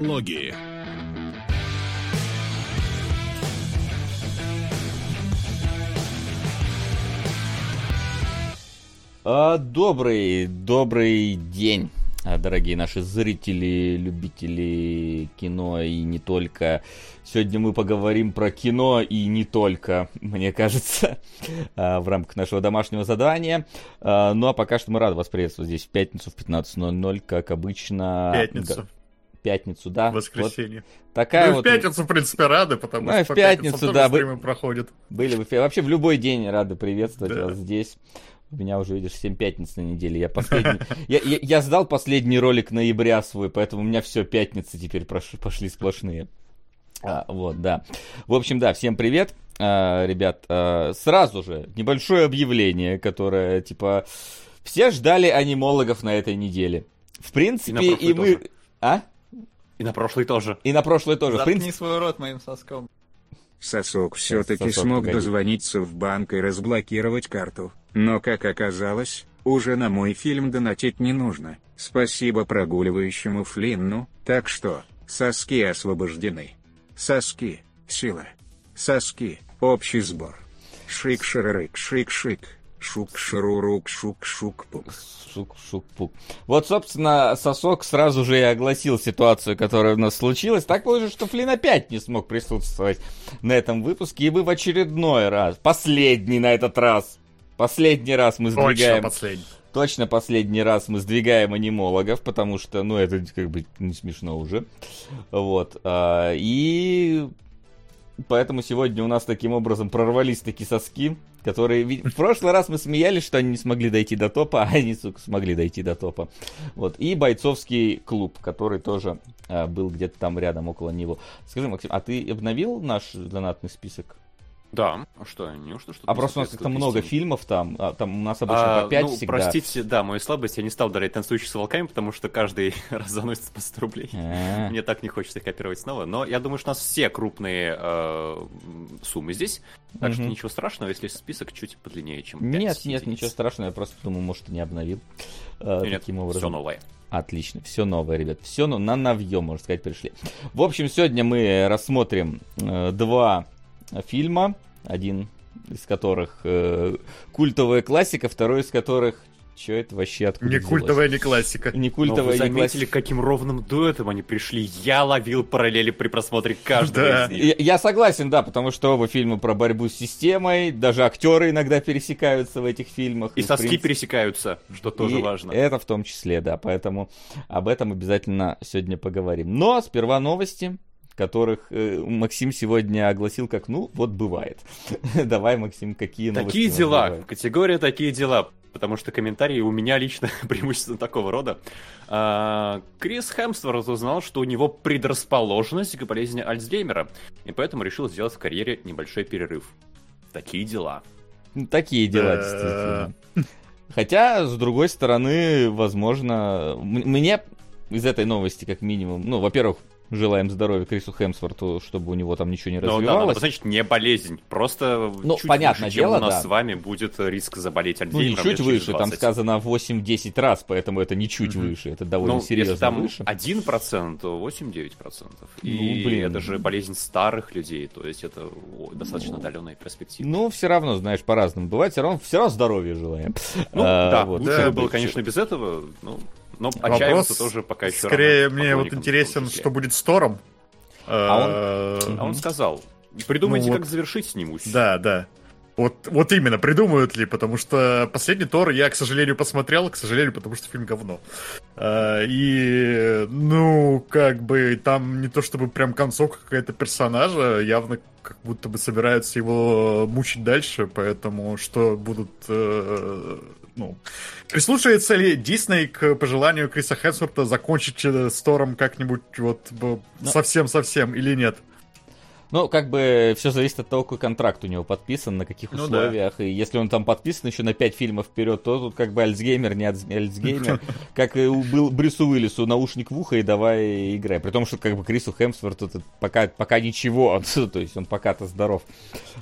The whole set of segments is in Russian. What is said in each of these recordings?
Логи. А, Добрый, добрый день, а, дорогие наши зрители, любители кино и не только. Сегодня мы поговорим про кино и не только, мне кажется, а, в рамках нашего домашнего задания. Ну а пока что мы рады вас приветствовать здесь в пятницу в 15.00, как обычно. Пятницу. Пятницу, да. Воскресенье. Вот такая Ну, вот в пятницу, в принципе, рады, потому Ну, что в пятницу, да, стримы проходят. Были эфире. Вообще в любой день рады приветствовать Да. вас здесь. У меня уже, видишь, 7 пятниц на неделе. Я последний... я, я- я сдал последний ролик ноября свой, поэтому у меня все пятницы теперь прош- пошли сплошные. А, вот, да. В общем, да, всем привет, А, ребят. а, сразу же небольшое объявление, которое, типа, все ждали анимологов на этой неделе. В принципе, И и, мы... тоже. А? И на прошлый тоже. И на прошлое тоже. В Заткни принципе, свой рот моим соском. Сосок все-таки Сосок, смог погоди. дозвониться в банк и разблокировать карту. Но, как оказалось, уже на мой фильм донатить не нужно. Спасибо прогуливающему Флинну, так что, соски освобождены. Соски, сила. Соски, общий сбор. Шик-шарарык, шик-шик. Шук-шарурук, шук-шук-пук. Шук-шук-пук. Вот, собственно, Сосок сразу же и огласил ситуацию, которая у нас случилась. Так вышло, что Флин опять не смог присутствовать на этом выпуске, и мы в очередной раз, последний на этот раз, последний раз мы Точно сдвигаем... последний. Точно последний раз мы сдвигаем анимологов, потому что, ну, это как бы не смешно уже. Вот. а, И поэтому сегодня у нас таким образом прорвались такие соски, которые... В прошлый раз мы смеялись, что они не смогли дойти до топа, а они, сука, смогли дойти до топа. Вот. И бойцовский клуб, который тоже а, был где-то там рядом, около него. Скажи, Максим, а ты обновил наш донатный список? Да. А что, неужто что-то А не просто у нас как-то много фильмов там, а, там у нас обычно А, по 5 ну, всегда. простите, да, мою слабость, я не стал дарить танцующих с волками, потому что каждый раз заносится по 100 рублей. А. Мне так не хочется их копировать снова, но я думаю, что у нас все крупные э, суммы здесь, так что ничего страшного, если список чуть подлиннее, чем Нет, 5 нет, единиц. ничего страшного, я просто думаю, может, ты не обновил. Э, Нет, таким образом. все новое. Отлично, все новое, ребят. Все на новье, можно сказать, пришли. В общем, сегодня мы рассмотрим э, два фильма. Один из которых э, культовая классика, второй из которых... Че это вообще откуда Не культовая, не классика. Не Но культовая, вы не заметили, классика. каким ровным дуэтом они пришли? Я ловил параллели при просмотре каждого Да. из них. Я, я согласен, да, потому что оба фильма про борьбу с системой, даже актеры иногда пересекаются в этих фильмах. И в соски принципе- пересекаются, что тоже И важно. Это в том числе, да. Поэтому об этом обязательно сегодня поговорим. Но сперва новости, которых э, Максим сегодня огласил как, ну, вот бывает. Давай, Максим, какие новости Такие дела. Категория такие дела. Потому что комментарии у меня лично преимущественно такого рода. А, Крис Хемсворт узнал, что у него предрасположенность к болезни Альцгеймера. И поэтому решил сделать в карьере небольшой перерыв. Такие дела. Ну, Такие дела, действительно. Хотя, с другой стороны, возможно, мне из этой новости, как минимум, ну, во-первых, желаем здоровья Крису Хемсворту, чтобы у него там ничего не Но да, надо развивалось. значит, не болезнь. Просто Ну, чуть понятное выше, чем дело, у нас да. с вами будет риск заболеть Ну, Альцгеймером. не чуть выше, там 20. сказано 8-10 раз, поэтому это не чуть Мгм. выше, это довольно Ну, серьезно если там выше. 1%, то 8-9%. Ну, И блин. это же болезнь старых людей, то есть это достаточно отдаленная перспектива. Ну, все равно, знаешь, по-разному бывает, все равно, все равно здоровья желаем. Ну, А, да, вот. лучше Да. бы было, конечно, без этого, ну, но Вопрос отчаиваться тоже пока еще Скорее, рано, мне вот интересен, что будет с Тором. А Э, А он сказал, придумайте, Ну как вот. завершить снимусь. Да, да. Вот, вот именно, придумают ли, потому что последний Тор я, к сожалению, посмотрел, к сожалению, потому что фильм говно. А, и, ну, как бы, там не то чтобы прям концовка какая-то персонажа, явно как будто бы собираются его мучить дальше, поэтому что будут, э, ну... Прислушается ли Дисней к пожеланию Криса Хемсворта закончить э, с Тором как-нибудь вот совсем-совсем или нет? Ну, как бы все зависит от того, какой контракт у него подписан, на каких Ну условиях. И если он там подписан еще на 5 фильмов вперед, то тут как бы Альцгеймер, не Альц- Альцгеймер. Как и был Брюсу Уиллису наушник в ухо и давай играй. При том, что как бы Крису Хемсворту пока, пока ничего. То есть он пока-то здоров.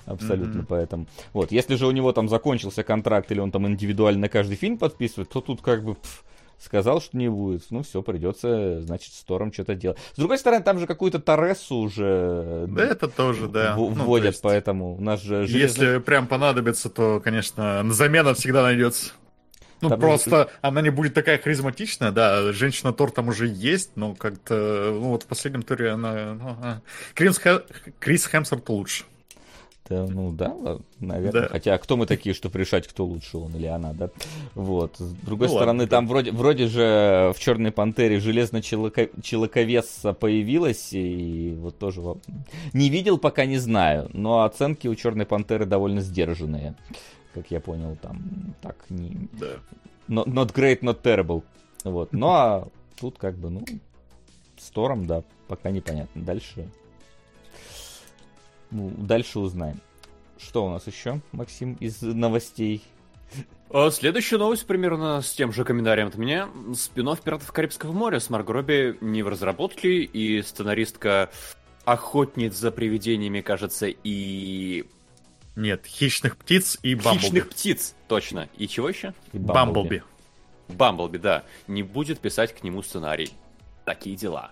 Абсолютно Мгм. поэтому. Вот, если же у него там закончился контракт или он там индивидуально каждый фильм подписывает, то тут как бы... пф, сказал, что не будет. Ну, все, придется, значит, с Тором что-то делать. С другой стороны, там же какую-то Торрессу уже Да, это тоже, да. Ну, вводят, есть, поэтому у нас же железный- Если прям понадобится, то, конечно, замена всегда найдется. Ну, Там просто она не будет такая харизматичная, да, женщина Тор там уже есть, но как-то, ну, вот в последнем туре она... ну, а. Крис, Хэ- Крис Хемсворт лучше. Да, ну да, наверное. Да. Хотя кто мы такие, чтобы решать, кто лучше, он или она, да? Вот. С другой Ну стороны, ладно, там вроде, вроде же в Черной Пантере железно-человековесса появилась, и вот тоже не видел, пока не знаю. Но оценки у Черной Пантеры довольно сдержанные. Как я понял, там так не... Да. Not, not great, not terrible. Вот. Ну а тут как бы, ну, с Тором, да, пока непонятно. Дальше... Ну, дальше узнаем. Что у нас еще, Максим, из новостей? Следующая новость примерно с тем же комментарием от меня. Спинов «Пиратов Карибского моря» с Марго Робби не в разработке, и сценаристка охотниц за привидениями, кажется, и Нет, хищных птиц и Бамблби. хищных птиц, точно. И чего еще? И Бамблби. Бамблби, да. Не будет писать к нему сценарий. Такие дела.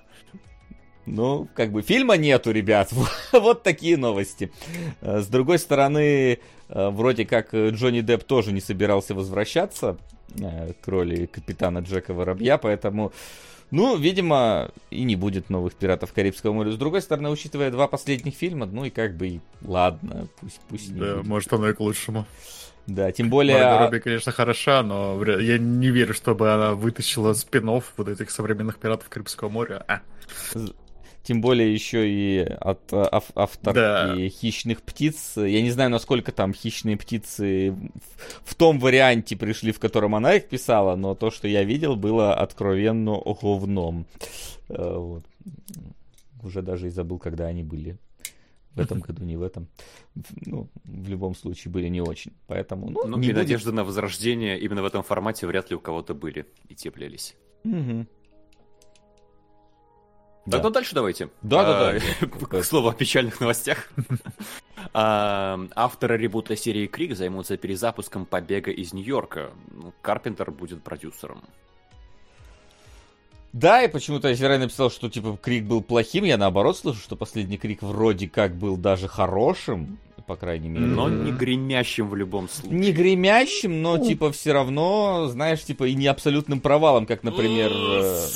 Ну, как бы фильма нету, ребят. вот такие новости. Э, С другой стороны, э, вроде как э, Джонни Депп тоже не собирался возвращаться к роли капитана Джека Воробья, поэтому, ну, видимо, и не будет новых «Пиратов Карибского моря». С другой стороны, учитывая два последних фильма, ну и как бы и ладно, пусть, пусть не Да, будет. может, оно и к лучшему. Да, тем более... Марго Робби, конечно, хороша, но я не верю, чтобы она вытащила спин вот этих современных пиратов Карибского моря. А, Тем более еще и от э, ав- авторки Да. хищных птиц. Я не знаю, насколько там хищные птицы в, в том варианте пришли, в котором она их писала, но то, что я видел, было откровенно говном. Э, Вот. Уже даже и забыл, когда они были. В этом году, не в этом. Ну, в любом случае, были не очень. Поэтому, ну, Ну не и будет. надежды на возрождение именно в этом формате вряд ли у кого-то были и теплились. Мгм. Да. Тогда дальше давайте. А, К слову о печальных новостях. А, Авторы ребута серии Крик займутся перезапуском «Побега из Нью-Йорка». Ну, Карпентер будет продюсером. Да, и почему-то я вчера написал, что типа крик был плохим. Я наоборот слышу, что последний крик вроде как был даже хорошим, по крайней мере. Но не гремящим в любом случае. Не гремящим, но типа все равно, знаешь, типа и не абсолютным провалом, как, например, э,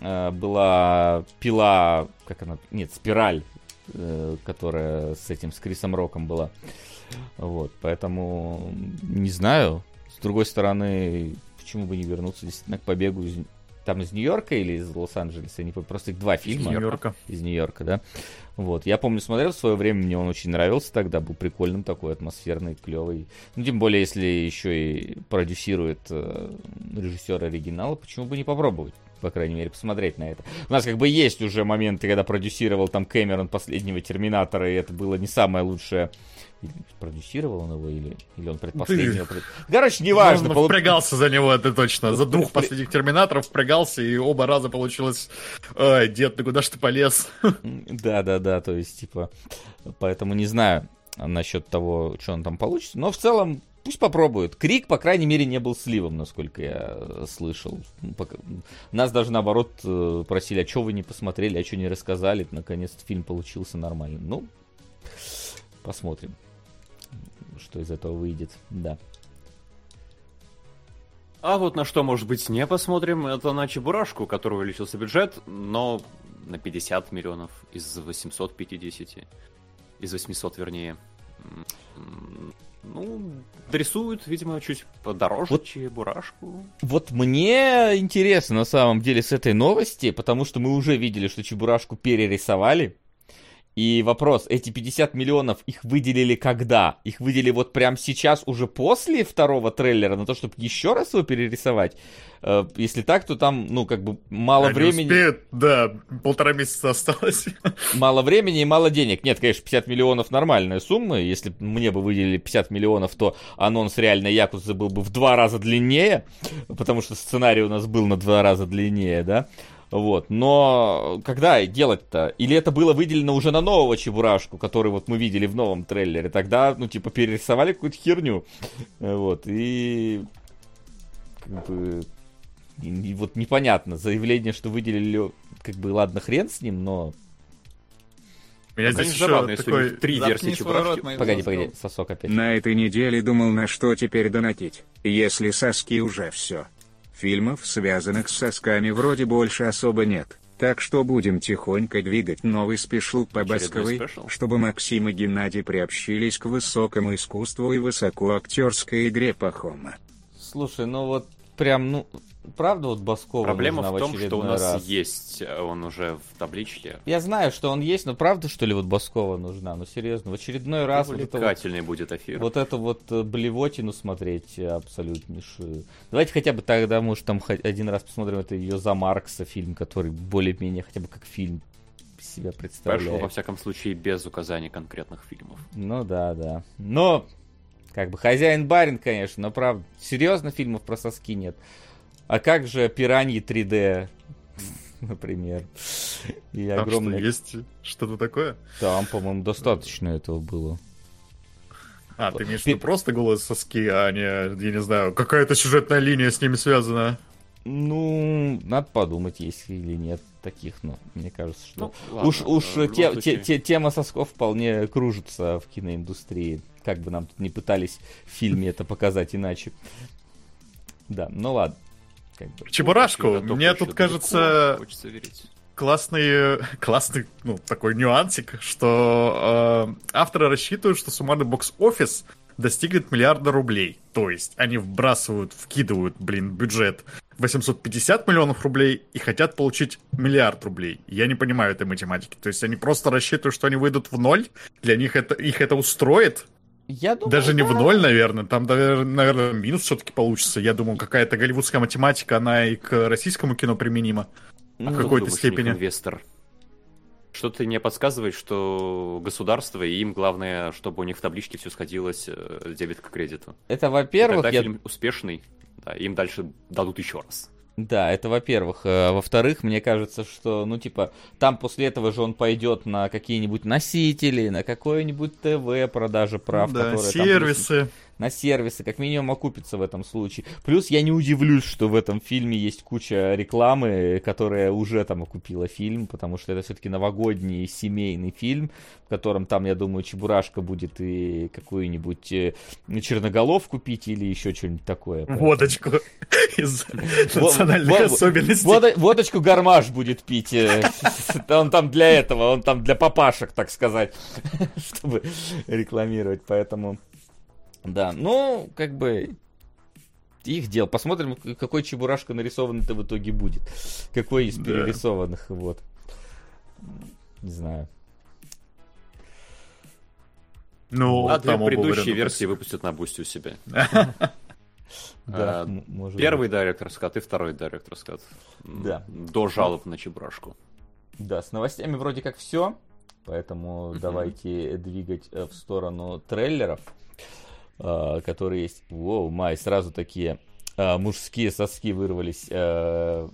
э, была пила, как она, нет, спираль, э, которая с этим, с Крисом Роком была. Вот, поэтому не знаю. С другой стороны, почему бы не вернуться действительно к побегу из там из Нью-Йорка или из Лос-Анджелеса, не помню, просто их два фильма Нью-Йорка. из Нью-Йорка, да. Вот. Я помню, смотрел в свое время, мне он очень нравился тогда, был прикольным такой, атмосферный, клевый. Ну, тем более, если еще и продюсирует э, режиссер оригинала, почему бы не попробовать? По крайней мере, посмотреть на это. У нас как бы есть уже моменты, когда продюсировал там Кэмерон последнего Терминатора, и это было не самое лучшее. Или продюсировал он его, или, или он предпоследнего. пред- Короче, неважно. Он полу- впрягался за него, это точно. За двух последних терминаторов впрягался, и оба раза получилось... Ой, дед, ты куда ж ты полез? Да, да, да, то есть, типа, поэтому не знаю насчет того, что он там получит, но в целом пусть попробуют. Крик, по крайней мере, не был сливом, насколько я э, слышал. Ну, Нас даже наоборот э, просили, а что вы не посмотрели, а что не рассказали, наконец фильм получился нормальным. Ну, посмотрим, что из этого выйдет, да. А вот на что, может быть, не посмотрим, это на Чебурашку, у которого увеличился бюджет, но на 50 миллионов из 850. Из 800, вернее. Ну, дорисуют, видимо, чуть подороже Вот- Чебурашку. Вот мне интересно на самом деле с этой новости, потому что мы уже видели, что Чебурашку перерисовали. И вопрос, эти 50 миллионов, их выделили когда? Их выделили вот прямо сейчас, уже после второго трейлера, на то, чтобы еще раз его перерисовать? Э, Если так, то там, ну, как бы мало Они времени, успеют, да, полтора месяца осталось. мало времени и мало денег. Нет, конечно, 50 миллионов нормальная сумма. Если мне бы выделили 50 миллионов, то анонс реальной Якузы был бы в два раза длиннее, потому что сценарий у нас был на два раза длиннее, да? Вот, но когда делать-то? Или это было выделено уже на нового Чебурашку, который вот мы видели в новом трейлере? Тогда, ну, типа, перерисовали какую-то херню. Вот, и... Как бы... И, и вот непонятно, заявление, что выделили, как бы, ладно, хрен с ним, но... У меня Ну, здесь еще забавно, такой... три версии Чебурашки. Погоди, погоди, сосок опять. На этой неделе думал, на что теперь донатить, если соски уже все. Фильмов, связанных с сосками, вроде больше особо нет. Так что будем тихонько двигать новый спешл по Басковой, чтобы Максим и Геннадий приобщились к высокому искусству и высокоактерской игре Пахома. Слушай, ну вот прям, ну, правда вот Баскова Проблема в том, что у нас раз? есть, э, он уже в табличке. Я знаю, что он есть, но правда, что ли, вот Баскова нужна? Ну, серьезно, в очередной раз вот это вот, Увлекательный будет эфир. вот эту вот э, блевотину смотреть абсолютнейшую. Давайте хотя бы тогда, может, там один раз посмотрим это ее за Маркса фильм, который более-менее хотя бы как фильм себя представляет. во всяком случае, без указания конкретных фильмов. Ну да, да. Но, как бы, хозяин-барин, конечно, но правда, серьезно фильмов про соски нет. А как же пираньи 3D, например? И Там что, огромное... есть что-то такое? Там, по-моему, достаточно этого было. А, ты имеешь в виду просто голые соски, а не, я не знаю, какая-то сюжетная линия с ними связана? Ну, надо подумать, есть или нет таких, но мне кажется, что... Ну, ладно, уж уж те- те- те- тема сосков вполне кружится в киноиндустрии. Как бы нам тут не пытались в фильме это показать иначе. Да, ну ладно. Как бы. Чебурашку, только мне тут далеко, кажется Хочется верить. классный, классный, ну, такой нюансик, что э, авторы рассчитывают, что суммарный бокс-офис достигнет миллиарда рублей. То есть они вбрасывают, вкидывают, блин, бюджет 850 миллионов рублей и хотят получить миллиард рублей. Я не понимаю этой математики. То есть они просто рассчитывают, что они выйдут в ноль, для них это, их это устроит, Я думаю, Даже не в да. ноль, наверное. Там, наверное, минус все-таки получится. Я думаю, какая-то голливудская математика, она и к российскому кино применима. Ну, в Кто, какой-то степени. инвестор. Что-то мне подсказывает, что государство, и им главное, чтобы у них в табличке все сходилось э, дебет к кредиту. Это, во-первых, Тогда я... фильм успешный, да, им дальше дадут еще раз. Да, это во-первых. Э, Во-вторых, мне кажется, что, ну, типа, там после этого же он пойдет на какие-нибудь носители, на какое-нибудь ТВ продажа прав, да, которые там сервисы. На сервисы, как минимум окупится в этом случае. Плюс я не удивлюсь, что в этом фильме есть куча рекламы, которая уже там окупила фильм, потому что это все-таки новогодний семейный фильм, в котором там, я думаю, Чебурашка будет и какую-нибудь э, черноголовку пить или еще что-нибудь такое. Водочку из национальных особенностей. Водо- водочку гармаш будет пить. э, Он там для этого, он там для папашек, так сказать, чтобы рекламировать, поэтому... Да, ну, как бы, их дел. Посмотрим, какой чебурашка нарисованный-то в итоге будет. Какой из Да. перерисованных, вот. Не знаю. Ну, а две там предыдущие версии выпустят на бусте у себя. Да, А, Первый директор скат и второй директор скат. Да. До жалоб на Чебурашку. Да, с новостями вроде как все. Поэтому давайте двигать э, в сторону трейлеров, э, которые есть. Воу, май, сразу такие э, мужские соски вырвались э,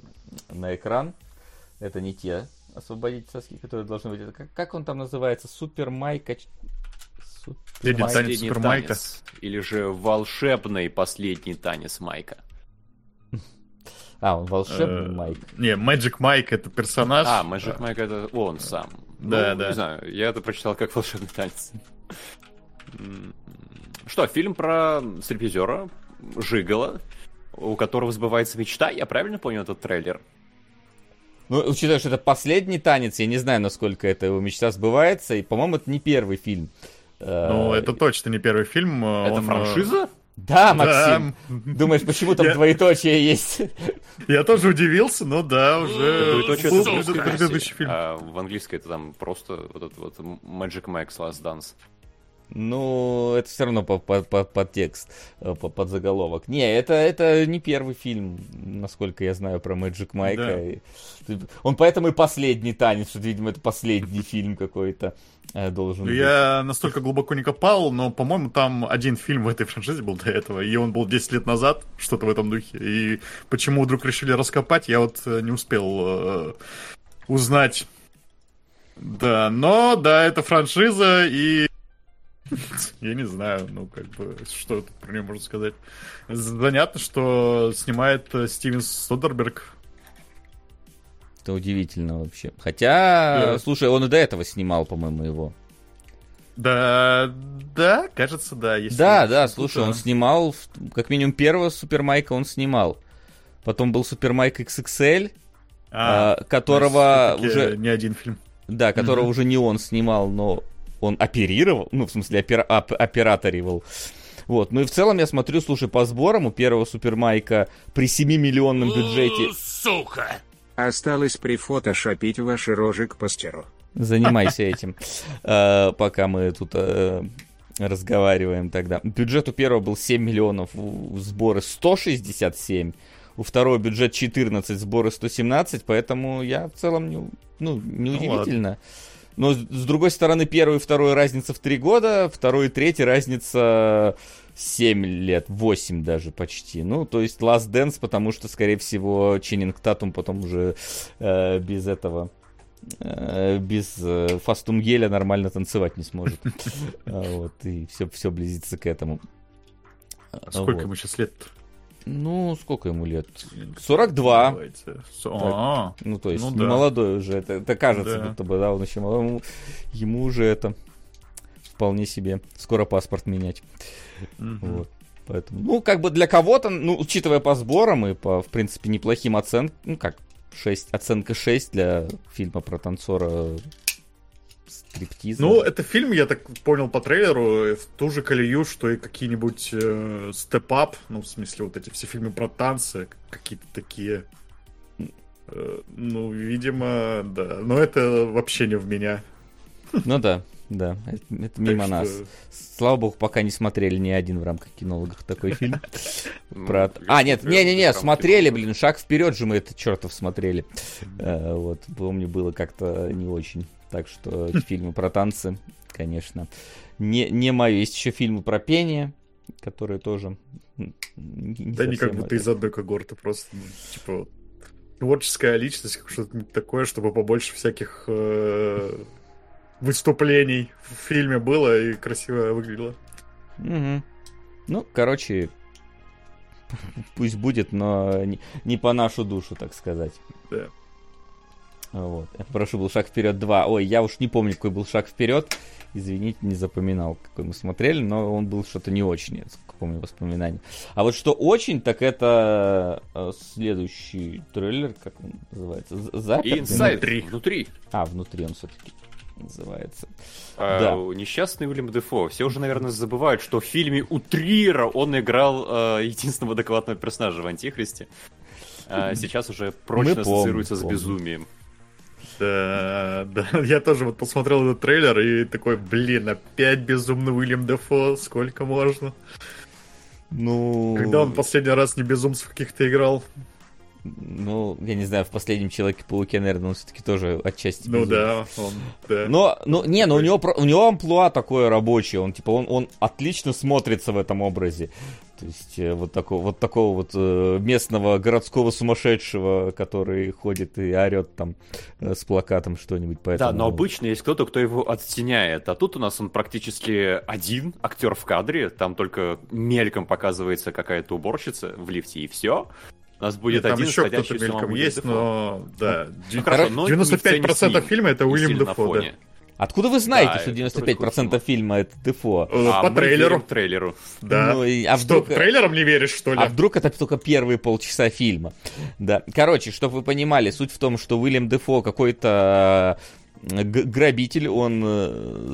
на экран. Это не те освободить соски, которые должны быть. Это как, как он там называется? Супер майка. Супер майка. Танец Последний Супермайка. танец. Или же волшебный последний танец Майка. А, он волшебный Э, майк. Не, Magic Mike это персонаж. А, Magic Майк это он сам. Да, Ну, да. Не знаю, я это прочитал как волшебный танец. Что, фильм про стриптизера, Жигала, у которого сбывается мечта, я правильно понял этот трейлер? Ну, учитывая, что это последний танец, я не знаю, насколько эта его мечта сбывается. И, по-моему, это не первый фильм. Э, Ну, это точно не первый фильм. э, Это он, э, Да, франшиза? Да, Максим. Думаешь, почему там Я- двоеточие есть? Я тоже удивился, но да, уже двоеточие это предыдущий фильм. а в английской это там просто вот этот вот Magic Mike's Last Dance. Ну, это все равно под, под, под, под текст, э, под, под заголовок. Не, это, это не первый фильм, насколько я знаю про Мэджик Майка. Да. Он поэтому и последний танец, что, видимо, это последний фильм какой-то э, должен быть. Я настолько глубоко не копал, но, по-моему, там один фильм в этой франшизе был до этого, и он был 10 лет назад, что-то в этом духе. И почему вдруг решили раскопать, я вот э, не успел э, узнать. Да, но, да, это франшиза, и Я не знаю, ну, как бы, что тут про нее можно сказать. Занятно, что снимает э, Стивен Содерберг. Это удивительно вообще. Хотя, Да. слушай, он и до этого снимал, по-моему, его. Да, да, кажется, да. Если Да, да, слушай, он снимал, как минимум первого Супермайка он снимал. Потом был Супермайк XXL, А, а, которого уже, Не один фильм. да, которого Мгм. уже не он снимал, но он оперировал, ну, в смысле, опера- оп- операторивал. Вот, ну и в целом я смотрю, слушай, по сборам у первого Супермайка при 7-миллионном бюджете... Осталось прифотошопить ваши рожи к постеру. Занимайся этим, э, пока мы тут э, разговариваем тогда. Бюджет у первого был 7 миллионов, у сборы 167, у второго бюджет 14, сборы 117, поэтому я в целом не, ну, неудивительно. Но с другой стороны, первый и второй разница в 3 года, второй и третий разница 7 лет, 8 даже почти. Ну, то есть Last Dance, потому что, скорее всего, Ченнинг Татум потом уже э, без этого э, без э, фастум геля нормально танцевать не сможет. А, Вот, и все, все близится к этому. А, Сколько вот. ему сейчас лет? Ну, сколько ему лет? 42. Давайте. Со- А, Ну, то есть, Ну да. молодой уже. Это, это кажется, Да. будто бы, да, он еще молодой. Ему, ему уже это вполне себе. Скоро паспорт менять. мгм. Вот. Поэтому, ну, как бы для кого-то, ну, учитывая по сборам и по, в принципе, неплохим оценкам, ну, как, 6, оценка 6 для фильма про танцора стриптиза. Ну, это фильм, я так понял по трейлеру, в ту же колею, что и какие-нибудь э, Step Up, ну, в смысле, вот эти все фильмы про танцы, какие-то такие. Э, ну, видимо, да. Но это вообще не в меня. Ну да, да, это, это мимо Так нас. что- Слава богу, пока не смотрели ни один в рамках кинологов такой фильм. Ну, Про... я А, нет, не-не-не, смотрели, блин, шаг вперед же мы это чертов смотрели. Э, Вот, помню, было как-то не очень. Так что фильмы про танцы, конечно, не, не мое. Есть еще фильмы про пение, которые тоже... не Да не как будто из одной когорты, просто, ну, типа, творческая личность, что-то такое, чтобы побольше всяких э, выступлений в фильме было и красиво выглядело. Мгм. Ну, короче, пусть будет, но не, не по нашу душу, так сказать. Да. Вот. Я прошу, был шаг вперед 2. Ой, я уж не помню, какой был шаг вперед. Извините, не запоминал, какой мы смотрели, но он был что-то не очень, я помню воспоминаний. А вот что очень, так это э, следующий трейлер, как он называется? Запертый? инсайд Внутри. внутри. А, внутри он все-таки называется. А, Да. Несчастный Уильям Дефо. Все уже, наверное, забывают, что в фильме у Триера он играл э, единственного адекватного персонажа в Антихристе. А сейчас уже прочно помним, ассоциируется с помним. безумием. Да, да, я тоже вот посмотрел этот трейлер и такой, блин, опять безумный Уильям Дефо, сколько можно? Ну... Когда он последний раз не безумцев каких-то играл? Ну, я не знаю, в последнем Человеке-пауке, наверное, он все-таки тоже отчасти Ну безумец. да, он, да. Но, ну, не, но у него, у него амплуа такое рабочее, он, типа, он, он отлично смотрится в этом образе. То есть, э, вот, такого, вот такого вот э, местного городского сумасшедшего, который ходит и орет там э, с плакатом что-нибудь. Поэтому... Да, но обычно есть кто-то, кто его оттеняет. А тут у нас он практически один актер в кадре. Там только мельком показывается какая-то уборщица в лифте, и все. У нас будет Нет, там один еще кто-то мельком есть, но да, Ну, хорошо, но не в сцене с 95% ним, фильма это Уильям Дефо, да. Откуда вы знаете, Да, что это 95% происходит фильма это Дефо? Э, А По трейлеру, трейлеру. да. Ну, и- а Что, вдруг- трейлером не веришь, что ли? А вдруг это только первые полчаса фильма? Да. Короче, чтобы вы понимали, суть в том, что Уильям Дефо какой-то э, грабитель, он э,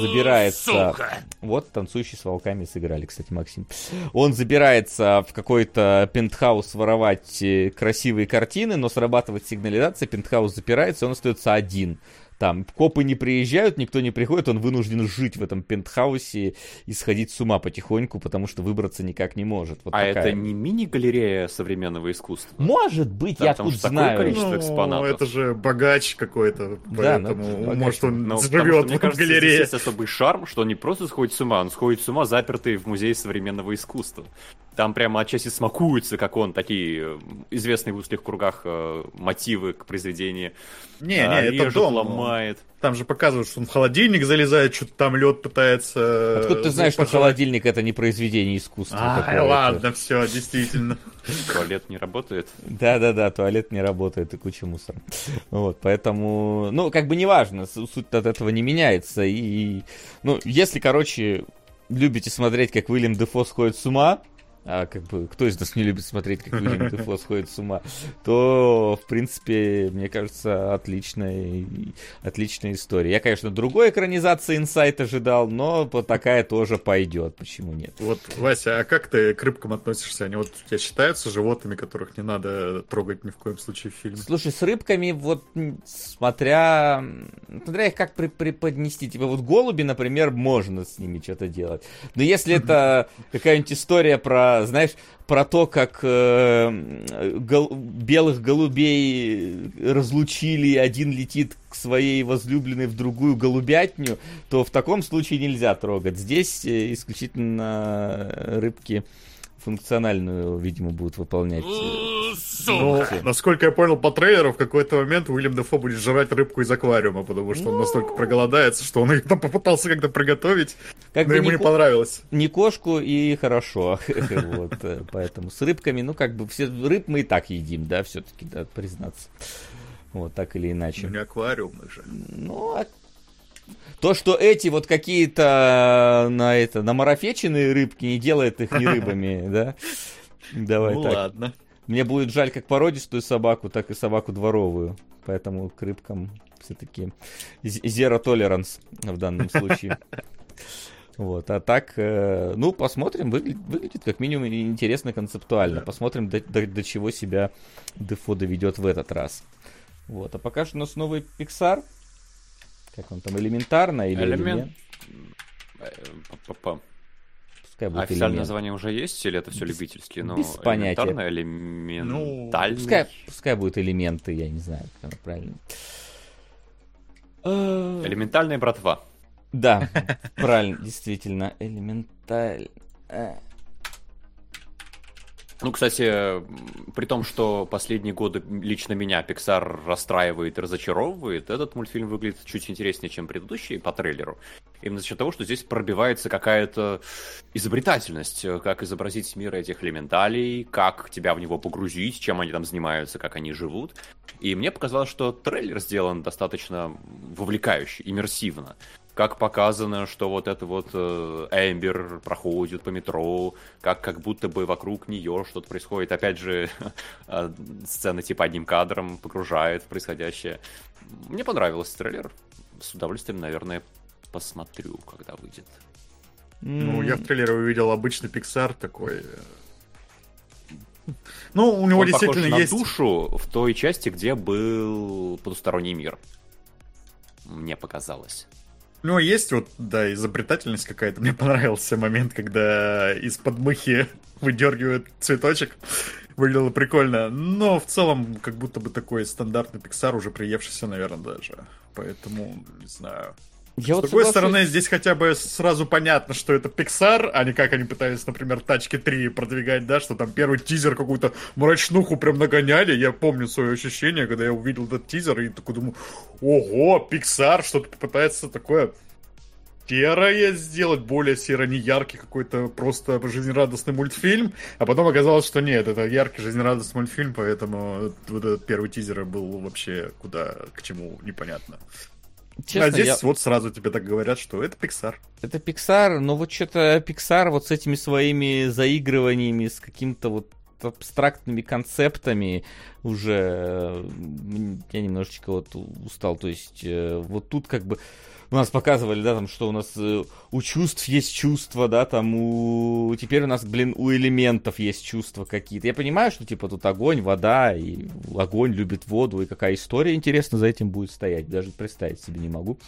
забирается... Вот, танцующие с волками сыграли, кстати, Максим. Он забирается в какой-то пентхаус воровать красивые картины, но срабатывает сигнализация, пентхаус запирается, и он остается один. Там копы не приезжают, никто не приходит, он вынужден жить в этом пентхаусе и сходить с ума потихоньку, потому что выбраться никак не может. Вот а такая. это не мини-галерея современного искусства? Может быть, Да, я потому тут знаю. количество ну, экспонатов. это же богач какой-то, Да, ну, поэтому, богач. может, он Ну, потому что, живет мне в кажется, здесь галерее. есть особый шарм, что он не просто сходит с ума, он сходит с ума, запертый в музее современного искусства. Там прямо отчасти смакуется, как он такие э, известные в узких кругах э, мотивы к произведению. Не, а, не, это режет, дом. Ломает. Там же показывают, что он в холодильник залезает, что-то там лед пытается... Откуда ты знаешь, что пожрать. холодильник это не произведение искусства? А, ладно, все, действительно. Туалет не работает. Да-да-да, туалет не работает и куча мусора. Вот, поэтому, ну, как бы неважно, суть от этого не меняется. И, ну, если, короче, любите смотреть, как Уильям Дефо сходит с ума, а как бы кто из нас не любит смотреть, как Уильям Дефо сходит с ума, то, в принципе, мне кажется, отличная, отличная история. Я, конечно, другой экранизации Инсайт ожидал, но вот такая тоже пойдет. Почему нет? Вот, Вася, а как ты к рыбкам относишься? Они вот у тебя считаются животными, которых не надо трогать ни в коем случае в фильме? Слушай, с рыбками, вот смотря, смотря их как при- преподнести. Типа вот голуби, например, можно с ними что-то делать. Но если это какая-нибудь история про, знаешь, про то, как э, гол- белых голубей разлучили, один летит к своей возлюбленной в другую голубятню, то в таком случае нельзя трогать. Здесь э, исключительно рыбки функциональную, видимо, будут выполнять. э, Ну, насколько я понял по трейлеру, в какой-то момент Уильям Дефо будет жрать рыбку из аквариума, потому что он настолько проголодается, что он ее там попытался как-то приготовить, Как но ему не не понравилось. не кошку и хорошо. вот, э, поэтому с рыбками, ну, как бы все рыб мы и так едим, да, все-таки, да, признаться. Вот, так или иначе. Не аквариумных же. Ну, а то, что эти вот какие-то на это намарафеченные рыбки не делает их не рыбами, да? Давай ну так. ладно. Мне будет жаль как породистую собаку, так и собаку дворовую. Поэтому к рыбкам все-таки zero tolerance в данном случае. Вот, а так, э, ну, посмотрим, выглядит, выглядит как минимум интересно концептуально. Посмотрим, до, до- до чего себя Дефо доведет в этот раз. Вот, а пока что у нас новый Pixar. Как он там, элементарно или Элемент. элемент? Э. Пускай будет Официальное элемент. название уже есть, или это все Без- любительские? Ну, без понятия. элементарно, элементальный. Пускай, пускай будут элементы, я не знаю, как оно правильно. Э, Элементальная братва. Да, правильно, действительно, элементаль. Ну, кстати, при том, что последние годы лично меня Pixar расстраивает и разочаровывает, этот мультфильм выглядит чуть интереснее, чем предыдущий по трейлеру. Именно за счет того, что здесь пробивается какая-то изобретательность, как изобразить мир этих элементалей, как тебя в него погрузить, чем они там занимаются, как они живут. И мне показалось, что трейлер сделан достаточно вовлекающе, иммерсивно. Как показано, что вот это вот э, Эмбер проходит по метро, как как будто бы вокруг нее что-то происходит. Опять же, э, сцена типа одним кадром погружает в происходящее. Мне понравился трейлер. С удовольствием, наверное, посмотрю, когда выйдет. Ну, я в трейлере увидел обычный Pixar такой. э, Ну, у него Он похож действительно на есть... душу в той части, где был потусторонний мир. Мне показалось. У него есть вот, да, изобретательность какая-то. Мне понравился момент, когда из-под мухи выдергивают цветочек. Выглядело прикольно. Но в целом, как будто бы такой стандартный Pixar, уже приевшийся, наверное, даже. Поэтому, не знаю. Я С вот другой соглашусь. стороны, здесь хотя бы сразу понятно, что это Pixar, а не как они пытались, например, Тачки 3 продвигать, да, что там первый тизер какую-то мрачнуху прям нагоняли. Я помню свое ощущение, когда я увидел этот тизер и такой думаю, ого, Pixar что-то пытается такое серое сделать, более серо-неяркий какой-то просто жизнерадостный мультфильм, а потом оказалось, что нет, это яркий жизнерадостный мультфильм, поэтому вот этот первый тизер был вообще куда к чему непонятно. Честно, а здесь я- вот сразу тебе так говорят, что это Pixar. Это Pixar, но вот что-то Pixar вот с этими своими заигрываниями, с каким-то вот абстрактными концептами уже я немножечко вот устал. То есть э, вот тут как бы у нас показывали, да, там, что у нас э, у чувств есть чувства, да, там у... Теперь у нас, блин, у элементов есть чувства какие-то. Я понимаю, что, типа, тут огонь, вода, и огонь любит воду, и какая история, интересно, за этим будет стоять. Даже представить себе не могу.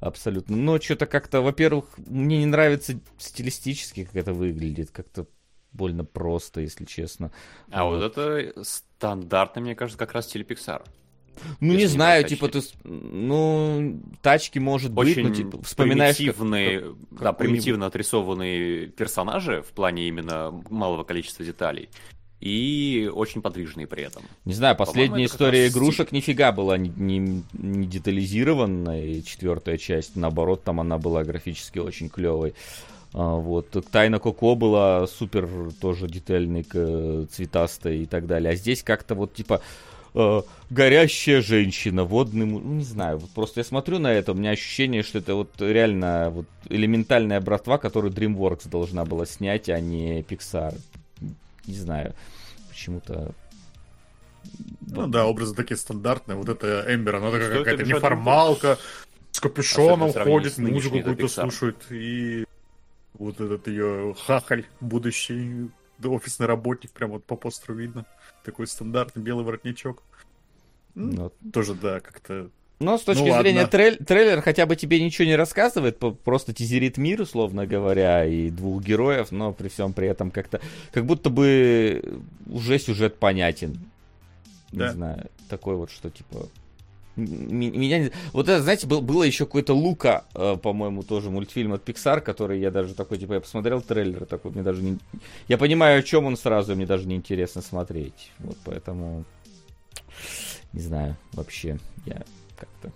Абсолютно. Но что-то как-то, во-первых, мне не нравится стилистически, как это выглядит. Как-то больно просто, если честно. А вот это стандартный, мне кажется, как раз стиль Pixar. Ну, не знаю, типа, ты, ну, тачки может быть, Очень ну, типа, вспоминаешь... примитивные, как- да, примитивно отрисованные персонажи в плане именно малого количества деталей. И очень подвижные при этом. Не знаю, последняя история игрушек нифига была не, не, не детализированная, четвертая часть, наоборот, там она была графически очень клевой. А, вот. Тайна Коко была супер тоже детальной, цветастой и так далее. А здесь как-то вот типа э, горящая женщина, водный ну не знаю, вот просто я смотрю на это, у меня ощущение, что это вот реально вот элементальная братва, которую DreamWorks должна была снять, а не Pixar. Не знаю, почему-то Ну да, образы такие стандартные. Вот это Эмбер, она такая какая-то неформалка, с капюшоном ходит, музыку какую-то слушает. И вот этот ее хахаль, будущий офисный работник, прям вот по постеру видно. Такой стандартный белый воротничок. М, ну, Тоже, да, как-то... Но с точки Ну, зрения ладно. трейль- трейлер хотя бы тебе ничего не рассказывает, просто тизерит мир, условно говоря, и двух героев, но при всем при этом как-то, как будто бы уже сюжет понятен. Не Да. знаю, такой вот, что типа... Меня Вот это, знаете, был, было еще какой-то Лука, э, по-моему, тоже мультфильм от Pixar, который я даже такой, типа, я посмотрел трейлер, такой, мне даже не... Я понимаю, о чем он сразу, мне даже не интересно смотреть. Вот поэтому... Не знаю, вообще, я как-то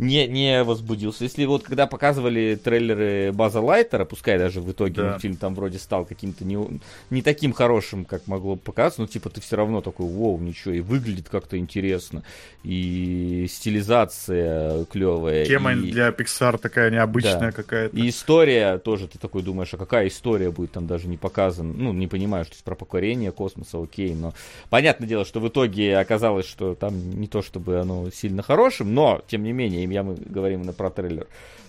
не, не возбудился. Если вот когда показывали трейлеры База Лайтера, пускай даже в итоге Да. мультфильм там вроде стал каким-то не, не таким хорошим, как могло показаться, но типа ты все равно такой, вау, ничего, и выглядит как-то интересно, и стилизация клевая. Тема и... для Pixar такая необычная Да. какая-то. И история тоже, ты такой думаешь, а какая история будет там даже не показана. Ну, не понимаю, что это про покорение космоса, окей, но понятное дело, что в итоге оказалось, что там не то чтобы оно сильно хорошим, но, тем не менее, я мы говорим именно про трейлер.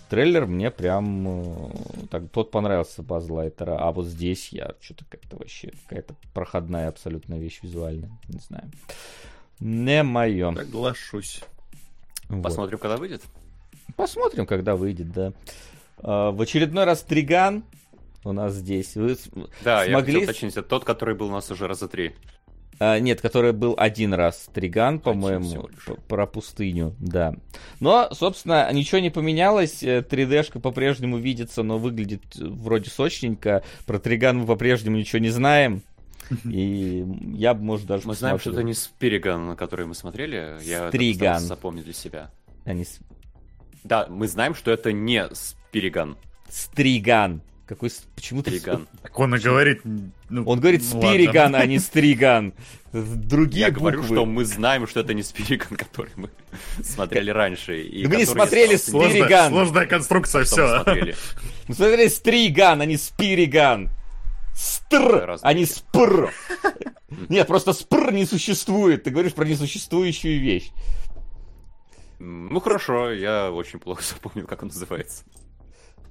Трейлер мне прям э, так, тот понравился Баз Лайтера, а вот здесь я что-то как-то вообще какая-то проходная абсолютно вещь визуальная, не знаю. Не мое. Соглашусь. Посмотрим, когда выйдет. Посмотрим, когда выйдет, да. А, в очередной раз Триган у нас здесь. Вы Да, я Смогли хотел с- уточнить, это тот, который был у нас уже раза три. А, нет, который был один раз Триган, по-моему, про пустыню, да. Но, собственно, ничего не поменялось. э, 3D-шка по-прежнему видится, но выглядит э, вроде сочненько. Про Триган мы по-прежнему ничего не знаем. И я бы, может, даже Мы знаем, что это не Спириган, который мы смотрели. Я Стриган. запомнить для себя. С- Да, мы знаем, что это не Спириган. Стриган. Какой... с- Почему ты... Стриган. Так он и говорит... ну, Он говорит ну ладно. Спириган, а не Стриган. Другие Я говорю, буквы. что мы знаем, что это не Спириган, который мы смотрели раньше. и мы не смотрели стал Сложная, Спириган. сложная конструкция, что мы все. смотрели. Ну, смотри, Стриган, а не Спириган. Стр, а не спр. Нет, просто спр не существует. Ты говоришь про несуществующую вещь. Ну хорошо, я очень плохо запомнил, как он называется.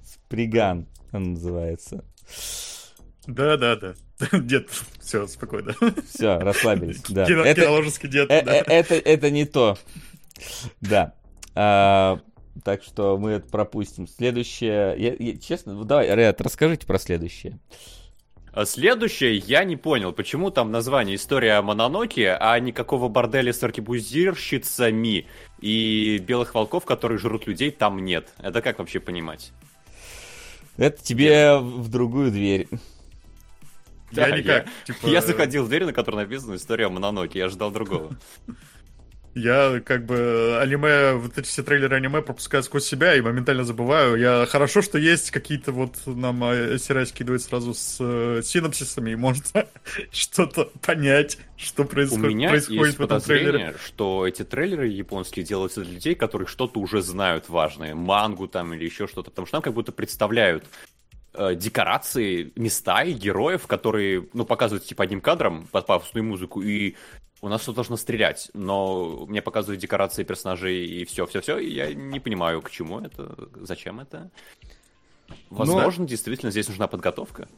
Сприган он называется. Да-да-да. Дед, все, спокойно. Все, расслабились. Да. Кино- Это, Киноложеский дед, э- да. э- это, это не то. Да. А, так что мы это пропустим. Следующее... я- я- честно, ну, давай, Ред, расскажите про следующее. А следующее, я не понял, почему там название «История о Мононоке», а никакого борделя с аркебузирщицами и белых волков, которые жрут людей, там нет. Это как вообще понимать? Это тебе в другую дверь. Я никак. типа, Я заходил в дверь, на которой написано «История о Мононоке», я ждал другого. Я как бы аниме, вот эти все трейлеры аниме пропускаю сквозь себя и моментально забываю. Я хорошо, что есть какие-то вот нам э, Сирай скидывает сразу с э, синопсисами, и можно что-то понять, что У происходит, меня происходит есть в этом трейлере. что эти трейлеры японские делаются для людей, которые что-то уже знают важное, мангу там или еще что-то, потому что там как будто представляют э, декорации, места и героев, которые, ну, показывают типа одним кадром под пафосную музыку, и у нас тут должно стрелять, но мне показывают декорации персонажей и все-все-все, и я не понимаю, к чему это, зачем это. Возможно, действительно здесь нужна подготовка.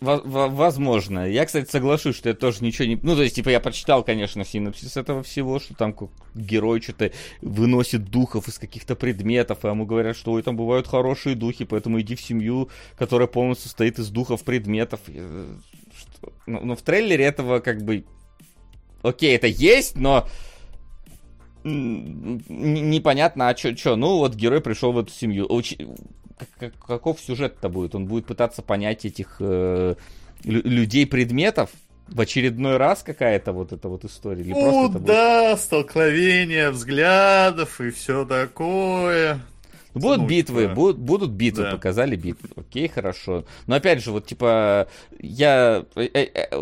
Во- во- Возможно. Я, кстати, соглашусь, что это тоже ничего не... Ну, то есть, типа, я прочитал, конечно, синопсис этого всего, что там герой что-то выносит духов из каких-то предметов, и ему говорят, что ой, там бывают хорошие духи, поэтому иди в семью, которая полностью состоит из духов предметов. Э, что- Ну, ну, в трейлере этого как бы... Окей, это есть, но... непонятно, а что, ну вот герой пришел в эту семью. Уч... Каков сюжет-то будет? Он будет пытаться понять этих э, людей-предметов, в очередной раз какая-то вот эта вот история? Или ну да, будет... столкновение взглядов и все такое. Будут ну, битвы, будут, будут битвы, да. показали битвы. Окей, хорошо. Но опять же, вот типа, я э, э,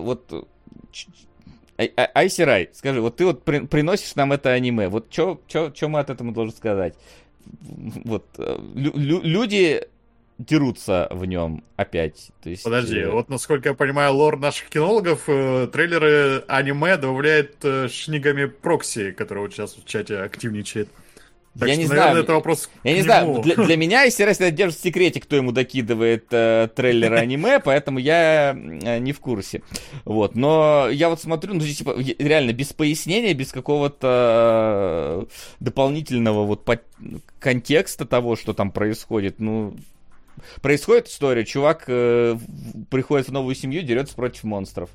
э, вот Айсирай, скажи, вот ты вот при, приносишь нам это аниме, вот что мы от этого должны сказать? Вот лю, лю, люди дерутся в нем опять. То есть, Подожди, э... вот насколько я понимаю лор наших кинологов, э, трейлеры аниме добавляет э, шнигами прокси, который вот сейчас в чате активничает. Так я что, не наверное, знаю. это вопрос. Я не знаю. Для, для меня, естественно, держит в секрете, кто ему докидывает э, трейлеры аниме, поэтому я э, не в курсе. Вот. Но я вот смотрю, ну, здесь, типа, реально без пояснения, без какого-то э, дополнительного вот по- контекста того, что там происходит. Ну, происходит история, чувак э, приходит в новую семью, дерется против монстров.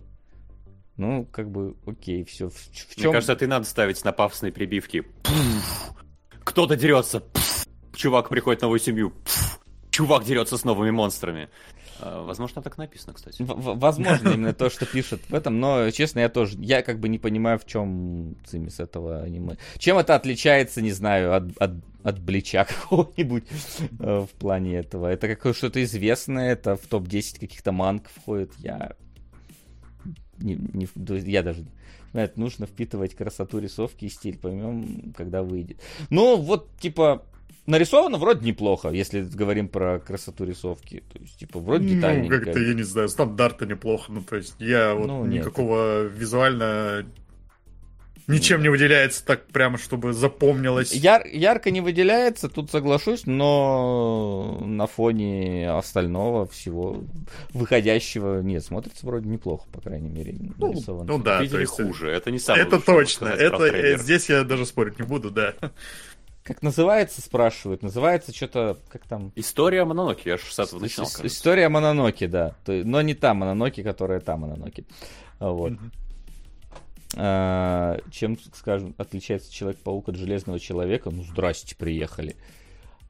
Ну, как бы, окей, все. В, в чем... Мне кажется, ты надо ставить на пафосные прибивки. Пфф кто-то дерется, пфф, чувак приходит в новую семью, пфф, чувак дерется с новыми монстрами. А, возможно, так написано, кстати. В- возможно, именно то, что пишут в этом, но, честно, я тоже, я как бы не понимаю, в чем цимис этого аниме. Чем это отличается, не знаю, от, от, от Блича какого-нибудь э, в плане этого. Это какое что-то известное, это в топ-10 каких-то манг входит. Я не, не, я даже это нужно впитывать красоту рисовки и стиль, поймем, когда выйдет. Ну, вот, типа, нарисовано вроде неплохо, если говорим про красоту рисовки. То есть, типа, вроде детальненько. Ну, как-то, я не знаю, стандарты неплохо. Ну, то есть, я вот ну, никакого визуально Ничем не выделяется так прямо, чтобы запомнилось. Яр, ярко не выделяется, тут соглашусь, но на фоне остального всего выходящего, нет, смотрится вроде неплохо, по крайней мере, ну, нарисовано. Ну да, Видели есть... хуже, это не самое Это точно, это здесь я даже спорить не буду, да. Как называется, спрашивают? Называется что-то, как там? История Мононоки, я же с этого начинал, кажется. История Мононоки, да. Но не та Мононоки, которая та Мононоки. Вот. Mm-hmm. А, чем, скажем, отличается Человек-паук от Железного Человека? Ну, здрасте, приехали.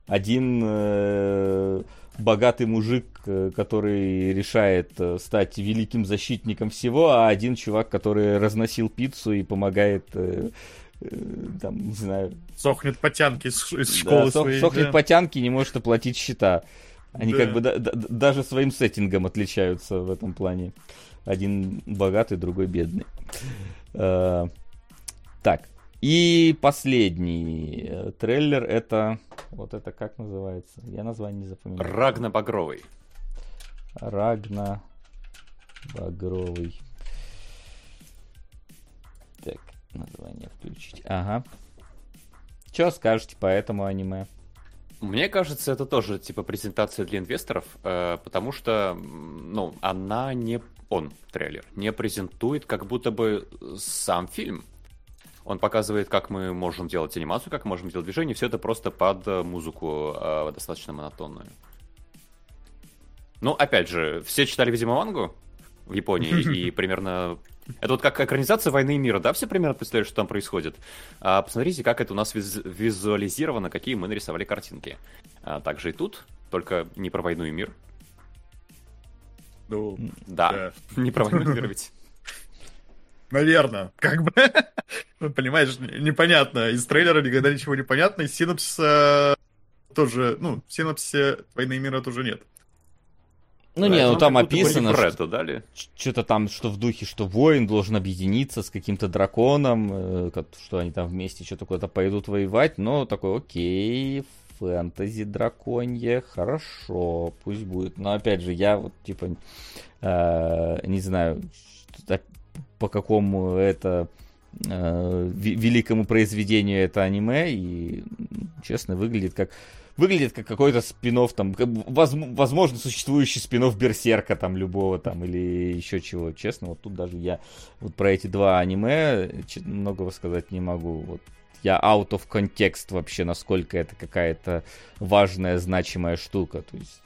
Один э, богатый мужик, э, который решает э, стать великим защитником всего, а один чувак, который разносил пиццу и помогает э, э, там, не знаю... Сохнет потянки из, из школы да, своей. Сохнет да. потянки, не может оплатить счета. Они да. как бы да, да, даже своим сеттингом отличаются в этом плане. Один богатый, другой бедный. Э, так. И последний э, трейлер это... Вот это как называется? Я название не запоминаю. Рагна Багровый. Рагна Багровый. Так, название включить. Ага. Что скажете по этому аниме? Мне кажется, это тоже типа презентация для инвесторов, э, потому что, ну, она не он, трейлер, не презентует как будто бы сам фильм. Он показывает, как мы можем делать анимацию, как мы можем делать движение, все это просто под музыку э, достаточно монотонную. Ну, опять же, все читали, видимо, мангу в Японии, и примерно это вот как экранизация «Войны и мира», да, все примерно представляют, что там происходит? А, посмотрите, как это у нас виз- визуализировано, какие мы нарисовали картинки. А, также и тут, только не про «Войну и мир». Ну, да, да. не про «Войну и мир» ведь. Наверное, как бы, ну, понимаешь, непонятно. Из трейлера никогда ничего не понятно, из синапсиса тоже, ну, в синапсисе «Войны и мира» тоже нет. Ну да, не, ну там описано, что, дали. что-то там, что в духе, что воин должен объединиться с каким-то драконом, э, что они там вместе что-то куда-то пойдут воевать, но такой, окей, фэнтези драконье, хорошо, пусть будет. Но опять же, я вот типа э, не знаю, по какому это э, великому произведению это аниме, и честно выглядит как выглядит как какой-то спинов там, возможно, существующий спинов Берсерка там любого там или еще чего. Честно, вот тут даже я вот про эти два аниме многого сказать не могу. Вот я out of context вообще, насколько это какая-то важная, значимая штука. То есть,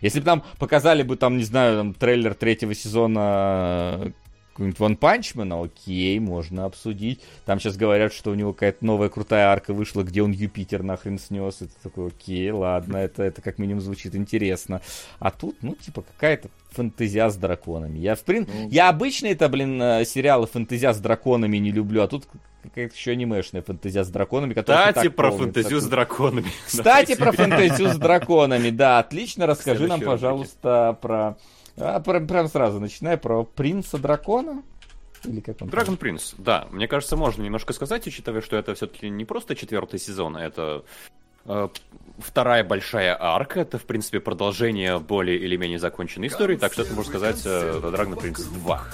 если бы нам показали бы там, не знаю, там, трейлер третьего сезона какого-нибудь Ван Панчмана, окей, можно обсудить. Там сейчас говорят, что у него какая-то новая крутая арка вышла, где он Юпитер нахрен снес. Это такой, окей, ладно, это, это как минимум звучит интересно. А тут, ну, типа, какая-то фэнтезия с драконами. Я, в принципе, ну, я обычно это, блин, э, сериалы фэнтезия с драконами не люблю, а тут какая-то еще анимешная фэнтезия с драконами, которая Кстати, про фэнтезию с драконами. Кстати, про фэнтезию с драконами, да, отлично, расскажи нам, пожалуйста, про... А, прям сразу, начиная про принца дракона. Или как он Dragon Prince, да. Мне кажется, можно немножко сказать, учитывая, что это все-таки не просто четвертый сезон, а это э, вторая большая арка. Это, в принципе, продолжение более или менее законченной истории. Так что это можно сказать э, Dragon Prince 2.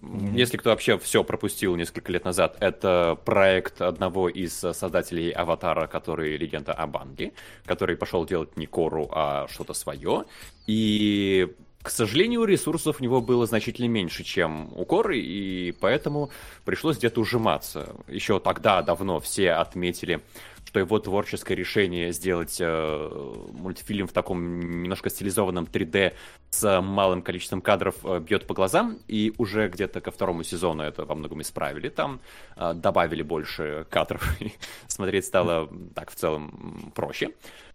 Mm-hmm. Если кто вообще все пропустил несколько лет назад, это проект одного из создателей Аватара, который легенда о Банге, который пошел делать не Кору, а что-то свое. И к сожалению, ресурсов у него было значительно меньше, чем у Коры, и поэтому пришлось где-то ужиматься. Еще тогда давно все отметили, что его творческое решение сделать э, мультфильм в таком немножко стилизованном 3D с малым количеством кадров э, бьет по глазам, и уже где-то ко второму сезону это во многом исправили. Там э, добавили больше кадров, и смотреть стало так в целом проще.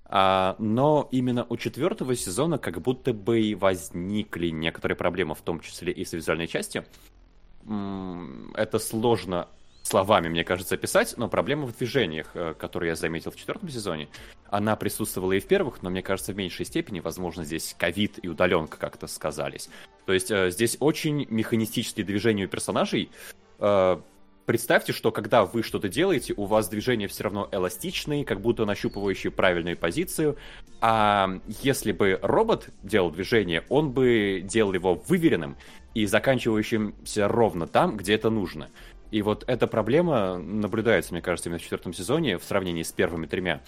Но именно у четвертого сезона как будто бы и возникли некоторые проблемы, в том числе и с визуальной частью. Это сложно словами, мне кажется, описать, но проблема в движениях, э, которые я заметил в четвертом сезоне, она присутствовала и в первых, но мне кажется, в меньшей степени, возможно, здесь ковид и удаленка как-то сказались. То есть э, здесь очень механистические движения у персонажей, э, Представьте, что когда вы что-то делаете, у вас движения все равно эластичные, как будто нащупывающие правильную позицию. А если бы робот делал движение, он бы делал его выверенным и заканчивающимся ровно там, где это нужно. И вот эта проблема наблюдается, мне кажется, именно в четвертом сезоне в сравнении с первыми тремя.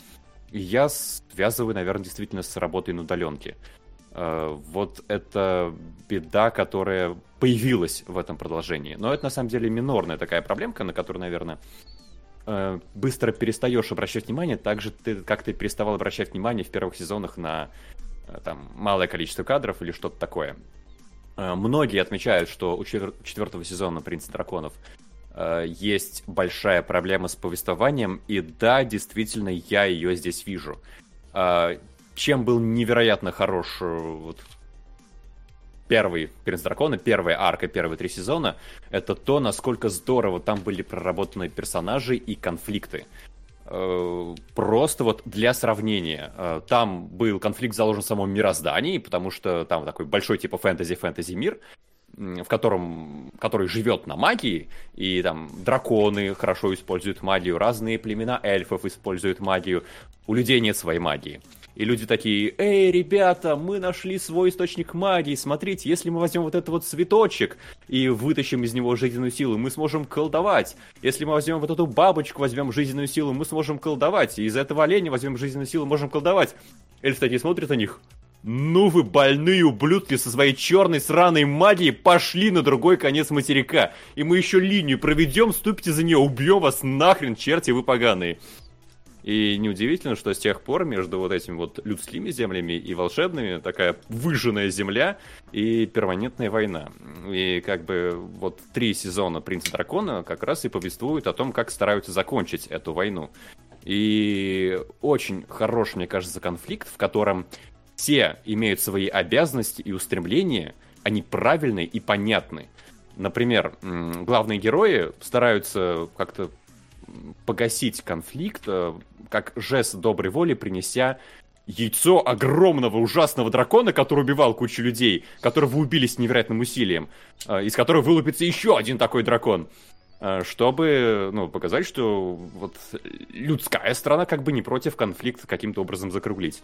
Я связываю, наверное, действительно с работой на удаленке. Э, вот это беда, которая появилась в этом продолжении. Но это на самом деле минорная такая проблемка, на которую, наверное, э, быстро перестаешь обращать внимание, так же ты, как ты переставал обращать внимание в первых сезонах на э, там, малое количество кадров или что-то такое. Многие отмечают, что у четвертого сезона «Принца драконов» есть большая проблема с повествованием, и да, действительно, я ее здесь вижу чем был невероятно хорош э, вот, первый «Принц дракона», первая арка, первые три сезона, это то, насколько здорово там были проработаны персонажи и конфликты. Э, просто вот для сравнения, э, там был конфликт заложен в самом мироздании, потому что там такой большой типа фэнтези-фэнтези мир, в котором, который живет на магии, и там драконы хорошо используют магию, разные племена эльфов используют магию, у людей нет своей магии. И люди такие, эй, ребята, мы нашли свой источник магии, смотрите, если мы возьмем вот этот вот цветочек и вытащим из него жизненную силу, мы сможем колдовать. Если мы возьмем вот эту бабочку, возьмем жизненную силу, мы сможем колдовать. И из этого оленя возьмем жизненную силу, можем колдовать. Эльф такие смотрят на них, ну вы больные ублюдки со своей черной сраной магией пошли на другой конец материка. И мы еще линию проведем, ступите за нее, убьем вас нахрен, черти вы поганые. И неудивительно, что с тех пор между вот этими вот людскими землями и волшебными такая выжженная земля и перманентная война. И как бы вот три сезона «Принца Дракона» как раз и повествуют о том, как стараются закончить эту войну. И очень хорош, мне кажется, конфликт, в котором все имеют свои обязанности и устремления, они правильные и понятны. Например, главные герои стараются как-то погасить конфликт, э, как жест доброй воли, принеся яйцо огромного ужасного дракона, который убивал кучу людей, которого убили с невероятным усилием, э, из которого вылупится еще один такой дракон. Э, чтобы ну, показать, что вот людская сторона как бы не против конфликта каким-то образом закруглить.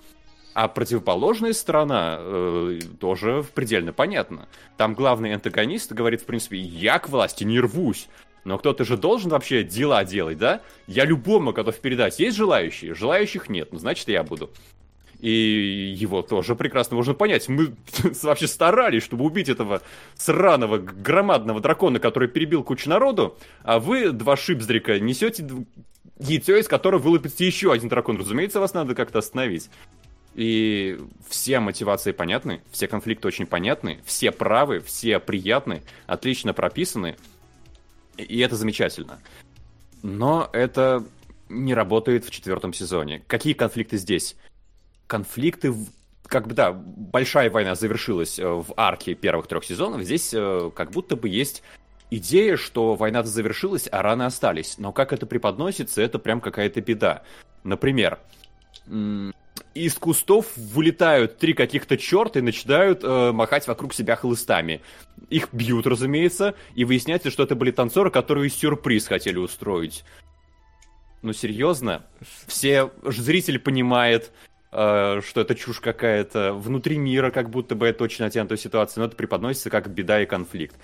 А противоположная сторона э, тоже предельно понятна. Там главный антагонист говорит, в принципе, я к власти не рвусь. Но кто-то же должен вообще дела делать, да? Я любому готов передать. Есть желающие? Желающих нет. Ну, значит, я буду. И его тоже прекрасно можно понять. Мы вообще старались, чтобы убить этого сраного громадного дракона, который перебил кучу народу, а вы, два шипздрика, несете яйцо, из которого вылупится еще один дракон. Разумеется, вас надо как-то остановить. И все мотивации понятны, все конфликты очень понятны, все правы, все приятны, отлично прописаны. И это замечательно. Но это не работает в четвертом сезоне. Какие конфликты здесь? Конфликты в как бы, да, большая война завершилась э, в арке первых трех сезонов, здесь э, как будто бы есть идея, что война завершилась, а раны остались. Но как это преподносится, это прям какая-то беда. Например, из кустов вылетают три каких-то черта и начинают э, махать вокруг себя хлыстами. Их бьют, разумеется, и выясняется, что это были танцоры, которые сюрприз хотели устроить. Ну, серьезно? Все зритель понимает, э, что это чушь какая-то. Внутри мира как будто бы это очень натянутая ситуация, но это преподносится как беда и конфликт.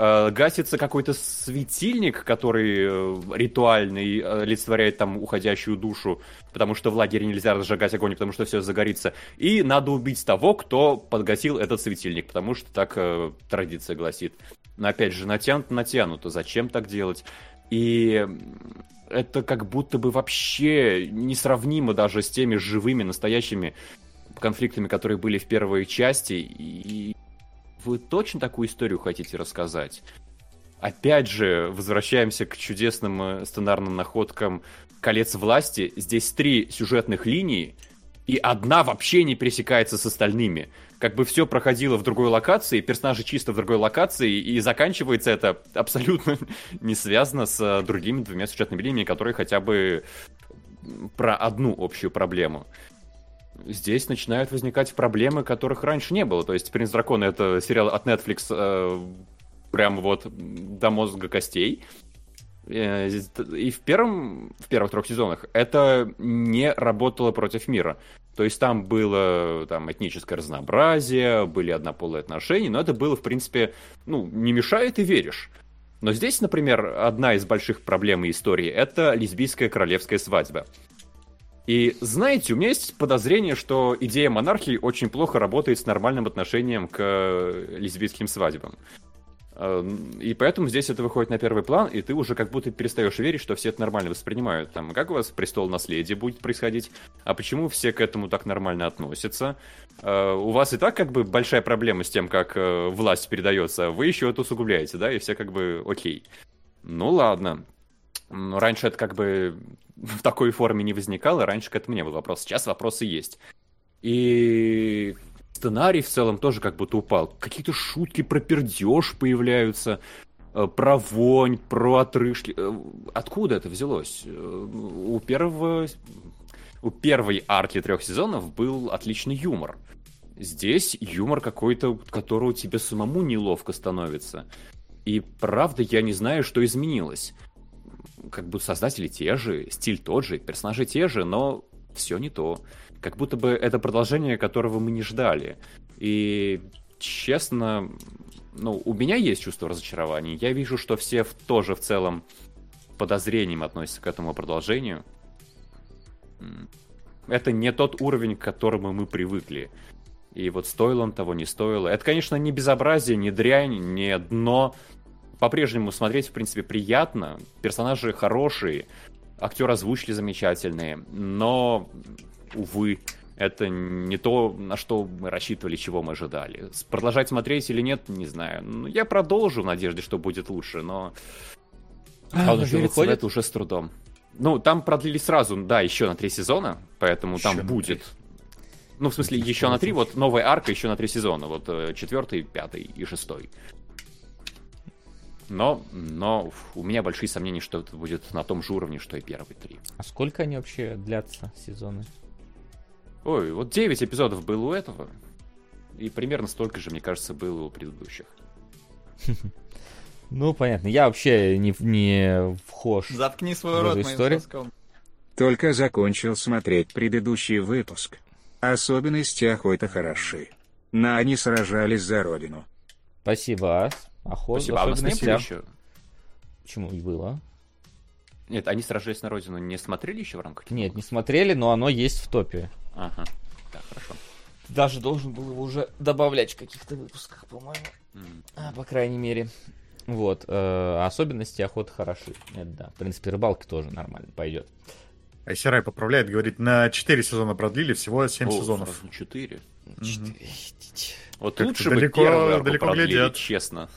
Э, гасится какой-то светильник, который э, ритуальный, э, олицетворяет там уходящую душу, потому что в лагере нельзя разжигать огонь, потому что все загорится. И надо убить того, кто подгасил этот светильник, потому что так э, традиция гласит. Но опять же, натянуто, натянуто. Зачем так делать? И это как будто бы вообще несравнимо даже с теми живыми, настоящими конфликтами, которые были в первой части. И вы точно такую историю хотите рассказать? Опять же, возвращаемся к чудесным э, сценарным находкам «Колец власти». Здесь три сюжетных линии, и одна вообще не пересекается с остальными. Как бы все проходило в другой локации, персонажи чисто в другой локации, и заканчивается это абсолютно не связано с э, другими двумя сюжетными линиями, которые хотя бы про одну общую проблему здесь начинают возникать проблемы, которых раньше не было. То есть «Принц дракона» — это сериал от Netflix э, прямо вот до мозга костей. Э, и в, первом, в первых трех сезонах это не работало против мира. То есть там было там, этническое разнообразие, были однополые отношения, но это было, в принципе, ну, не мешает и веришь. Но здесь, например, одна из больших проблем истории — это лесбийская королевская свадьба. И знаете, у меня есть подозрение, что идея монархии очень плохо работает с нормальным отношением к лесбийским свадьбам. Эм, и поэтому здесь это выходит на первый план, и ты уже как будто перестаешь верить, что все это нормально воспринимают. Там, как у вас престол наследия будет происходить? А почему все к этому так нормально относятся? Э, у вас и так как бы большая проблема с тем, как э, власть передается, вы еще это усугубляете, да, и все как бы окей. Ну ладно. Но раньше это как бы в такой форме не возникало, раньше к этому не было вопроса. Сейчас вопросы есть. И сценарий в целом тоже как будто упал. Какие-то шутки про пердеж появляются, э, про вонь, про отрыжки. Э, откуда это взялось? Э, у первого... У первой арки трех сезонов был отличный юмор. Здесь юмор какой-то, которого тебе самому неловко становится. И правда, я не знаю, что изменилось как бы создатели те же, стиль тот же, персонажи те же, но все не то. Как будто бы это продолжение, которого мы не ждали. И честно, ну, у меня есть чувство разочарования. Я вижу, что все тоже в целом подозрением относятся к этому продолжению. Это не тот уровень, к которому мы привыкли. И вот стоило он того, не стоило. Это, конечно, не безобразие, не дрянь, не дно, по-прежнему смотреть, в принципе, приятно. Персонажи хорошие, актеры озвучили замечательные, но, увы, это не то, на что мы рассчитывали, чего мы ожидали. Продолжать смотреть или нет, не знаю. Ну, я продолжу в надежде, что будет лучше, но... А, он уже выходит? это уже с трудом. Ну, там продлили сразу, да, еще на три сезона, поэтому еще там будет... Ну, в смысле, еще на три, вот новая арка еще на три сезона, вот э, четвертый, пятый и шестой. Но, но у меня большие сомнения, что это будет на том же уровне, что и первые три. А сколько они вообще длятся, сезоны? Ой, вот 9 эпизодов было у этого. И примерно столько же, мне кажется, было у предыдущих. Ну, понятно. Я вообще не, не вхож Заткни свой рот историю. Только закончил смотреть предыдущий выпуск. Особенности охоты хороши. На они сражались за родину. Спасибо, Ас. Охот, Спасибо. А у нас не было еще? Почему и было? Нет, они сражались на родину, не смотрели еще в рамках? Нет, не смотрели, но оно есть в топе. Ага, так, хорошо. Ты даже должен был его уже добавлять в каких-то выпусках, по-моему. Mm. А, по крайней мере. Вот. Э, особенности охоты хороши. Это да. В принципе, рыбалки тоже нормально пойдет. Айсерай поправляет, говорит, на 4 сезона продлили, всего 7 О, сезонов. сразу Четыре. Четыре, идите. Вот Как-то лучше далеко- бы первую арку далеко продлили, глядят. честно.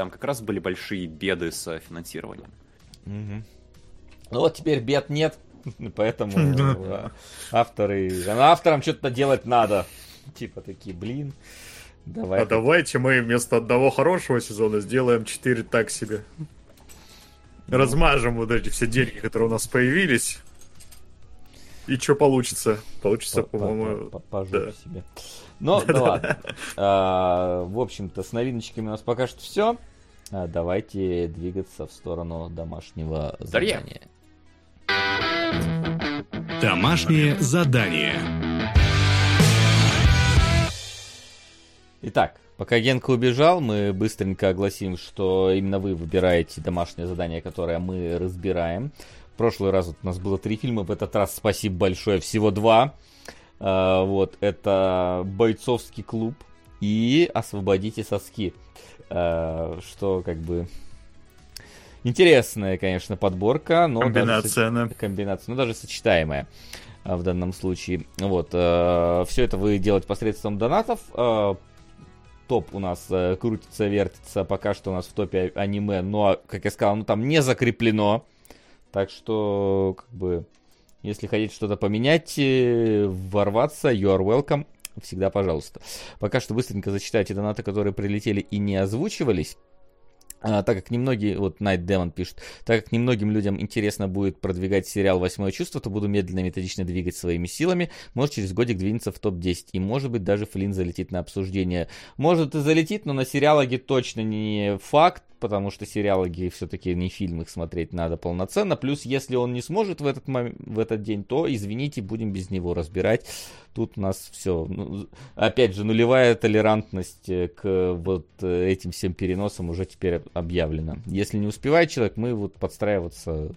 Там как раз были большие беды с э, финансированием. Мгм. Ну вот теперь бед нет, поэтому э, авторы, ну, авторам что-то делать надо. Типа такие, блин, давай. А давайте мы вместо одного хорошего сезона сделаем 4 так себе. Размажем вот эти все деньги, которые у нас появились. И что получится? Получится, По- по- по-моему... по- по жопе да. себе. Ну, да ладно. А, В общем-то, с новиночками у нас пока что все. Давайте двигаться в сторону домашнего Дарья. задания. Домашнее задание. Итак, пока Генка убежал, мы быстренько огласим, что именно вы выбираете домашнее задание, которое мы разбираем. В прошлый раз вот у нас было три фильма, в этот раз спасибо большое, всего два. А, Вот, это «Бойцовский клуб» и «Освободите соски». А, Что, как бы, интересная, конечно, подборка, но... даже Комбинация, да. комбинация, ну даже сочетаемая а, в данном случае. Вот, все это вы делаете посредством донатов. Э, топ у нас э, крутится, вертится, пока что у нас в топе а- аниме, но, как я сказал, ну там не закреплено. Так что, как бы, если хотите что-то поменять, э, ворваться, you are welcome. Всегда пожалуйста. Пока что быстренько зачитайте донаты, которые прилетели и не озвучивались. А, так как немногие, вот Night Demon пишет, так как немногим людям интересно будет продвигать сериал «Восьмое чувство», то буду медленно методично двигать своими силами. Может, через годик двинется в топ-10. И, может быть, даже Флинн залетит на обсуждение. Может, и залетит, но на сериалоге точно не факт, потому что сериалоги все-таки не фильм, их смотреть надо полноценно. Плюс, если он не сможет в этот, мом- в этот день, то, извините, будем без него разбирать. Тут у нас все, опять же, нулевая толерантность э, к вот э, этим всем переносам уже теперь об- объявлена. Если не успевает человек, мы вот подстраиваться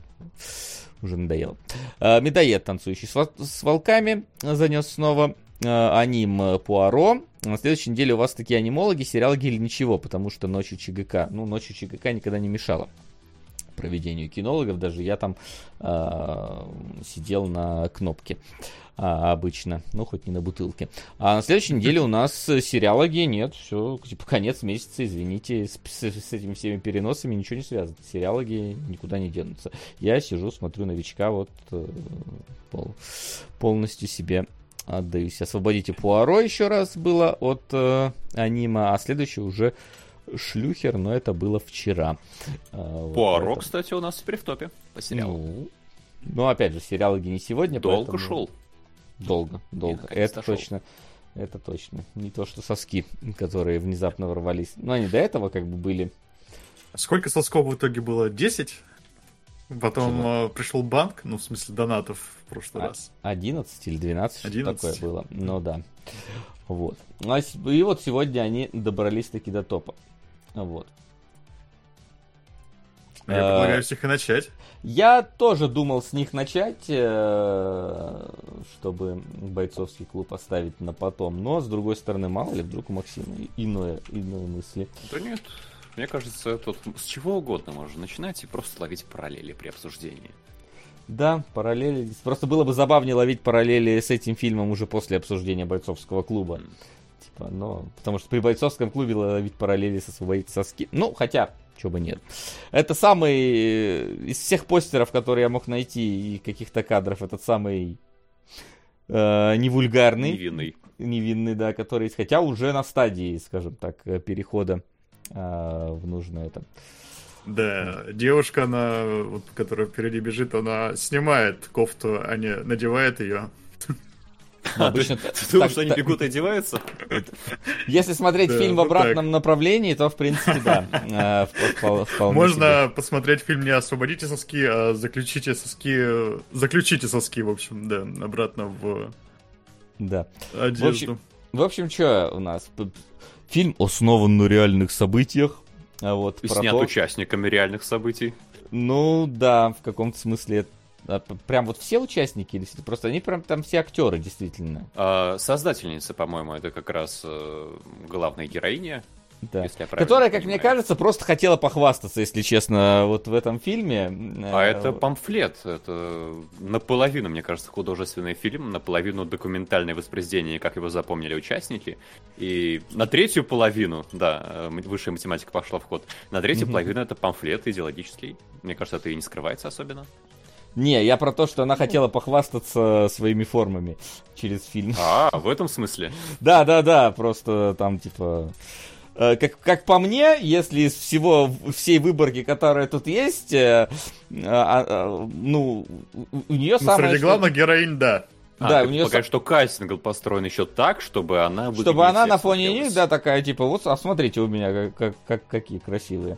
уже надоело. А, Медоед, танцующий с, во- с волками, занес снова аним э, Пуаро. На следующей неделе у вас такие анимологи, сериалоги или ничего, потому что ночью ЧГК. Ну, ночью ЧГК никогда не мешало проведению кинологов. Даже я там а, сидел на кнопке а, обычно, ну хоть не на бутылке. А на следующей неделе у нас э, сериалоги нет, все, типа конец месяца, извините, с, с- с этими всеми переносами ничего не связано. Сериалоги никуда не денутся. Я сижу, смотрю новичка, вот э, пол- полностью себе отдаюсь. Освободите Пуаро еще раз было от э, анима, а следующий уже Шлюхер, но это было вчера. А, вот Пуаро, поэтому- кстати, у нас теперь в топе по сериалу. ну, ну, опять же, сериалоги не сегодня. Долго поэтому- шел. Долго, долго. наконец-то Это шел. точно. Это точно. Не то, что соски, которые внезапно ворвались. Но они до этого как бы были. Сколько сосков в итоге было? 10? Потом Чего? э, пришел банк, ну, в смысле, донатов в прошлый А, раз. 11 или 12, что 11. такое было. Ну да. Вот. А с- И вот сегодня они добрались таки до топа. Вот. Я э, предлагаю всех и начать. Я тоже думал с них начать, э, чтобы бойцовский клуб оставить на потом. Но, с другой стороны, мало ли, вдруг у Максима иное, иные мысли. Да нет, мне кажется, тут с чего угодно можно начинать и просто ловить параллели при обсуждении. Да, параллели. Просто было бы забавнее ловить параллели с этим фильмом уже после обсуждения бойцовского клуба. Типа, но. Потому что при бойцовском клубе ловить параллели с освободить соски. Ну, хотя, чего бы нет. Это самый. э, Из всех постеров, которые я мог найти, и каких-то кадров, этот самый. э, невульгарный. Невинный. Невинный, да, который есть. Хотя уже на стадии, скажем так, э, перехода э, в нужное это. Да, девушка, она, вот, которая впереди бежит, она снимает кофту, а не надевает ее. Ну, обычно Ты думаешь, что они так- бегут и одеваются? Если смотреть Да, фильм в обратном направлении, то, в принципе, да. э, Можно посмотреть фильм не «Освободите соски», а «Заключите соски», «Заключите соски», в общем, да, обратно в. Да. одежду. В общем, что у нас? Фильм основан на реальных событиях. А вот И снят то- участниками реальных событий. Ну, да, в каком-то смысле. а, Прям вот все участники, или просто они прям там все актеры, действительно. А, создательница, по-моему, это как раз э, главная героиня. Да. если я Которая, как мне понимаю. кажется, просто хотела похвастаться, если честно, вот в этом фильме. А Э, это памфлет, это наполовину, мне кажется, художественный фильм, наполовину документальное воспроизведение, как его запомнили участники. И на третью половину, да, э, высшая математика пошла в ход, на третью половину это памфлет идеологический. Мне кажется, это и не скрывается особенно. Не, я про то, что она хотела похвастаться своими формами через фильм. А, в этом смысле. Да, да, да, просто там типа. Э, Как, как по мне, если из всего, всей выборки, которая тут есть, э, а, а, ну, у- нее Ну, самое... среди что- главных героинь, да. А, Да, у неё полагаешь, са- что кастинг был построен еще так, чтобы она Чтобы она на фоне смотрелась. них, да, такая, типа, вот, а смотрите у меня, как, как, как- какие красивые.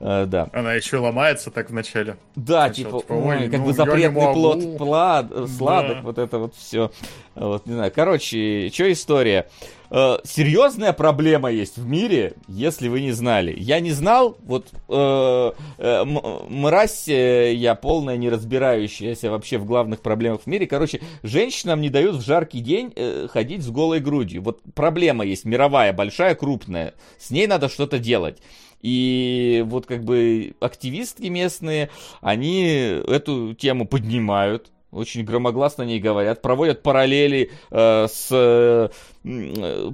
Э, да. Она еще ломается так вначале. Да, Сначала, типа, типа, ой, ой, как ну, бы запретный плод, плад, э, сладок, Да. вот это вот все. Вот, не знаю. Короче, что история? Э, серьезная проблема есть в мире, если вы не знали. Я не знал, вот э, э, мразь э, я полная, не разбирающаяся вообще в главных проблемах в мире. Короче, женщинам не дают в жаркий день э, ходить с голой грудью. Вот проблема есть мировая, большая, крупная. С ней надо что-то делать. И вот как бы активистки местные, они эту тему поднимают, очень громогласно о ней говорят, проводят параллели э, с э,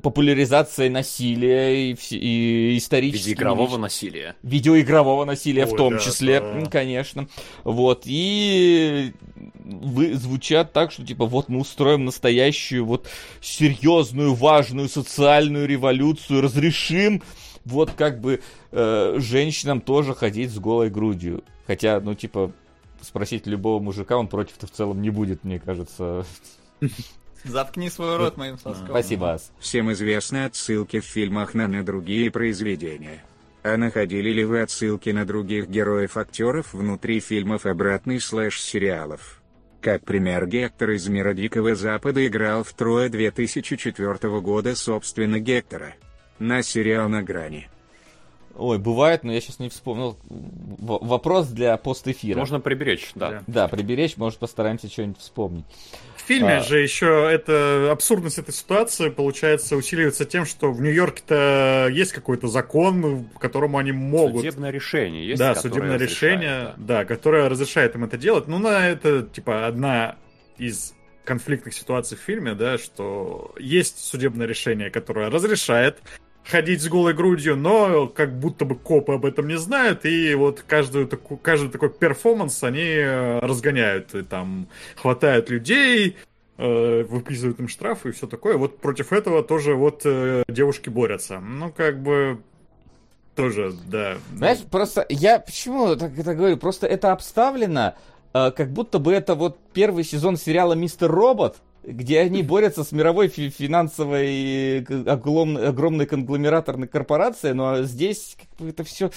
популяризацией насилия и, и В историческими виде игрового вещ- насилия. видеоигрового насилия в Ой, том да, числе, да. конечно. Вот, и вы, звучат так, что типа вот мы устроим настоящую вот серьезную, важную социальную революцию, разрешим вот как бы э, женщинам тоже ходить с голой грудью. Хотя, ну типа, спросить любого мужика, он против-то в целом не будет, мне кажется. Заткни свой рот моим соском. Спасибо, Ас. Всем известны отсылки в фильмах на, на другие произведения. А находили ли вы отсылки на других героев-актеров внутри фильмов обратный слэш сериалов? Как пример, Гектор из «Мира Дикого Запада» играл в Трое 2004 года собственно Гектора. На сериал «На грани». Ой, бывает, но я сейчас не вспомнил. Вопрос для постэфира. Можно приберечь, да. Да. Приберечь, может, постараемся что-нибудь вспомнить. В фильме А. же еще это абсурдность этой ситуации, получается, усиливается тем, что в Нью-Йорке-то есть какой-то закон, по которому они могут... Судебное решение есть, да, судебное решение, да. да. которое разрешает им это делать. Ну, на это, типа, одна из конфликтных ситуаций в фильме, да, что есть судебное решение, которое разрешает ходить с голой грудью, но как будто бы копы об этом не знают, и вот каждую таку, каждый такой перформанс они э, разгоняют, и там хватают людей, э, выписывают им штрафы и все такое. Вот против этого тоже вот э, девушки борются. Ну, как бы тоже, да. Знаешь, просто я почему так это говорю? Просто это обставлено, как будто бы это вот первый сезон сериала Мистер Робот, где они борются с мировой фи- финансовой э, к- огромной, конгломераторной корпорацией, но здесь как бы это все.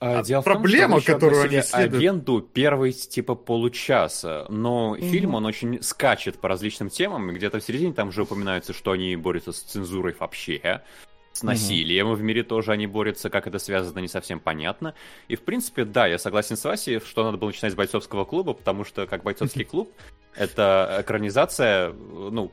А, А дело в проблема, том, что которую они исследуют- агенту первый типа получаса, но фильм он очень скачет по различным темам, и где-то в середине там же упоминается, что они борются с цензурой вообще, с насилием в мире тоже они борются, как это связано, не совсем понятно. И в принципе, да, я согласен с Васей, что надо было начинать с бойцовского клуба, потому что как бойцовский клуб это экранизация, ну,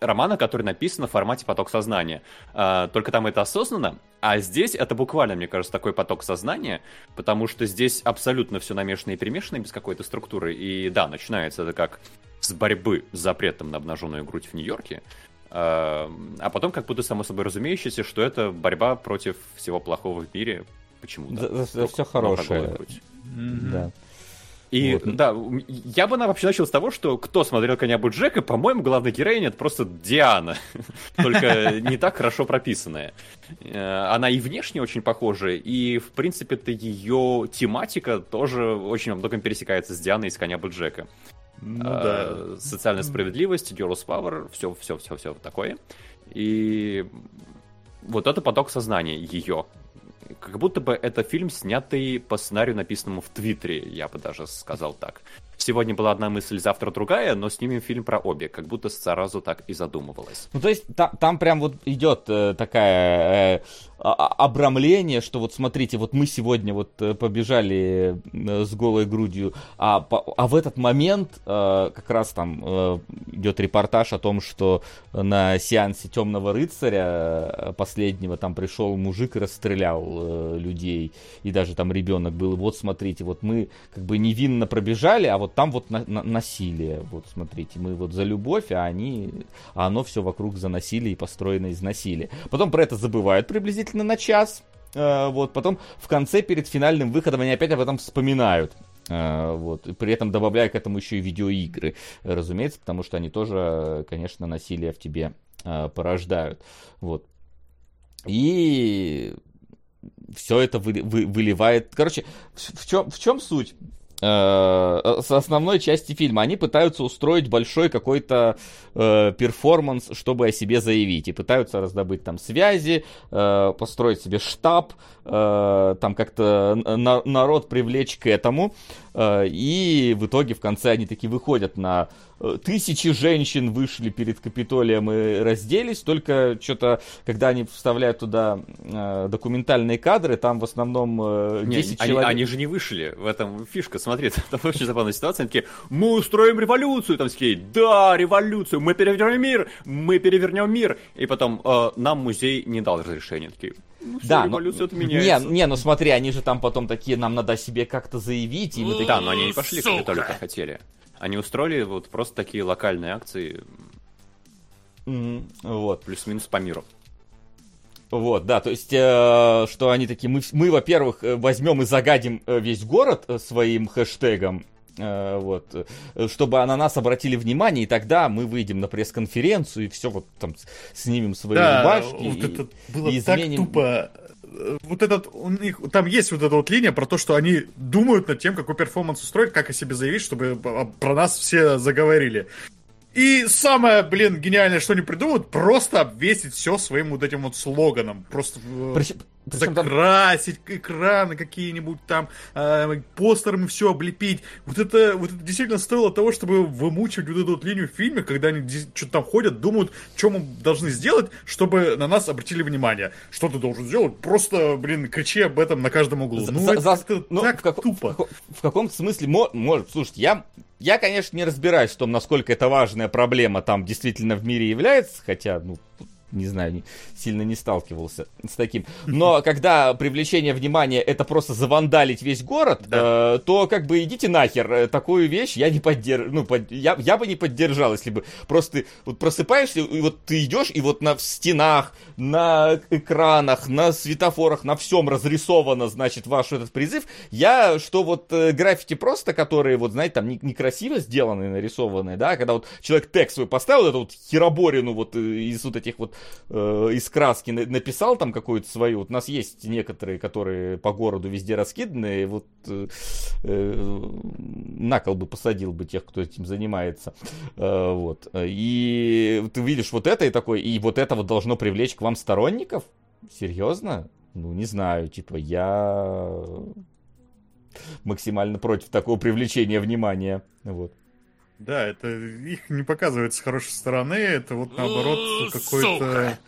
романа, который написан в формате поток сознания. А, только там это осознанно, а здесь это буквально, мне кажется, такой поток сознания, потому что здесь абсолютно все намешано и перемешано без какой-то структуры. И да, начинается это как с борьбы с запретом на обнаженную грудь в Нью-Йорке, а а потом как будто само собой разумеющееся, что это борьба против всего плохого в мире. Почему-то. За Вдруг все хорошее. Да. И Вот. да, я бы, вообще начал с того, что кто смотрел коня Джека, по-моему, главная героиня это просто Диана, только не так хорошо прописанная. Э, Она и внешне очень похожа, и, в принципе-то, ее тематика тоже очень во многом пересекается с Дианой из коня Джека. Ну да. Социальная справедливость, girls power, все, все, все, все такое. И вот это поток сознания ее. Как будто бы это фильм, снятый по сценарию, написанному в Твиттере, я бы даже сказал так. сегодня была одна мысль, завтра другая, но снимем фильм про обе, как будто сразу так и задумывалось. Ну, то есть там, там прям вот идет э, такая э, обрамление, что вот смотрите, вот мы сегодня вот э, побежали э, с голой грудью, а, а в этот момент э, как раз там идет репортаж о том, что на сеансе Темного рыцаря последнего там пришел мужик и расстрелял людей, и даже там ребенок был. И вот смотрите, вот мы как бы невинно пробежали, а вот там вот на- на- насилие. Вот смотрите, мы вот за любовь, а они, а оно все вокруг за насилие и построено из насилия. Потом про это забывают приблизительно на час. Э, вот, потом в конце, перед финальным выходом, они опять об этом вспоминают. Э, вот, при этом добавляя к этому еще и видеоигры, разумеется, потому что они тоже, конечно, насилие в тебе э, порождают. Вот. И все это вы- вы- выливает. Короче, в, в чем, в чем суть? Э, с основной части фильма они пытаются устроить большой какой-то э, перформанс, чтобы о себе заявить. И пытаются раздобыть там связи, э, построить себе штаб, э, там как-то на- народ привлечь к этому. Э, и в итоге в конце они таки выходят на э, тысячи женщин вышли перед Капитолием и разделись, только что-то, когда они вставляют туда э, документальные кадры, там в основном э, Не, 10 они, человек... они же не вышли, в этом фишка, смотри, там очень забавная ситуация, они такие, мы устроим революцию, там такие, да, революцию, мы перевернем мир, мы перевернем мир, и потом э, нам музей не дал разрешения, такие, ну, всё, Да, но- революция не, отменяется. не, ну смотри, они же там потом такие, нам надо себе как-то заявить, и мы такие, Да, но они не пошли, как только хотели. Они устроили вот просто такие локальные акции, «Мгм, вот. плюс-минус по миру. Вот, да, то есть, э, что они такие, мы, мы во-первых, э, возьмем и загадим э, весь город э, своим хэштегом, вот, э, чтобы на нас обратили внимание, и тогда мы выйдем на пресс-конференцию и все вот там снимем свои Да, рубашки. вот и- это было и так изменим- тупо. Э, Вот этот, у них, там есть вот эта вот линия про то, что они думают над тем, какой перформанс устроить, как о себе заявить, чтобы про нас все заговорили. И самое, блин, гениальное, что они придумают, просто обвесить все своим вот этим вот слоганом. Просто э, Причем- причем там- закрасить экраны какие-нибудь там, э, постерами все облепить. Вот это, вот это действительно стоило того, чтобы вымучивать вот эту вот линию в фильме, когда они что-то там ходят, думают, что мы должны сделать, чтобы на нас обратили внимание. Что ты должен сделать? Просто, блин, кричи об этом на каждом углу. За- ну, за- это за- ну, так в, как- тупо. в, каком- в каком-то смысле, мо- может, слушайте, я, я, конечно, не разбираюсь в том, насколько это важная проблема там действительно в мире является, хотя, ну, не знаю, не- сильно не сталкивался с таким. Но когда привлечение внимания это просто завандалить весь город, э, то как бы идите нахер. Э, Такую вещь я не поддерживаю. Ну, под- я, я бы не поддержал, если бы просто вот просыпаешься, и вот ты идешь, и вот на в стенах, на экранах, на светофорах, на всем разрисовано, значит, ваш этот призыв. Я, что вот э, граффити просто, которые, вот, знаете, там не- некрасиво сделанные, нарисованные, да, когда вот человек текст свой поставил, эту вот хероборину вот э, из вот этих вот, э, из краски на- написал там какую-то свою. Вот у нас есть некоторые, которые по городу везде раскиданы, вот э, э, на кол бы посадил бы тех, кто этим занимается. Э, вот. И ты видишь вот это и такой, и вот это вот должно привлечь к вам сторонников? Серьезно? Ну, не знаю, типа, я максимально против такого привлечения внимания. Вот. Да, это их не показывает с хорошей стороны, это вот наоборот О, какой-то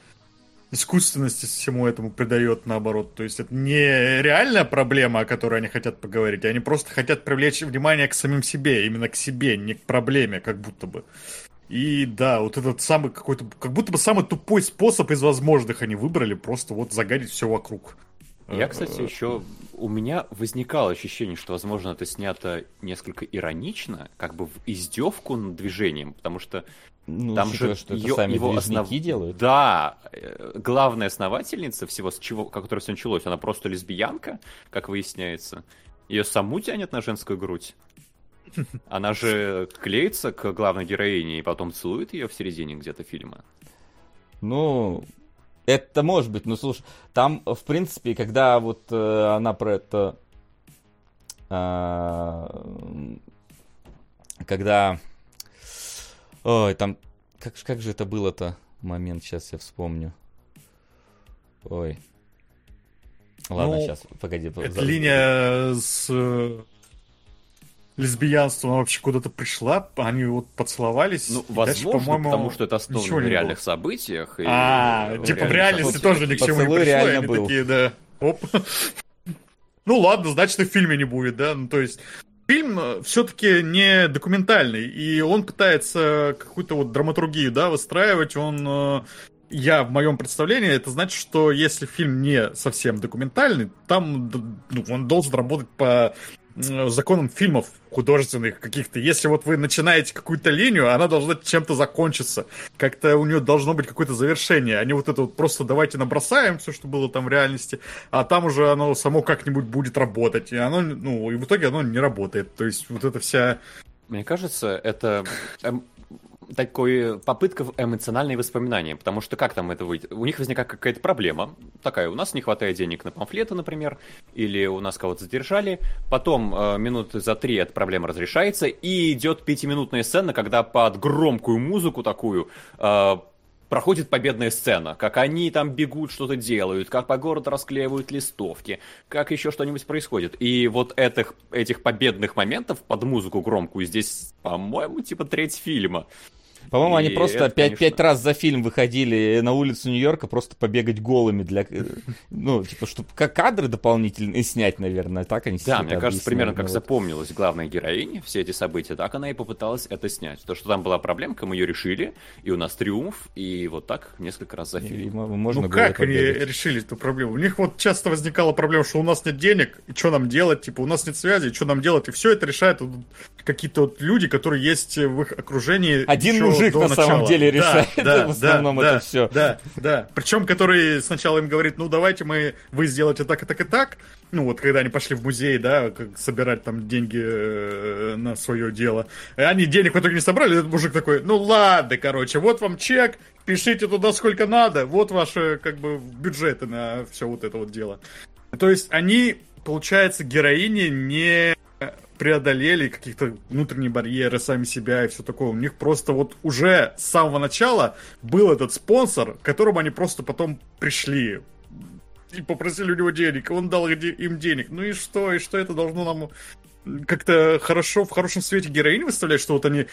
искусственности всему этому придает наоборот. То есть это не реальная проблема, о которой они хотят поговорить, они просто хотят привлечь внимание к самим себе, именно к себе, не к проблеме, как будто бы. И да, вот этот самый какой-то, как будто бы самый тупой способ из возможных они выбрали, просто вот загадить все вокруг. Я, кстати, еще... У меня возникало ощущение, что, возможно, это снято несколько иронично, как бы в издевку над движением, потому что Ну, там же что её- сами его основ- делают. Да, э, главная основательница всего, с чего, как которой все началось, она просто лесбиянка, как выясняется. Ее саму тянет на женскую грудь. Она же клеится к главной героине и потом целует ее в середине где-то фильма. Ну, это может быть, но слушай, там, в принципе, когда вот э, она про это... а, когда... Ой, там... Как, как же это было-то? Момент, сейчас я вспомню. Ой. Ладно, Ну, сейчас, погоди. Это за- линия с... э, лесбиянство, она вообще куда-то пришла, они вот поцеловались. Ну, дальше, возможно, по-моему, потому что это основано на реальных было. событиях. и А, типа в реальности тоже ни к чему не пришло, реально они был. такие, да. Оп. Ну ладно, значит и в фильме не будет, да? Ну то есть фильм все-таки не документальный, и он пытается какую-то вот драматургию, да, выстраивать, он... э, Я в моем представлении, это значит, что если фильм не совсем документальный, там ну, он должен работать по м, законам фильмов художественных каких-то. Если вот вы начинаете какую-то линию, она должна чем-то закончиться. Как-то у нее должно быть какое-то завершение, а не вот это вот просто давайте набросаем все, что было там в реальности, а там уже оно само как-нибудь будет работать. И оно, ну, и в итоге оно не работает. То есть вот эта вся... Мне кажется, это эм, такой попытка в эмоциональные воспоминания, потому что как там это выйдет? У них возникает какая-то проблема, такая, у нас не хватает денег на памфлеты, например, или у нас кого-то задержали, потом э, минуты за три эта проблема разрешается, и идет пятиминутная сцена, когда под громкую музыку такую э, проходит победная сцена, как они там бегут, что-то делают, как по городу расклеивают листовки, как еще что-нибудь происходит. И вот этих, этих победных моментов под музыку громкую здесь, по-моему, типа треть фильма. По-моему, они просто это, пять, конечно- пять раз за фильм выходили на улицу Нью-Йорка просто побегать голыми для... э, Ну, типа, чтобы как кадры дополнительные снять, наверное, так они Да, мне кажется, примерно как запомнилась главная героиня все эти события, так она и попыталась это снять. То, что там была проблемка, мы ее решили, и у нас триумф, и вот так несколько раз за фильм. Можно ну как они решили эту проблему? У них вот часто возникала проблема, что у нас нет денег, и что нам делать? Типа, у нас нет связи, и что нам делать? И все это решают какие-то вот люди, которые есть в их окружении. Один мужик до на самом начала. деле Да, решает да, в основном да, это всё. Да, да. Причем, который сначала им говорит, ну давайте мы, вы сделаете так и так и так. Ну вот, когда они пошли в музей, да, как собирать там деньги э, на свое дело. И они денег в итоге не собрали, этот мужик такой, ну ладно, короче, вот вам чек, пишите туда сколько надо, вот ваши, как бы, бюджеты на все вот это вот дело. То есть они, получается, героини не преодолели каких-то внутренние барьеры сами себя и все такое. У них просто вот уже с самого начала был этот спонсор, к которому они просто потом пришли и попросили у него денег, он дал им денег. Ну и что? И что это должно нам как-то хорошо, в хорошем свете героини выставлять, что вот они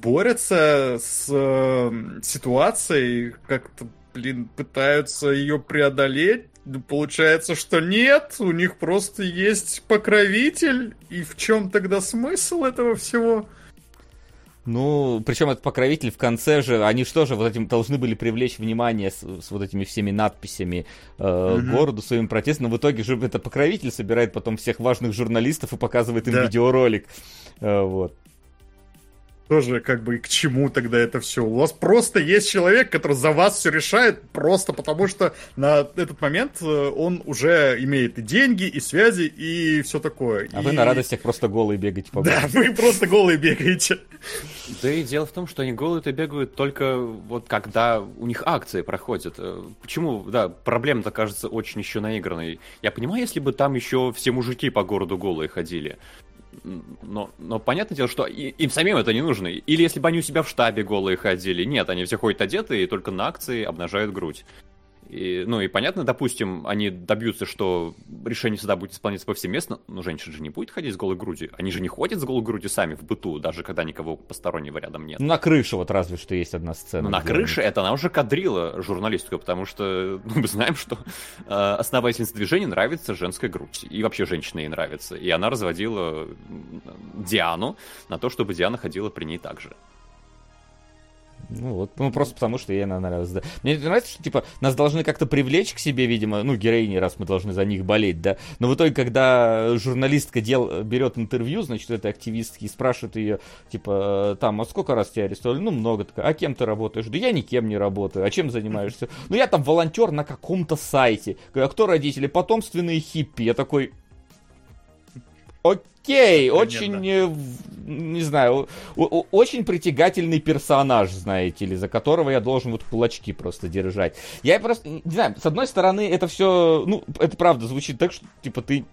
борются с э, ситуацией, как-то, блин, пытаются ее преодолеть. Ну, Получается, что нет, у них просто есть покровитель, и в чем тогда смысл этого всего? Ну, причем этот покровитель в конце же, они что же вот этим должны были привлечь внимание с, с вот этими всеми надписями э, Мгм. городу своим протестом, но в итоге же это покровитель собирает потом всех важных журналистов и показывает им Да. видеоролик. Э, вот. Тоже как бы к чему тогда это все? У вас просто есть человек, который за вас все решает, просто потому что на этот момент э, он уже имеет и деньги, и связи, и все такое. А И- вы на радостях просто голые бегаете по Да, вы просто голые бегаете. Да и дело в том, что они голые-то бегают только вот когда у них акции проходят. Э, Почему, да, проблема-то кажется очень еще наигранной. Я понимаю, если бы там еще все мужики по городу голые ходили. Но, но понятное дело, что им самим это не нужно. Или если бы они у себя в штабе голые ходили. Нет, они все ходят одетые и только на акции обнажают грудь. И, ну и понятно, допустим, они добьются, что решение суда будет исполняться повсеместно, но женщина же не будет ходить с голой грудью. Они же не ходят с голой грудью сами в быту, даже когда никого постороннего рядом нет. На крыше вот разве что есть одна сцена. Ну, на крыше это она уже кадрила журналистку, потому что ну, мы знаем, что э, основательнице движения нравится женская грудь. И вообще женщина ей нравится. И она разводила Диану на то, чтобы Диана ходила при ней так же. Ну вот, ну просто потому, что ей она нравилась, да. Мне нравится, что, типа, нас должны как-то привлечь к себе, видимо, ну, героини, раз мы должны за них болеть, да. Но в итоге, когда журналистка дел, берет интервью, значит, этой активистки, и спрашивает ее, типа, там, а сколько раз тебя арестовали? Ну, много. Такая, а кем ты работаешь? Да я никем не работаю. А чем занимаешься? Ну, я там волонтер на каком-то сайте. Говорю, а кто родители? Потомственные хиппи. Я такой, Окей, Понятно. очень, э, не знаю, очень притягательный персонаж, знаете ли, за которого я должен вот кулачки просто держать. Я просто, не знаю, с одной стороны, это все, ну, это правда звучит так, что, типа, ты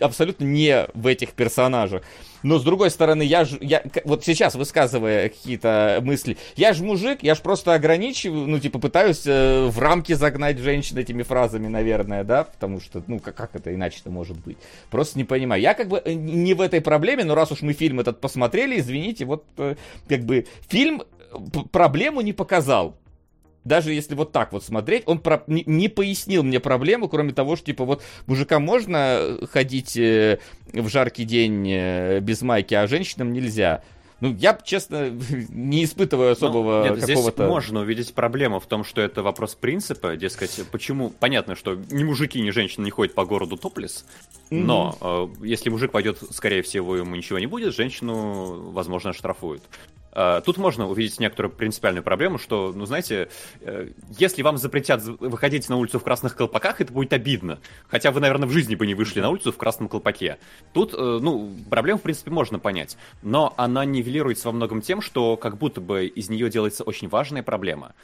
абсолютно не в этих персонажах. Но с другой стороны, я же, я, вот сейчас высказывая какие-то мысли, я же мужик, я же просто ограничиваю, ну, типа, пытаюсь э, в рамки загнать женщин этими фразами, наверное, да, потому что, ну, как, как это иначе-то может быть? Просто не понимаю. Я как бы э, не в этой проблеме, но раз уж мы фильм этот посмотрели, извините, вот, э, как бы, фильм проблему не показал даже если вот так вот смотреть, он про, не, не пояснил мне проблему, кроме того, что, типа, вот мужикам можно ходить э, в жаркий день э, без майки, а женщинам нельзя. Ну, я, честно, не испытываю особого ну, нет, какого-то... Здесь можно увидеть проблему в том, что это вопрос принципа, дескать, почему... Понятно, что ни мужики, ни женщины не ходят по городу топлес, но mm-hmm. э, если мужик пойдет, скорее всего, ему ничего не будет, женщину, возможно, штрафуют. А, тут можно увидеть некоторую принципиальную проблему, что, ну, знаете, э, если вам запретят выходить на улицу в красных колпаках, это будет обидно. Хотя вы, наверное, в жизни бы не вышли на улицу в красном колпаке. Тут, э, ну, проблему, в принципе, можно понять. Но она нивелируется во многом тем, что как будто бы из нее делается очень важная проблема.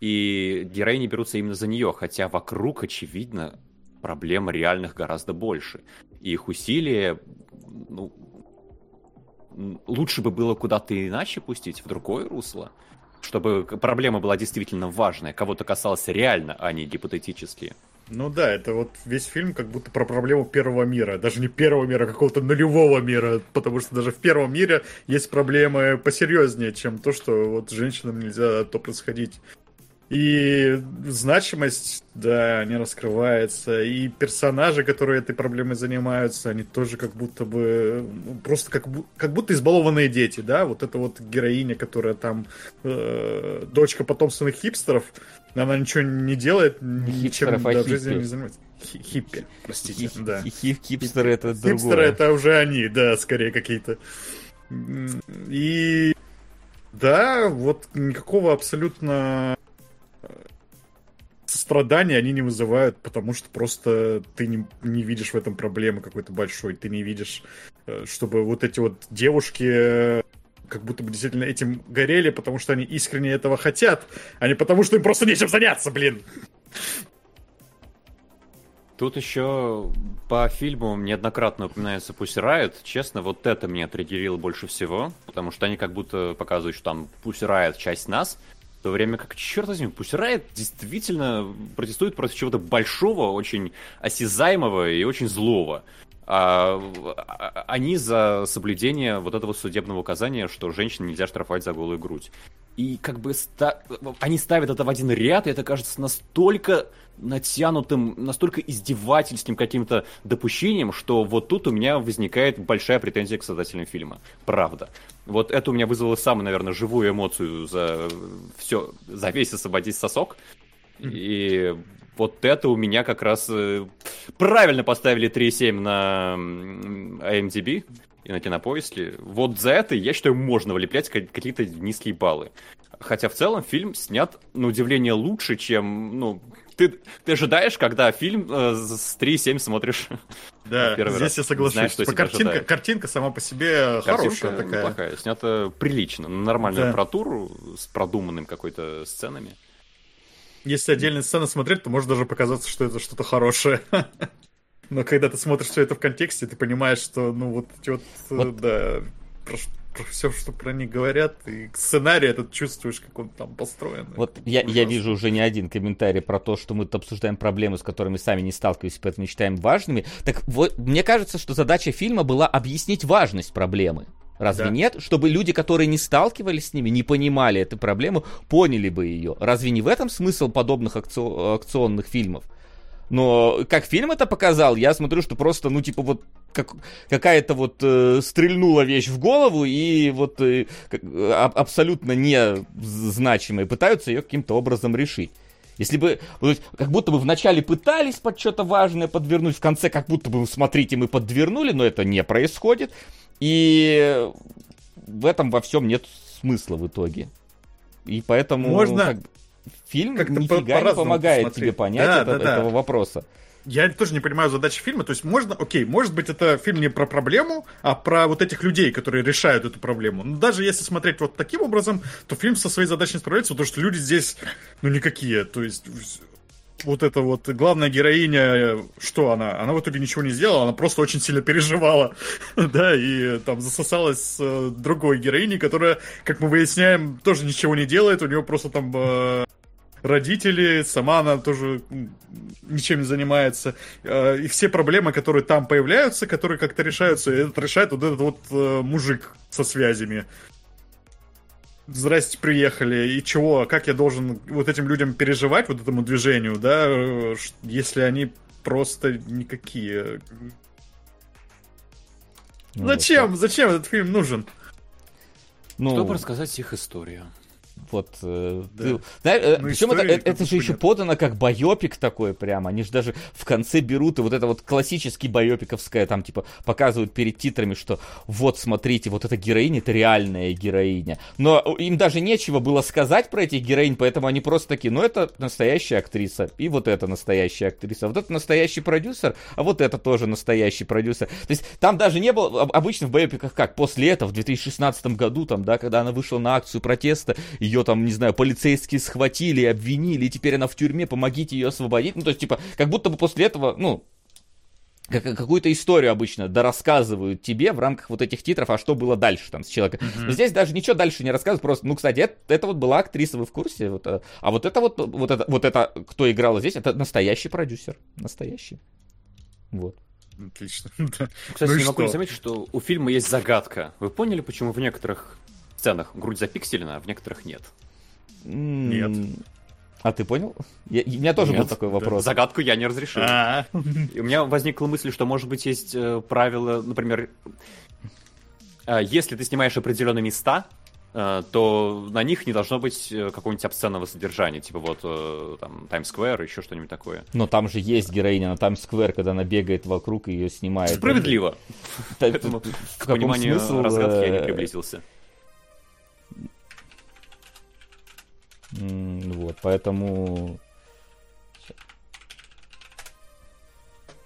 И героини берутся именно за нее, хотя вокруг, очевидно, проблем реальных гораздо больше. И их усилия, ну, лучше бы было куда-то иначе пустить, в другое русло, чтобы проблема была действительно важная, кого-то касалась реально, а не гипотетически. Ну да, это вот весь фильм как будто про проблему первого мира. Даже не первого мира, а какого-то нулевого мира. Потому что даже в первом мире есть проблемы посерьезнее, чем то, что вот женщинам нельзя то происходить. И значимость, да, не раскрывается. И персонажи, которые этой проблемой занимаются, они тоже как будто бы ну, просто как, как будто избалованные дети, да. Вот эта вот героиня, которая там э, дочка потомственных хипстеров, она ничего не делает, ничем хипстеров, да, в жизни не занимается. Хиппи, простите, Хи- да. Хип, хипстеры это другое. Хипстеры это уже они, да, скорее какие-то. И да, вот никакого абсолютно страдания они не вызывают, потому что просто ты не, не видишь в этом проблемы какой-то большой, ты не видишь, э, чтобы вот эти вот девушки э, как будто бы действительно этим горели, потому что они искренне этого хотят, а не потому что им просто нечем заняться, блин. Тут еще по фильму неоднократно упоминается Pussy Riot. Честно, вот это меня триггерило больше всего, потому что они как будто показывают, что там Pussy Riot часть нас, в то время как, черт возьми, пусть Райт действительно протестует против чего-то большого, очень осязаемого и очень злого. А, а, они за соблюдение вот этого судебного указания, что женщин нельзя штрафовать за голую грудь. И как бы ста... они ставят это в один ряд, и это кажется настолько натянутым, настолько издевательским каким-то допущением, что вот тут у меня возникает большая претензия к создателям фильма. Правда. Вот это у меня вызвало самую, наверное, живую эмоцию за все, за весь освободить сосок. И вот это у меня как раз э, правильно поставили 3,7 на IMDb и на кинопоиске. Вот за это, я считаю, можно влеплять какие-то низкие баллы. Хотя в целом фильм снят, на удивление, лучше, чем, ну, ты, ты ожидаешь, когда фильм э, с 3,7 смотришь. Да, здесь раз. я соглашусь. Знаешь, что картинка, картинка сама по себе картинка хорошая такая. неплохая, снята прилично, на нормальную да. аппаратуру, с продуманным какой-то сценами. Если отдельные сцены смотреть, то может даже показаться, что это что-то хорошее. Но когда ты смотришь все это в контексте, ты понимаешь, что, ну, вот эти вот, вот. да, все, что про них говорят, и сценарий этот чувствуешь, как он там построен. Вот я, я вижу уже не один комментарий про то, что мы обсуждаем проблемы, с которыми сами не сталкиваемся, поэтому не считаем важными. Так вот, мне кажется, что задача фильма была объяснить важность проблемы. Разве да. нет? Чтобы люди, которые не сталкивались с ними, не понимали эту проблему, поняли бы ее. Разве не в этом смысл подобных акци- акционных фильмов? Но как фильм это показал, я смотрю, что просто, ну, типа, вот как, какая-то вот э, стрельнула вещь в голову, и вот э, а, абсолютно незначимые пытаются ее каким-то образом решить. Если бы, вот, как будто бы вначале пытались под что-то важное подвернуть, в конце как будто бы, смотрите, мы подвернули, но это не происходит. И в этом во всем нет смысла в итоге. И поэтому... Можно, как, фильм как нифига по не помогает посмотреть. тебе понять да, это, да, этого да. вопроса. Я тоже не понимаю задачи фильма. То есть можно, окей, может быть, это фильм не про проблему, а про вот этих людей, которые решают эту проблему. Но даже если смотреть вот таким образом, то фильм со своей задачей не справляется, потому что люди здесь, ну, никакие. То есть вот эта вот главная героиня, что она? Она в итоге ничего не сделала, она просто очень сильно переживала, да, и там засосалась с другой героиней, которая, как мы выясняем, тоже ничего не делает, у нее просто там э, родители, сама она тоже ничем не занимается. Э, и все проблемы, которые там появляются, которые как-то решаются, это решает вот этот вот э, мужик со связями. Здрасте, приехали. И чего? Как я должен вот этим людям переживать, вот этому движению, да, э, если они просто никакие. Ну, Зачем? вот Зачем этот фильм нужен? Ну, Чтобы рассказать их историю. Вот, э, Да. ты- знаешь, э, Ну, причем это, это- это же еще подано как байопик такой прямо. Они же даже в конце берут и вот это вот классический байопиковское, там типа показывают перед титрами, что вот смотрите, вот эта героиня, это реальная героиня. Но им даже нечего было сказать про этих героинь, поэтому они просто такие, ну это настоящая актриса, и вот это настоящая актриса, вот это настоящий продюсер, а вот это тоже настоящий продюсер. То есть там даже не было, об- обычно в байопиках как, после этого, в 2016 году, там, да, когда она вышла на акцию протеста, ее там, не знаю, полицейские схватили, обвинили, и теперь она в тюрьме, помогите ее освободить. Ну, то есть, типа, как будто бы после этого, ну, как- какую-то историю обычно дорассказывают тебе в рамках вот этих титров, а что было дальше там с человеком. Но здесь даже ничего дальше не рассказывают, просто, ну, кстати, это, это вот была актриса, вы в курсе? Вот, а а вот это вот, вот это, вот это, кто играла здесь, это настоящий продюсер, настоящий. Вот. Отлично. Да. Кстати, Ну не могу не заметить, что у фильма есть загадка. Вы поняли, почему в некоторых сценах грудь запикселена, а в некоторых нет? Нет. А ты понял? Я- у меня тоже был Нет. такой вопрос. Загадку я не разрешил. А, И у меня возникла мысль, что, может быть, есть э, правило, например, э, если ты снимаешь определенные места, э, то на них не должно быть э, какого-нибудь обсценного содержания, типа вот э, там Таймс-сквер, еще что-нибудь такое. Но там же есть героиня на Таймс-сквер, когда она бегает вокруг и ее снимает. Справедливо. Поэтому К пониманию разгадки я не приблизился. Вот, поэтому...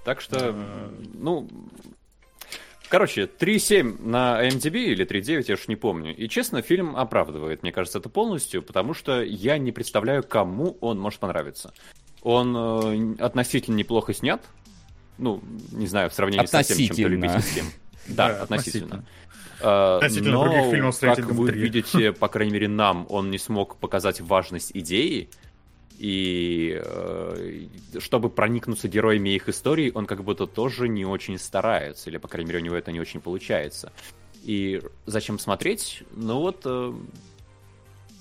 Так что, ну, короче, 3.7 на MDB или 3.9, я уж не помню. И, честно, фильм оправдывает, мне кажется, это полностью, потому что я не представляю, кому он может понравиться. Он э, относительно неплохо снят, ну, не знаю, в сравнении со тем, чем-то Относительно. любительским. Да, Да, относительно. Относительно Но, других фильмов с как вы 3. видите, по крайней мере, нам он не смог показать важность идеи, и э, чтобы проникнуться героями их истории, он как будто тоже не очень старается, или, по крайней мере, у него это не очень получается. И зачем смотреть? Ну вот... э,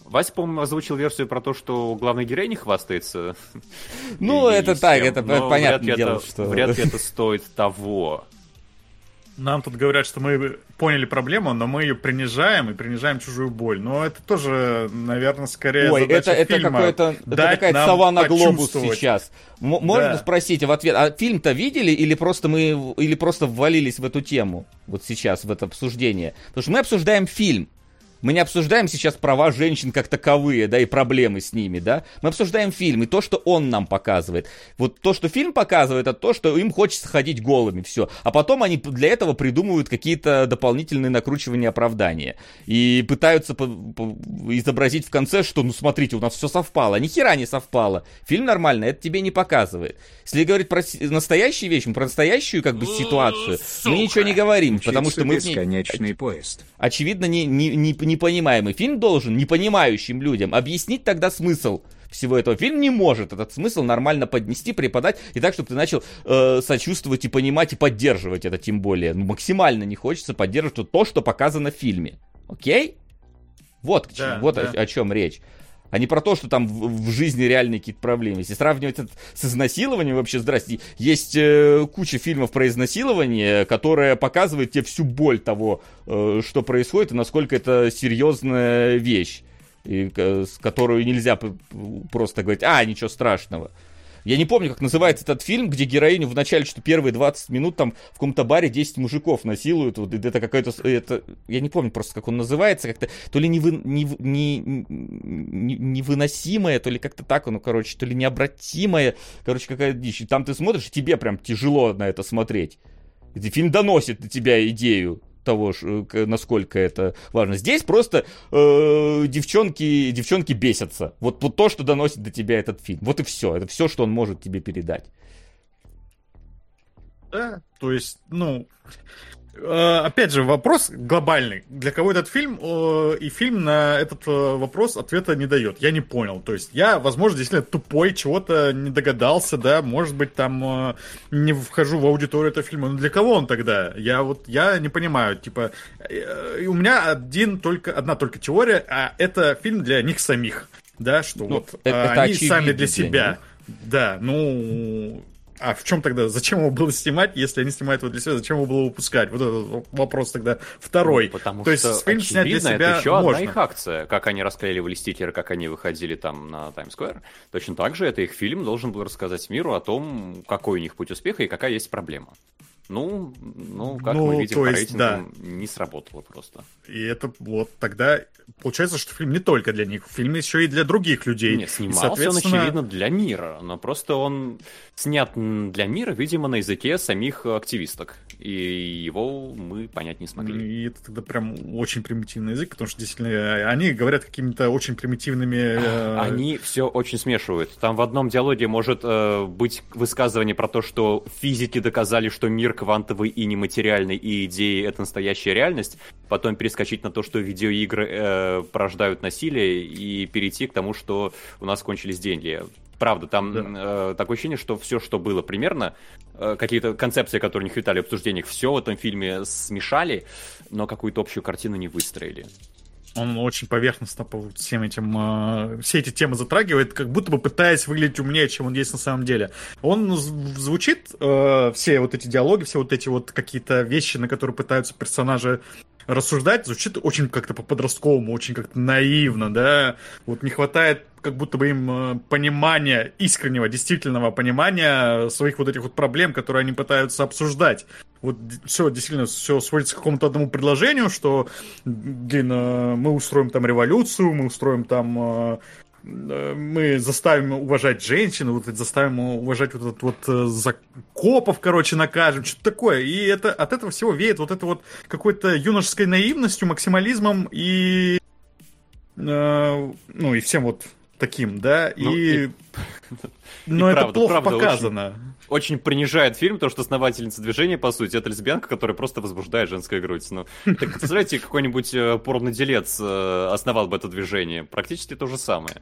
Вася, по-моему, озвучил версию про то, что главный герой не хвастается. Ну, И- и это с так, это Но понятное вряд ли дело, это- что... Вряд ли это стоит того. Нам тут говорят, что мы поняли проблему, но мы ее принижаем и принижаем чужую боль. Но это тоже, наверное, скорее Ой, задача это, это фильма. это Дать какая-то сова на глобус сейчас. М- можно Да. спросить в ответ, а фильм-то видели или просто мы или просто ввалились в эту тему вот сейчас в это обсуждение? Потому что мы обсуждаем фильм. Мы не обсуждаем сейчас права женщин как таковые, да, и проблемы с ними, да. Мы обсуждаем фильм и то, что он нам показывает. Вот то, что фильм показывает, это то, что им хочется ходить голыми, все. А потом они для этого придумывают какие-то дополнительные накручивания оправдания. И пытаются по- по- изобразить в конце, что, ну, смотрите, у нас все совпало. А ни хера не совпало. Фильм нормально, это тебе не показывает. Если говорить про настоящие вещи, про настоящую, как бы, ситуацию, мы ничего не говорим, потому что мы бесконечный поезд. очевидно, не, не, не, непонимаемый. Фильм должен непонимающим людям объяснить тогда смысл всего этого. Фильм не может этот смысл нормально поднести, преподать, и так, чтобы ты начал э, сочувствовать и понимать, и поддерживать это тем более. Ну, максимально не хочется поддерживать то, что показано в фильме. Окей? Вот, Да, вот да. О, о чем речь. А не про то, что там в, в жизни реальные какие-то проблемы. Если сравнивать это с изнасилованием, вообще, здрасте, есть э, куча фильмов про изнасилование, которая показывает тебе всю боль того, э, что происходит, и насколько это серьезная вещь, и, э, с которую нельзя просто говорить, а, ничего страшного. Я не помню, как называется этот фильм, где героиню в начале, что первые 20 минут там в каком-то баре 10 мужиков насилуют. Вот это какой-то... Это, я не помню просто, как он называется. Как-то то ли невы, не, не, не- невыносимое, то ли как-то так, ну, короче, то ли необратимое. Короче, какая дичь. И там ты смотришь, и тебе прям тяжело на это смотреть. Фильм доносит на тебя идею. Того, к- насколько это важно. Здесь просто э, девчонки, девчонки бесятся. Вот, вот то, что доносит до тебя этот фильм. Вот и все. Это все, что он может тебе передать. Да, то есть, ну, э, опять же, вопрос глобальный. Для кого этот фильм? Э, И фильм на этот э, вопрос ответа не дает. Я не понял. То есть я, возможно, действительно тупой, чего-то не догадался, да, может быть, там э, не вхожу в аудиторию этого фильма. Но для кого он тогда? Я вот, я не понимаю. Типа, э, у меня один только, одна только теория, а это фильм для них самих. Да, что Ну, вот это- э, это они сами для для себя. Да, ну, а в чем тогда, зачем его было снимать, если они снимают его для себя, зачем его было выпускать? Вот этот вопрос тогда второй. Потому То что, есть фильм снять для себя это еще можно. одна их акция. Как они расклеивали стикеры, как они выходили там на Таймс-сквер. Точно так же это их фильм должен был рассказать миру о том, какой у них путь успеха и какая есть проблема. Ну, ну как Ну, мы видим то по есть, рейтингам, не сработало просто. И это вот тогда получается, что фильм не только для них, фильм еще и для других людей. Не, И, снимался он, соответственно, очевидно, для мира, но просто он снят для мира, видимо, на языке самих активисток. И его мы понять не смогли. И это тогда прям очень примитивный язык, потому что действительно э, они говорят какими-то очень примитивными... э, Они все очень смешивают. Там в одном диалоге может э, быть высказывание про то, что физики доказали, что мир квантовый и нематериальный, и идеи — это настоящая реальность. Потом перескочить на то, что видеоигры э, порождают насилие, и перейти к тому, что у нас кончились деньги. Правда, там э, такое ощущение, что все, что было примерно, э, какие-то концепции, которые не хватали в обсуждениях, все в этом фильме смешали, но какую-то общую картину не выстроили. Он очень поверхностно по всем этим, э, все эти темы затрагивает, как будто бы пытаясь выглядеть умнее, чем он есть на самом деле. Он зв- звучит, э, все вот эти диалоги, все вот эти вот какие-то вещи, на которые пытаются персонажи рассуждать, звучит очень как-то по-подростковому, очень как-то наивно, да. Вот не хватает как будто бы им э, понимания, искреннего, действительного понимания своих вот этих вот проблем, которые они пытаются обсуждать. Вот все, действительно, все сводится к какому-то одному предложению, что, блин, э, мы устроим там революцию, мы устроим там э, мы заставим уважать женщин, вот заставим уважать вот этот вот э, закопов, короче, накажем, что-то такое. И это от этого всего веет вот это вот какой-то юношеской наивностью, максимализмом и э, ну и всем вот таким, да. Ну, и и- но и это правда, плохо правда, показано. Очень принижает фильм, то, что основательница движения, по сути, это лесбиянка, которая просто возбуждает женская грудь. Ну, так представляете, какой-нибудь э, порноделец э, основал бы это движение. Практически то же самое.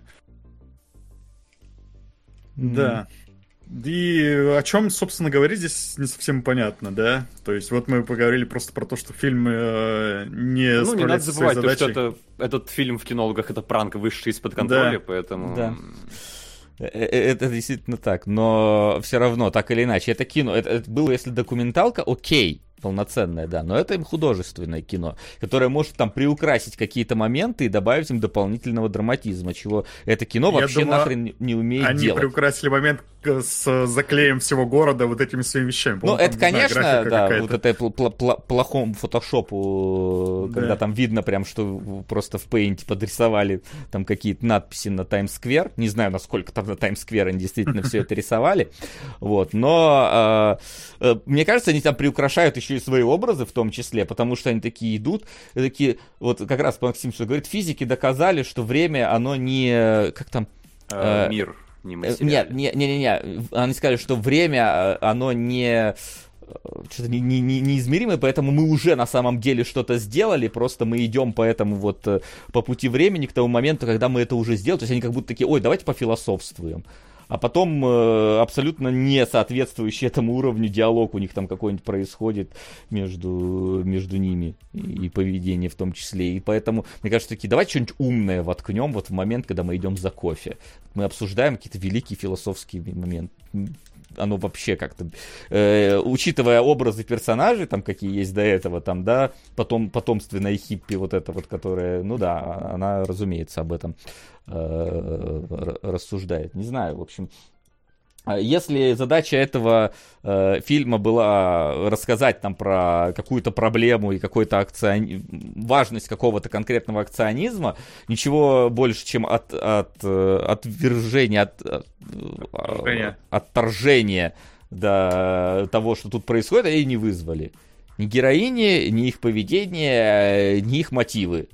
Да. И о чем, собственно, говорить здесь не совсем понятно, да? То есть вот мы поговорили просто про то, что фильм э, не ну, не надо забывать, то, что это, этот фильм в кинологах это пранк, вышедший из-под контроля, Да. поэтому... Да. Э, э, Это действительно так, но все равно, так или иначе, это кино. Это, это было, если документалка, окей, полноценное, да, но это им художественное кино, которое может там приукрасить какие-то моменты и добавить им дополнительного драматизма, чего это кино Я вообще думаю, нахрен не- умеет Они делать. приукрасили момент к- с заклеем всего города вот этими своими вещами. Ну, это, там, знаю, конечно, графика да, вот это пл- пл- пл- плохому фотошопу, Да. когда там видно прям, что просто в Paint подрисовали там какие-то надписи на Таймс-сквер. Не знаю, насколько там на Таймс-сквер они действительно все это рисовали. Вот, но э, э, мне кажется, они там приукрашают еще и свои образы в том числе, потому что они такие идут, такие, вот как раз Максим что говорит, физики доказали, что время, оно не, как там, Э, Э, мир не Э. Нет, не, не. Они сказали, что время, э, оно не что-то не, не, не- неизмеримое, поэтому мы уже на самом деле что-то сделали, просто мы идем по этому вот по пути времени к тому моменту, когда мы это уже сделали. То есть они как будто такие, ой, давайте пофилософствуем. А потом э, абсолютно не соответствующий этому уровню диалог у них там какой-нибудь происходит между, между ними и, и поведение в том числе. И поэтому, мне кажется, такие, давайте что-нибудь умное воткнем вот в момент, когда мы идем за кофе. Мы обсуждаем какие-то великие философские моменты. Оно вообще как-то, э, учитывая образы персонажей, там какие есть до этого, там, да, потом потомственная хиппи вот эта вот, которая, ну да, она, разумеется, об этом э, рассуждает. Не знаю, в общем, если задача этого э, фильма была рассказать там про какую-то проблему и какой-то акциони... важность какого-то конкретного акционизма, ничего больше, чем от, от, э, отвержения, от, от, Отторжения. отторжения до того, что тут происходит, они не вызвали. Ни героини, ни их поведение, ни их мотивы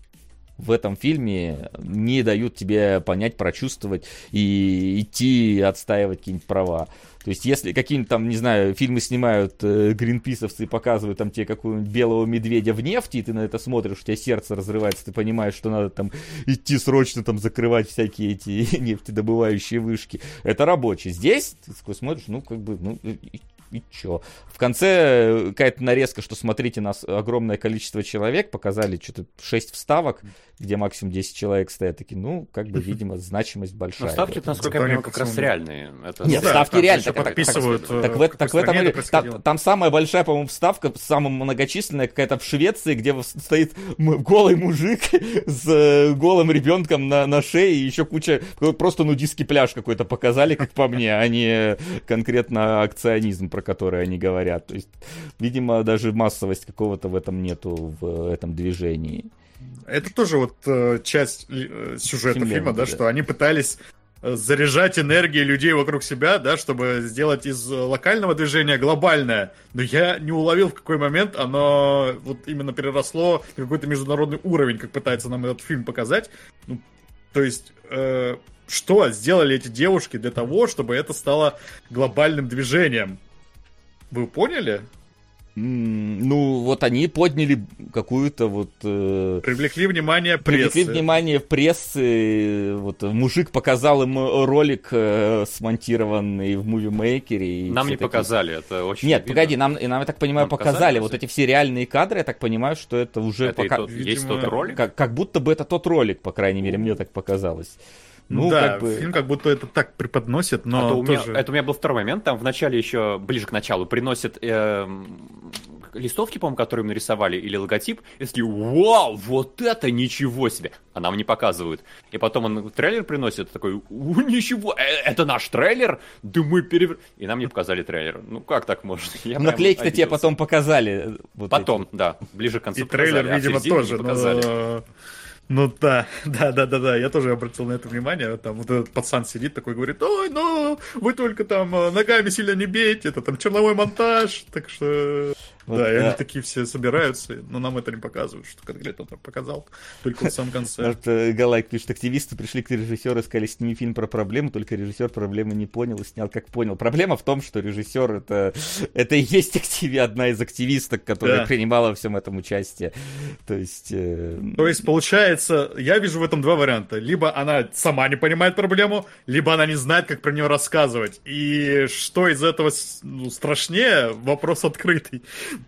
в этом фильме не дают тебе понять, прочувствовать и идти отстаивать какие-нибудь права. То есть, если какие-нибудь там, не знаю, фильмы снимают э, гринписовцы и показывают там тебе какого-нибудь белого медведя в нефти, и ты на это смотришь, у тебя сердце разрывается, ты понимаешь, что надо там идти срочно там закрывать всякие эти нефтедобывающие вышки. Это рабочий. Здесь ты такой смотришь, ну, как бы, ну, и, чё? В конце э, какая-то нарезка, что смотрите, нас огромное количество человек, показали что-то 6 вставок, где максимум 10 человек стоят, такие, ну, как бы, видимо, значимость Но большая. ставки, насколько я понимаю, как раз реальные. Это- Нет, да, ставки еще Так, так, подписывают, так, э, так, эт- так в этом это там, там самая большая, по-моему, вставка, самая многочисленная какая-то в Швеции, где стоит голый мужик с э, голым ребенком на, на шее и еще куча, ну, просто нудистский пляж какой-то показали, как по мне, а не конкретно акционизм, про который они говорят. То есть, видимо, даже массовость какого-то в этом нету в этом движении. Это тоже вот э, часть э, сюжета Финляндия, фильма, да, да. что они пытались э, заряжать энергией людей вокруг себя, да, чтобы сделать из э, локального движения глобальное. Но я не уловил, в какой момент оно вот именно переросло на какой-то международный уровень, как пытается нам этот фильм показать. Ну, то есть, э, что сделали эти девушки для того, чтобы это стало глобальным движением? Вы поняли? Ну, вот они подняли какую-то вот... э, Привлекли внимание прессы. Привлекли внимание прессы, вот мужик показал им ролик э, смонтированный в мувимейкере. Нам не такие- показали, это очень Нет, обидно. погоди, нам, и нам, я так понимаю, Нам показали. показали вот эти все реальные кадры, я так понимаю, что это уже Это пока... тот- есть Видимо, тот ролик? как, как будто бы это тот ролик, по крайней мере, мне так показалось. Ну, да, как бы... фильм как будто это так преподносит, но А то у меня- тоже... это у меня был второй момент. Там в начале еще, ближе к началу, приносят эм, листовки, по-моему, которые им нарисовали, или логотип. И такие, вау, вот это ничего себе! А нам не показывают. И потом он трейлер приносит, такой, «У, ничего, э, это наш трейлер? Да мы перевер... И нам не показали трейлер. Ну как так можно? Я Наклейки-то тебе потом показали. э, вот Потом, эти. да, ближе к концу И трейлер, показали, а в видимо, тоже. показали. Но... Ну да, да, да, да, да, я тоже обратил на это внимание. Там вот этот пацан сидит такой, говорит, ой, ну, вы только там э, ногами сильно не бейте, это там черновой монтаж, так что... Вот, да, и да. они такие все собираются, но нам это не показывают, что конкретно он там показал, только в самом конце. Вот, э, Галайк пишет, активисты пришли к режиссеру и сказали, сними фильм про проблему, только режиссер проблемы не понял и снял как понял. Проблема в том, что режиссер это, это и есть активи, одна из активисток, которая Да. принимала во всем этом участие. То есть... э, То есть, получается, я вижу в этом два варианта. Либо она сама не понимает проблему, либо она не знает, как про нее рассказывать. И что из этого ну, страшнее, вопрос открытый.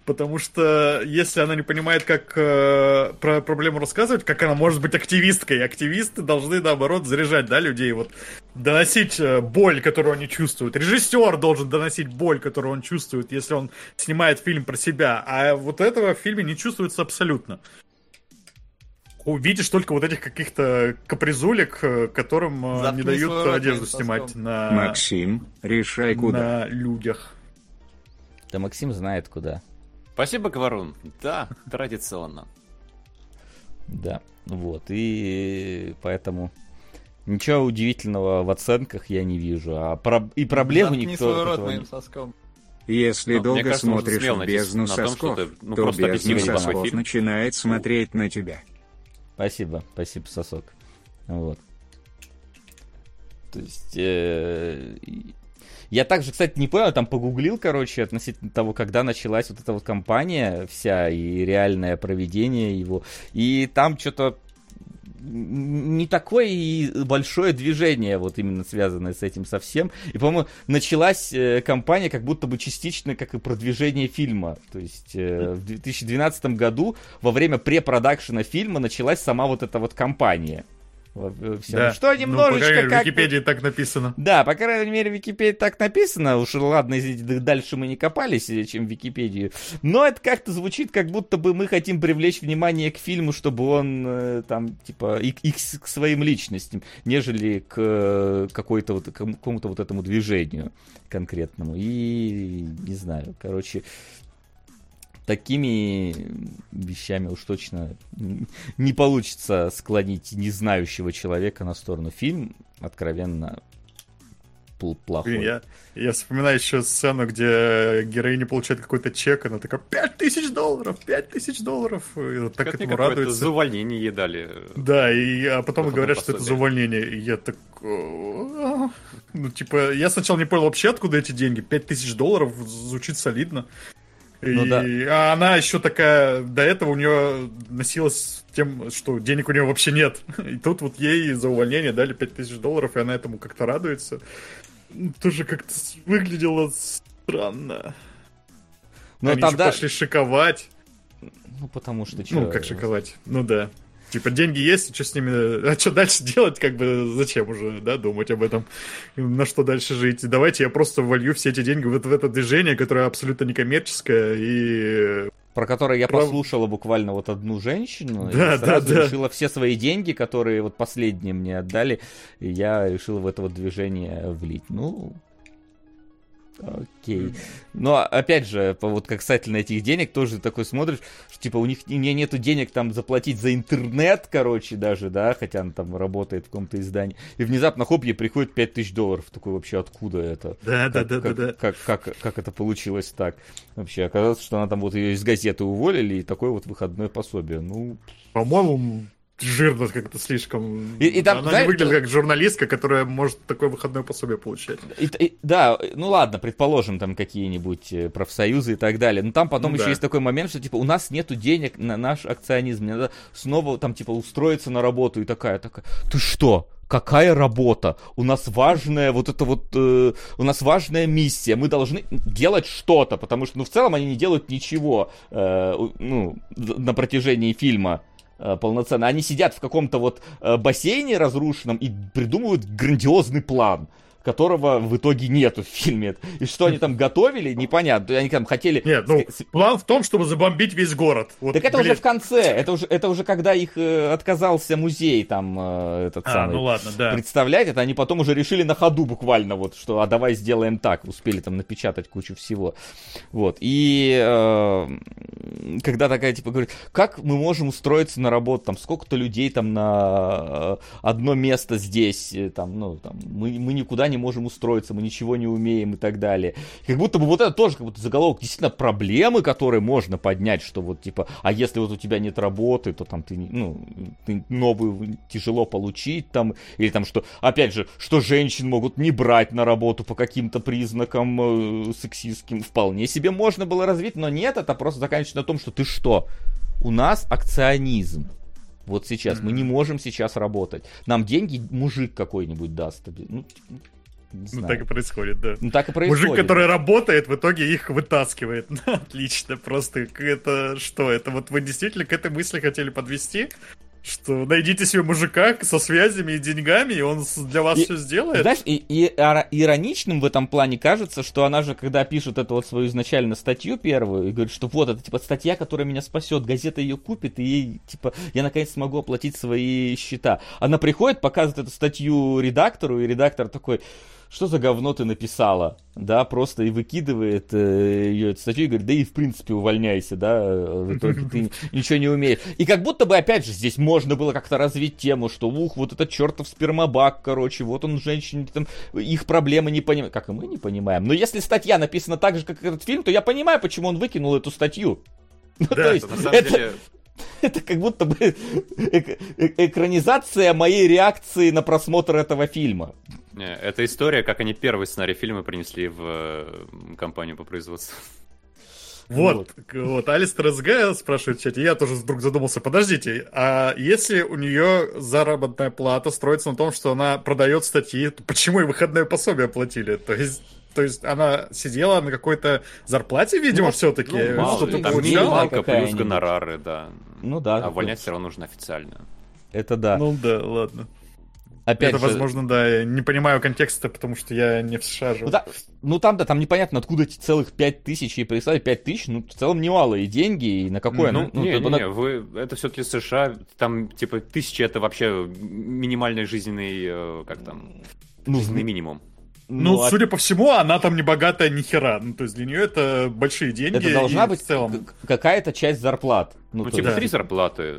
Потому что если она не понимает, как э, про проблему рассказывать, как она может быть активисткой, активисты должны, наоборот, заряжать, да, людей, вот, доносить э, боль, которую они чувствуют. Режиссер должен доносить боль, которую он чувствует, если он снимает фильм про себя. А вот этого в фильме не чувствуется абсолютно увидишь только вот этих каких-то капризулек, э, которым э, Заткни не дают одежду снимать на, Максим, решай куда. на людях. Да Максим знает куда. Спасибо, Говорун. Да, традиционно. Да, вот. И поэтому ничего удивительного в оценках я не вижу. А про- и проблему Заткни никто... свой рот моим соском. Если Ну, долго кажется, смотришь в бездну на том, сосков, ты, ну, то неплохой сосков фильм. начинает смотреть на тебя. Спасибо, спасибо, сосок. Вот. То есть... э, Я также, кстати, не понял, там погуглил, короче, относительно того, когда началась вот эта вот кампания вся и реальное проведение его. И там что-то не такое и большое движение, вот именно связанное с этим совсем. И, по-моему, началась э, кампания как будто бы частично, как и продвижение фильма. То есть э, в 2012 году во время препродакшена фильма началась сама вот эта вот кампания. Всё. Да. Что Ну, немножечко по крайней мере, как в Википедии так написано. да, по крайней мере, в Википедии так написано. Уж ладно, дальше мы не копались, э, чем в Википедию. Но это как-то звучит, как будто бы мы хотим привлечь внимание к фильму, чтобы он э, там, типа, и, и к своим личностям, нежели к э, какой-то вот, к какому-то вот этому движению конкретному. И не знаю, короче, такими вещами уж точно не получится склонить незнающего человека на сторону фильм. Откровенно пл- плохой. Блин, я, я вспоминаю еще сцену, где героиня получает какой-то чек, она такая, пять тысяч долларов, пять тысяч долларов, и вот так Как этому радуется. за увольнение ей дали. Да, и а потом Выходное говорят, что это за увольнение. И я так... «О, Ну, типа, я сначала не понял вообще, откуда эти деньги. Пять тысяч долларов звучит солидно. Ну и, да. А она еще такая... До этого у нее носилась тем, что денег у нее вообще нет. И тут вот ей за увольнение дали пять тысяч долларов, и она этому как-то радуется. Ну, Тоже как-то выглядело странно. Но Они там, же да, пошли шиковать. ну потому что чё, Ну, как шиковать. Ну да. Типа, деньги есть, что с ними... А что дальше делать, как бы, зачем уже, да, думать об этом? На что дальше жить? Давайте я просто волью все эти деньги вот в это движение, которое абсолютно некоммерческое, и... про которое я Прав- послушала буквально вот одну женщину, и Да, да, сразу да. решила все свои деньги, которые вот последние мне отдали, и я решила в это вот движение влить. Ну, окей. Но опять же, вот как касательно этих денег, тоже такой смотришь, что типа у них у меня нету денег там заплатить за интернет, короче, даже, да, хотя он там работает в каком-то издании. И внезапно хоп, ей приходит 5000 долларов. Такой вообще откуда это? Да, да, как, да, да, как- да. Как, как, как это получилось так? Вообще, оказалось, что она там вот ее из газеты уволили, и такое вот выходное пособие. Ну, По-моему, жирно как-то слишком. И- и там, Она знаешь, не выглядит как журналистка, которая может такое выходное пособие получать. и- и- да, ну ладно, предположим, там какие-нибудь э, профсоюзы и так далее. Но там потом Ну еще да. есть такой момент, что типа у нас нету денег на наш акционизм. Мне надо снова там типа устроиться на работу и такая, такая, ты что? Какая работа? У нас важная вот это вот, э, у нас важная миссия. Мы должны делать что-то, потому что, ну, в целом они не делают ничего, э, ну, на протяжении фильма полноценно. Они сидят в каком-то вот э, бассейне разрушенном и придумывают грандиозный план которого в итоге нету в фильме. И что они там готовили, непонятно. Они там хотели... Нет, ну, план в том, чтобы забомбить весь город. Вот, Так это блин. уже в конце, это уже, это уже когда их э, отказался музей там э, этот А, самый ну ладно, да. представлять, это они потом уже решили на ходу буквально вот, что а давай сделаем так, успели там напечатать кучу всего, вот, и э, когда такая типа говорит, как мы можем устроиться на работу, там сколько-то людей там на э, одно место здесь, э, там, ну, там, мы, мы никуда не можем устроиться, мы ничего не умеем и так далее. Как будто бы вот это тоже как будто заголовок, действительно проблемы, которые можно поднять, что вот типа, а если вот у тебя нет работы, то там ты, ну, ты новую тяжело получить там, или там что, опять же, что женщин могут не брать на работу по каким-то признакам э, сексистским, вполне себе можно было развить, но нет, это просто заканчивается на том, что ты что, у нас акционизм. Вот сейчас. Мы не можем сейчас работать. Нам деньги мужик какой-нибудь даст. Ну, не Ну, знаю. так и происходит, да. Ну, так и происходит. Мужик, который работает, в итоге их вытаскивает. Отлично, просто это что? Это вот вы действительно к этой мысли хотели подвести? Что найдите себе мужика со связями и деньгами, и он для вас И- все сделает? Знаешь, и, и ироничным в этом плане кажется, что она же, когда пишет эту вот свою изначально статью первую, и говорит, что вот, это типа статья, которая меня спасет, газета ее купит, и ей, типа, я наконец смогу оплатить свои счета. Она приходит, показывает эту статью редактору, и редактор такой, что за говно ты написала, да, просто и выкидывает э, ее эту статью и говорит, да и в принципе увольняйся, да, э, в итоге ты ничего не умеешь. И как будто бы, опять же, здесь можно было как-то развить тему, что, ух, вот этот чертов спермобак, короче, вот он женщин, там, их проблемы не понимает, как и мы не понимаем. Но если статья написана так же, как этот фильм, то я понимаю, почему он выкинул эту статью. Ну, Да, то есть, На самом это, деле, это как будто бы эк- э- экранизация моей реакции на просмотр этого фильма. не, это история, как они первый сценарий фильма принесли в э, компанию по производству. Вот, к- вот, Алистер СГ спрашивает в чате, я тоже вдруг задумался, подождите, а если у нее заработная плата строится на том, что она продает статьи, то почему и выходное пособие платили? То есть, то есть она сидела на какой-то зарплате, видимо, Ну, все-таки, ну, мало что-то там минималка плюс гонорары, да. Ну да. А увольнять все равно нужно официально. Это да. Ну да, ладно. Опять Это, же, возможно, да, я не понимаю контекста, потому что я не в США живу. Ну, да, ну там, да, там непонятно, откуда эти целых пять тысяч и прислали пять тысяч, ну, в целом немалые деньги, и на какое? Ну, ну, не, типа, не, на- не, вы, это все-таки США, там, типа, тысяча это вообще минимальный жизненный, э, как там, ну, жизненный минимум. Ну, а судя по всему, она там не богатая ни хера. Ну, то есть для нее это большие деньги. это должна быть в целом. какая-то часть зарплат. Ну, Ну, типа, есть- три зарплаты.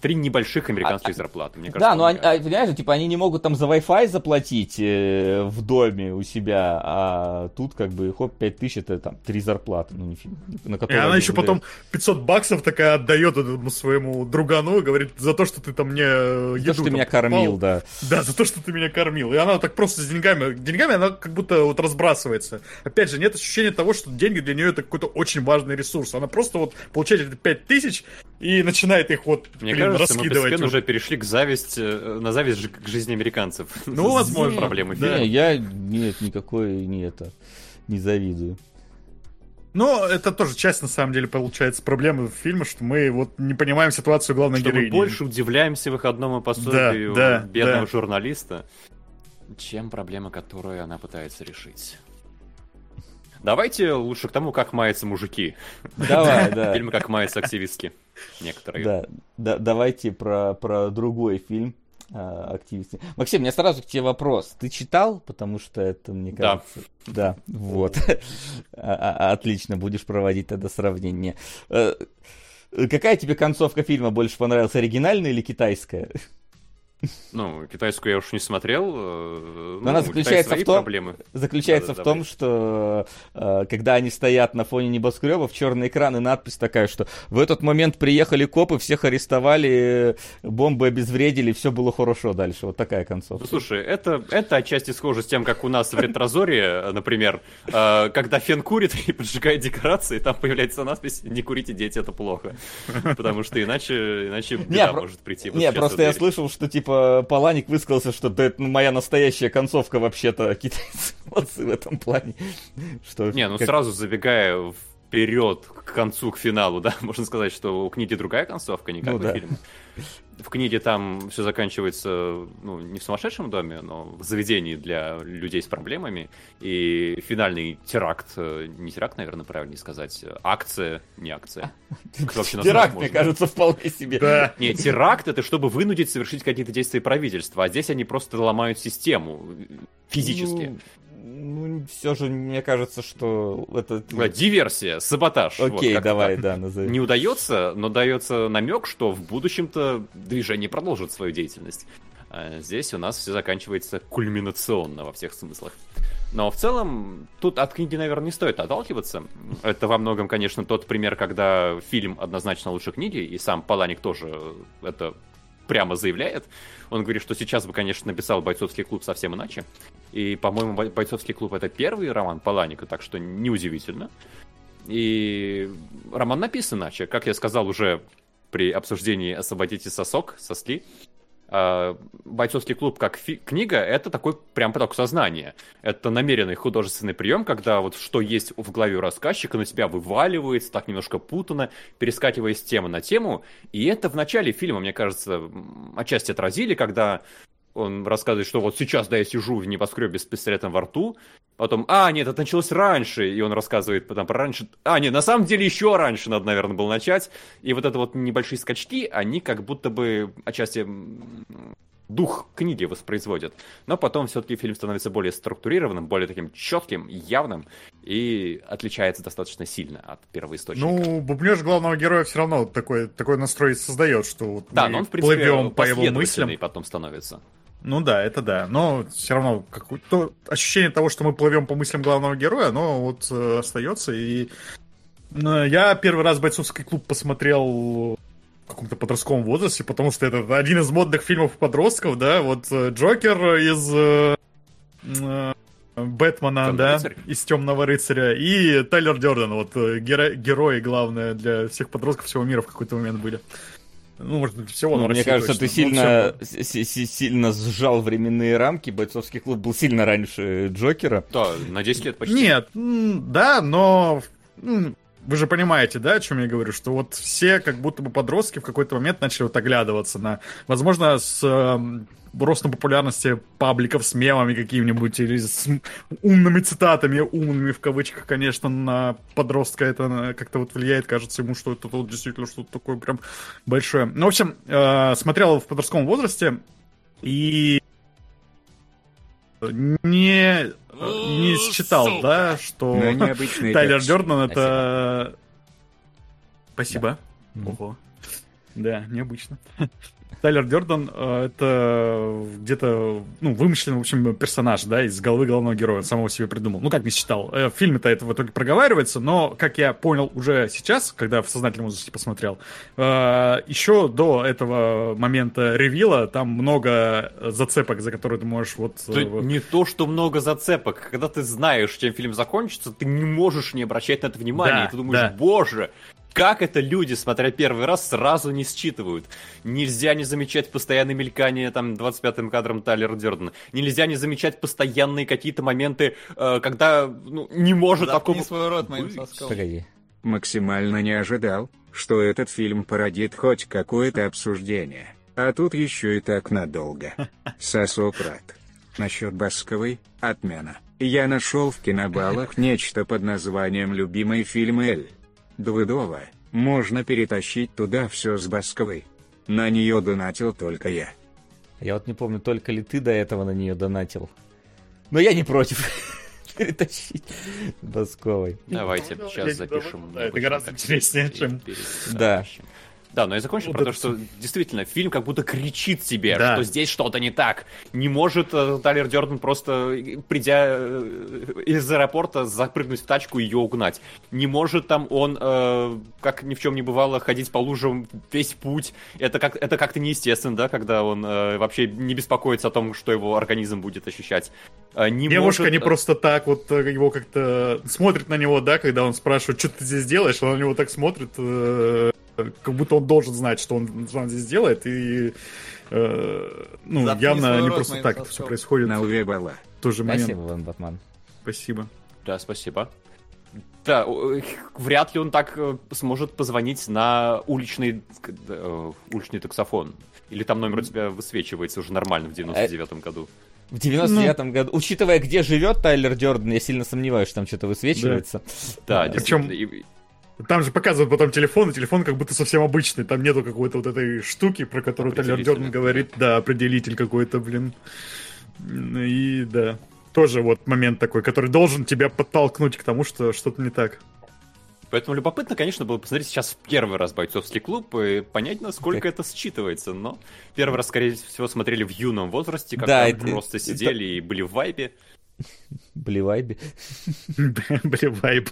Три небольших американских А- зарплаты. Мне кажется, Да, но они, а, понимаешь, типа они не могут там за Wi-Fi заплатить э, в доме у себя, а тут как бы хоп, 5000 это там три зарплаты, ну, не фильм, на И которые она они еще выдают. потом 500 баксов такая отдает этому своему другану и говорит, за то, что ты там мне э, За еду то, что ты меня покупал». кормил, да. Да, за то, что ты меня кормил. И она так просто с деньгами... Деньгами она как будто вот разбрасывается. Опять же, нет ощущения того, что деньги для нее это какой-то очень важный ресурс. Она просто вот получает эти 5000 и начинает их вот, Мне блин, кажется, мы раскидывать. постепенно вот. уже перешли к зависти, э, на зависть к жизни американцев. Ну, возможно, с проблемой да. Не, я нет, никакой не это, не завидую. Но это тоже часть, на самом деле, получается, проблемы фильма, что мы вот не понимаем ситуацию главной Что мы героини. больше удивляемся выходному пособию Да, да, бедного да. журналиста, чем проблема, которую она пытается решить. Давайте лучше к тому, как маются мужики. Давай, да. Фильмы как маются активистки. Некоторые. Да, да, давайте про, про другой фильм а, активисты. Максим, у меня сразу к тебе вопрос. Ты читал? Потому что это, мне Да. кажется... Да. вот. А- а- Отлично, будешь проводить тогда сравнение. Э, Какая тебе концовка фильма больше понравилась, оригинальная или китайская? Ну, китайскую я уж не смотрел. э, она ну, Китая заключается в том- проблемы. Заключается Да-да, в том, что э, когда они стоят на фоне небоскребов, черный экран и надпись такая, что в этот момент приехали копы, всех арестовали, бомбы обезвредили, все было хорошо дальше. Вот такая концовка. Ну, слушай, это, это отчасти схоже с тем, как у нас в ретрозоре, например, э, когда Фен курит и поджигает декорации, там появляется надпись «Не курите, дети, это плохо». Потому что иначе, иначе беда может прийти. вот Не, сейчас просто я слышал, что типа Паланик высказался, что да, это моя настоящая концовка вообще-то китайцы молодцы в этом плане. Что, Не, ну как- сразу забегая вперед к концу, к финалу, да, можно сказать, что у книги другая концовка, не как Ну да. фильма. В книге там все заканчивается, ну, не в сумасшедшем доме, но в заведении для людей с проблемами. И финальный теракт, э, не теракт, наверное, правильнее сказать, акция, не акция. Теракт, мне кажется, вполне себе. Да. Не, теракт это чтобы вынудить совершить какие-то действия правительства, а здесь они просто ломают систему физически. Ну, все же, мне кажется, что это... Э, Диверсия, саботаж. вот Окей, как-то давай, да, назови. Не удается, но дается намек, что в будущем-то движение продолжит свою деятельность. А здесь у нас все заканчивается кульминационно во всех смыслах. Но в целом, тут от книги, наверное, не стоит отталкиваться. Это во многом, конечно, тот пример, когда фильм однозначно лучше книги, и сам Паланик тоже это прямо заявляет. Он говорит, что сейчас бы, конечно, написал «Бойцовский клуб» совсем иначе. И, по-моему, «Бой- «Бойцовский клуб» — это первый роман Паланика, так что неудивительно. И роман написан иначе. Как я сказал уже при обсуждении «Освободите сосок», соски, а, «Бойцовский клуб» как фи- книга — это такой прям поток сознания. Это намеренный художественный прием, когда вот что есть в голове у рассказчика, на тебя вываливается, так немножко путано, перескакивая с темы на тему. И это в начале фильма, мне кажется, отчасти отразили, когда он рассказывает, что вот сейчас, да, я сижу в небоскребе с пистолетом во рту, потом, а, нет, это началось раньше, и он рассказывает потом про раньше, а, нет, на самом деле еще раньше надо, наверное, было начать, и вот это вот небольшие скачки, они как будто бы отчасти дух книги воспроизводят, но потом все-таки фильм становится более структурированным, более таким четким, явным, и отличается достаточно сильно от первоисточника. Ну, бубнеж главного героя все равно такой, такой настрой создает, что вот да, мы но он, в принципе, плывем по его мыслям. потом становится. Ну да, это да. Но все равно какое-то ощущение того, что мы плывем по мыслям главного героя, оно вот э, остается. И э, я первый раз бойцовский клуб посмотрел в каком-то подростковом возрасте, потому что это один из модных фильмов подростков, да, вот э, Джокер из э, э, Бэтмена, Темный да, рыцарь? из Темного рыцаря, и Тайлер Дёрден, вот э, геро- герои, главное, для всех подростков всего мира в какой-то момент были. Ну, может быть, всего, Ну, но мне России кажется, точно. ты Ну, сильно, си- сильно сжал временные рамки. Бойцовский клуб был сильно раньше Джокера. Да, на 10 лет почти. Нет, да, но вы же понимаете, да, о чем я говорю, что вот все как будто бы подростки в какой-то момент начали вот оглядываться на, возможно, с эм, ростом популярности пабликов с мемами какими-нибудь или с умными цитатами, умными в кавычках, конечно, на подростка это э, как-то вот влияет, кажется ему, что это вот действительно что-то такое прям большое. Ну, в общем, э, смотрел в подростковом возрасте и не, не считал, да, что... Необычный Тайлер. Дёрден это... Спасибо. Мгм. Ого. Да, необычно. Тайлер Дёрден э, это где-то, ну, вымышленный, в общем, персонаж, да, из головы главного героя, он самого себе придумал. Ну, как не считал. Э, в фильме-то это в итоге проговаривается, но, как я понял уже сейчас, когда в сознательном возрасте посмотрел, э, еще до этого момента ревила там много зацепок, за которые ты можешь вот... Это не то, что много зацепок. Когда ты знаешь, чем фильм закончится, ты не можешь не обращать на это внимания. Да, ты думаешь, да. боже, как это люди, смотря первый раз, сразу не считывают? Нельзя не замечать постоянное мелькание там 25-м кадром Тайлера Дёрдена. Нельзя не замечать постоянные какие-то моменты, э, когда ну, не может Заткни такого... свой рот моим соском. Погоди. Максимально не ожидал, что этот фильм породит хоть какое-то обсуждение. А тут еще и так надолго. Сосократ. Насчет Басковой – отмена. Я нашел в кинобалах нечто под названием «Любимый фильм Эль». Двудова. Можно перетащить туда все с Басковой. На нее донатил только я. Я вот не помню, только ли ты до этого на нее донатил. Но я не против перетащить Басковой. Давайте сейчас запишем. да, это гораздо интереснее, чем- Да. Да, но я закончу Вот про то, это что действительно фильм как будто кричит тебе, Да. что здесь что-то не так. Не может э, Тайлер Дёрден просто, э, придя э, из аэропорта, запрыгнуть в тачку и ее угнать. Не может там он, э, как ни в чем не бывало, ходить по лужам весь путь. Это, как, это как-то неестественно, да, когда он э, вообще не беспокоится о том, что его организм будет ощущать. Не Девушка может, не просто так вот его как-то смотрит на него, да, когда он спрашивает, что ты здесь делаешь, она на него так смотрит, э, как будто он должен знать, что он, что он здесь делает, и э, ну, Заткни явно не рот просто так это все происходит На Увебала. в тот же момент. Спасибо, Ван Батман. Спасибо. Да, спасибо. Да, э, вряд ли он так э, сможет позвонить на уличный, э, уличный таксофон. Или там номер у тебя высвечивается уже нормально в 99-м году. В 99-м году, учитывая, где живет Тайлер Дёрден, я сильно сомневаюсь, что там что-то высвечивается. Да, А, действительно. причем- Там же показывают потом телефон, и телефон как будто совсем обычный. Там нету какой-то вот этой штуки, про которую Тайлер. Дёрден говорит. Да, определитель какой-то, блин. И да, тоже вот момент такой, который должен тебя подтолкнуть к тому, что что-то не так. Поэтому любопытно, конечно, было посмотреть сейчас в первый раз бойцовский клуб и понять, насколько это считывается. Но первый раз, скорее всего, смотрели в юном возрасте, когда Да, это- просто это- сидели и были в вайбе. Блевайби. Блевайб.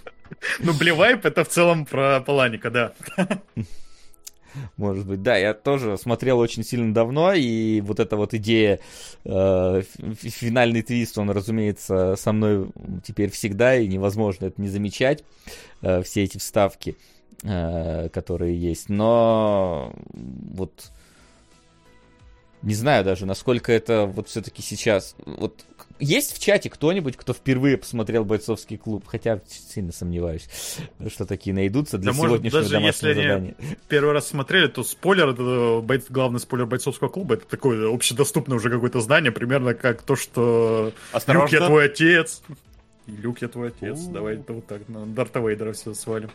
Ну, Блевайб это в целом про Паланика, да. Может быть, да, я тоже смотрел очень сильно давно, и вот эта вот идея, э, финальный твист, он, разумеется, со мной теперь всегда, и невозможно это не замечать, э, все эти вставки, э, которые есть, но вот не знаю даже, насколько это вот все-таки сейчас, вот есть в чате кто-нибудь, кто впервые посмотрел бойцовский клуб, хотя сильно сомневаюсь, что такие найдутся для Да, может, сегодняшнего даже домашнего если они- задания. Первый раз смотрели, то спойлер, это бойц- главный спойлер бойцовского клуба, это такое общедоступное уже какое-то знание, примерно как то, что Люк, я твой отец. Люк, я твой отец. У. Давай это вот так на Дарта Вейдера все свалим.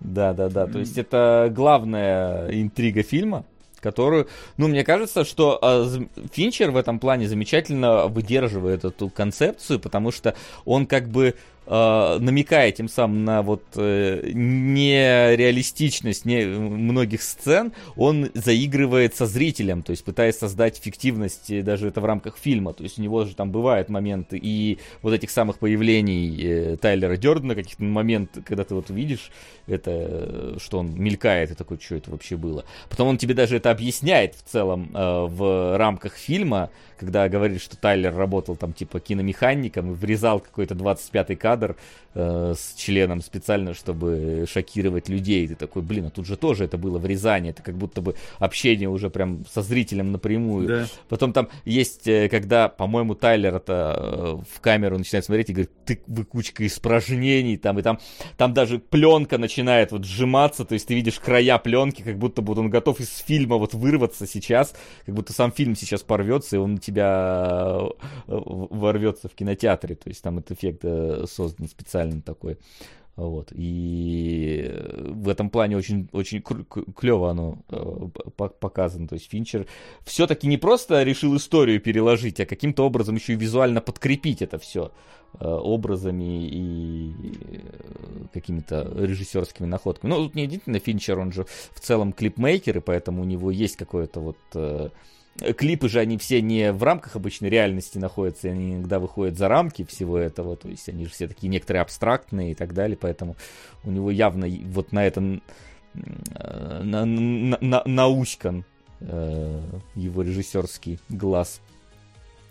Да, да, да. То есть это главная интрига фильма, которую, ну, мне кажется, что з- Финчер в этом плане замечательно выдерживает эту концепцию, потому что он как бы намекая тем самым на вот э, нереалистичность не, многих сцен, он заигрывает со зрителем, то есть пытаясь создать фиктивность э, даже это в рамках фильма. То есть у него же там бывают моменты и вот этих самых появлений э, Тайлера Дёрдена, каких-то момент, когда ты вот видишь это, э, что он мелькает, и такой, что это вообще было. Потом он тебе даже это объясняет в целом э, в рамках фильма, когда говорит, что Тайлер работал там типа киномехаником и врезал какой-то 25-й кадр э, с членом специально, чтобы шокировать людей. Ты такой, блин, а тут же тоже это было врезание, это как будто бы общение уже прям со зрителем напрямую. Да. Потом там есть, э, когда, по-моему, Тайлер это э, в камеру начинает смотреть и говорит, ты вы кучка испражнений, там, и там, там даже пленка начинает вот сжиматься, то есть ты видишь края пленки, как будто бы он готов из фильма вот вырваться сейчас, как будто сам фильм сейчас порвется, и он на тебя э, ворвется в кинотеатре, то есть там этот эффект э, создан специально такой. Э, Вот. И в этом плане очень, очень клево оно э, показано. То есть Финчер все-таки не просто решил историю переложить, а каким-то образом еще и визуально подкрепить это все э, образами и какими-то режиссерскими находками. Ну, тут не единственный Финчер, он же в целом клипмейкер, и поэтому у него есть какое-то вот э, клипы же они все не в рамках обычной реальности находятся, они иногда выходят за рамки всего этого, то есть они же все такие некоторые абстрактные и так далее, поэтому у него явно вот на это на, на, на, науськан э, его режиссерский глаз.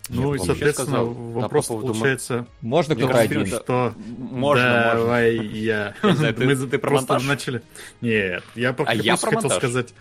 Ну Нет, и, соответственно, сказал, вопрос по поводу получается... Можно кто-то один? Что... Можно, Давай я. Я ты- Мы ты про просто монтаж? начали. Нет, я про- А я просто хотел монтаж. сказать.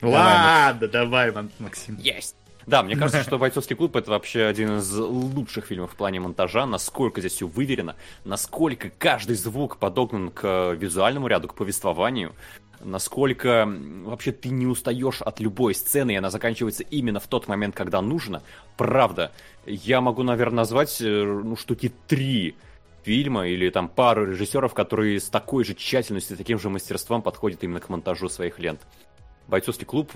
Давай, Ладно, давай, Ман- Максим. Есть. Да, мне кажется, что «Бойцовский клуб» — это вообще один из лучших фильмов в плане монтажа, насколько здесь все выверено, насколько каждый звук подогнан к визуальному ряду, к повествованию, насколько вообще ты не устаешь от любой сцены, и она заканчивается именно в тот момент, когда нужно. Правда, я могу, наверное, назвать, э, ну, штуки три фильма или там пару режиссеров, которые с такой же тщательностью, таким же мастерством подходят именно к монтажу своих лент. «Бойцовский клуб»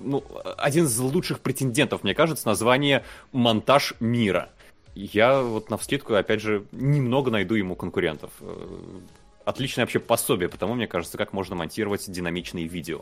ну, один из лучших претендентов, мне кажется, название «Монтаж мира». Я вот на вскидку, опять же, немного найду ему конкурентов. Э, Отличное вообще пособие, потому, мне кажется, как можно монтировать динамичные видео.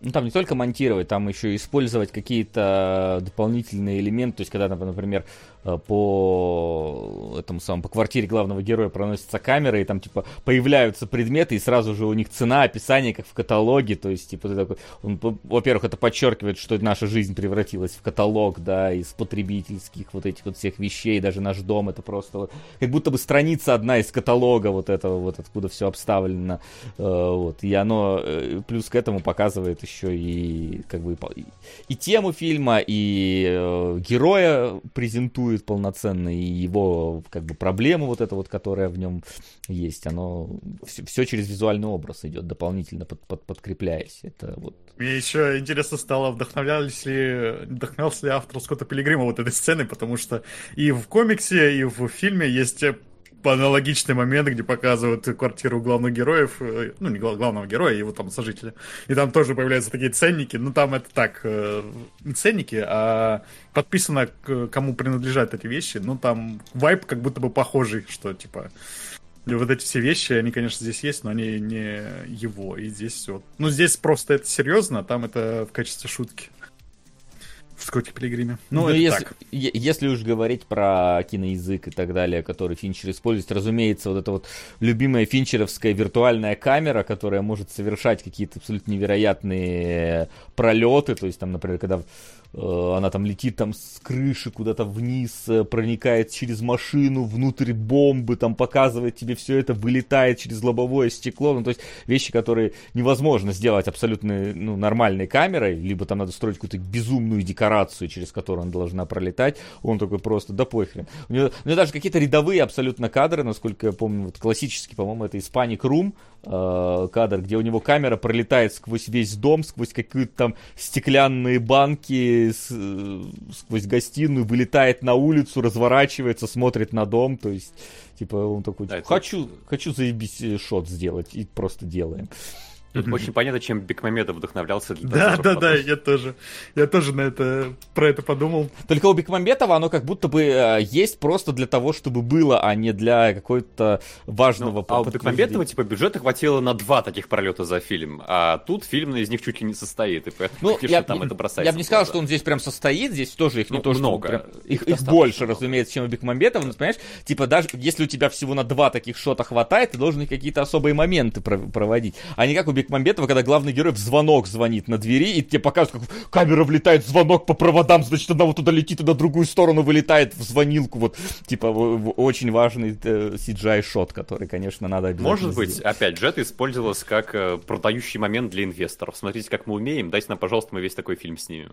Ну, там не только монтировать, там еще использовать какие-то дополнительные элементы. То есть, когда, например, э, по этому самому, по квартире главного героя проносится камера, и там, типа, появляются предметы, и сразу же у них цена, описание, как в каталоге. То есть, типа, ты такой, он, во-первых, это подчеркивает, что наша жизнь превратилась в каталог, да, из потребительских вот этих вот всех вещей, даже наш дом, это просто вот, как будто бы страница одна из каталога вот этого, вот откуда все обставлено. Э, вот, и оно э, плюс к этому показывает еще и как бы и, и тему фильма, и э, героя презентует полноценно, и его как бы проблему вот это вот, которая в нем есть, оно все, через визуальный образ идет, дополнительно под, под- подкрепляясь. Это вот Мне еще интересно стало, вдохновлялись ли, вдохновлялся ли автор Скотта Пилигрима вот этой сценой, потому что и в комиксе, и в фильме есть аналогичный момент, где показывают квартиру главных героев, э, ну, не гла- главного героя, его там сожителя. И там тоже появляются такие ценники, ну, там это так, э, не ценники, а подписано, кому принадлежат эти вещи, ну, там вайп как будто бы похожий, что, типа, вот эти все вещи, они, конечно, здесь есть, но они не его. И здесь вот. Ну, здесь просто это серьезно, а там это в качестве шутки. В Скотте Пилигриме. Ну, это если, так. если уж говорить про киноязык и так далее, который Финчер использует, разумеется, вот эта вот любимая финчеровская виртуальная камера, которая может совершать какие-то абсолютно невероятные пролеты, то есть там, например, когда она там летит там с крыши куда-то вниз, э, проникает через машину, внутрь бомбы, там показывает тебе все это, вылетает через лобовое стекло, ну то есть вещи, которые невозможно сделать абсолютно ну, нормальной камерой, либо там надо строить какую-то безумную декорацию, через которую она должна пролетать, он такой просто, да похрен. У него, у него даже какие-то рядовые абсолютно кадры, насколько я помню, вот классический, по-моему, это Hispanic Room, э, кадр, где у него камера пролетает сквозь весь дом, сквозь какие-то там стеклянные банки, с- э, сквозь гостиную, вылетает на улицу, разворачивается, смотрит на дом, то есть, типа, он такой, Да, это- хочу, хочу заебись э, шот сделать, и просто делаем. Тут очень понятно, чем Бекмамедов вдохновлялся для Да, того, да, да, я тоже. Я тоже на это про это подумал. Только у Бекмамбетова оно как будто бы э, есть просто для того, чтобы было, а не для какой-то важного Ну, а у. Бекмамбетова, типа, бюджета хватило на два таких пролета за фильм, а тут фильм из них чуть ли не состоит, и поэтому, Ну, конечно, я, там я- это бросается. я бы не сказал, что он здесь прям состоит, здесь тоже их не Ну, то, что много. прям- их, Их больше, много. разумеется, чем у Бекмамбетова, но, понимаешь, типа даже если у тебя всего на два таких шота хватает, ты должен их какие-то особые моменты про- проводить, а не как у Бекмамбетова, когда главный герой в звонок звонит на двери, и тебе показывают, как камера влетает в звонок по проводам, значит, она вот туда летит, и на другую сторону вылетает в звонилку, вот, типа, очень важный э, CGI-шот, который, конечно, надо обязательно Может быть, сделать. опять же, это использовалось как э, продающий момент для инвесторов. Смотрите, как мы умеем, дайте нам, пожалуйста, мы весь такой фильм снимем.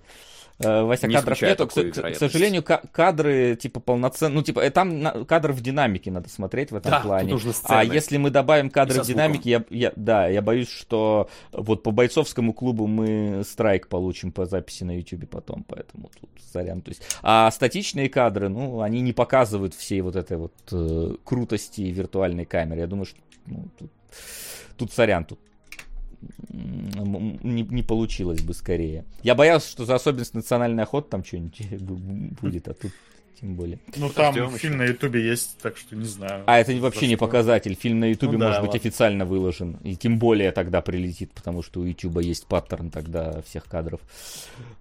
Э, Вася, Не кадров нету. К, к- сожалению, ка- кадры, типа, полноценные. Ну, типа, э, там кадр в динамике надо смотреть в этом Да, тут плане. нужны А сцены. если мы добавим кадры в динамике, я, я- да, я боюсь, что что вот по бойцовскому клубу мы страйк получим по записи на YouTube потом, поэтому тут сорян. То есть, а статичные кадры, ну, они не показывают всей вот этой вот э, крутости виртуальной камеры. Я думаю, что ну, тут, тут сорян, тут не, не получилось бы скорее. Я боялся, что за особенность национальной охоты там что-нибудь будет, а тут тем более. Ну там Ждем фильм еще. на Ютубе есть, так что не знаю. А это вообще не показатель. Фильм на Ютубе ну, может да, быть ладно. официально выложен. И тем более тогда прилетит, потому что у Ютуба есть паттерн тогда всех кадров.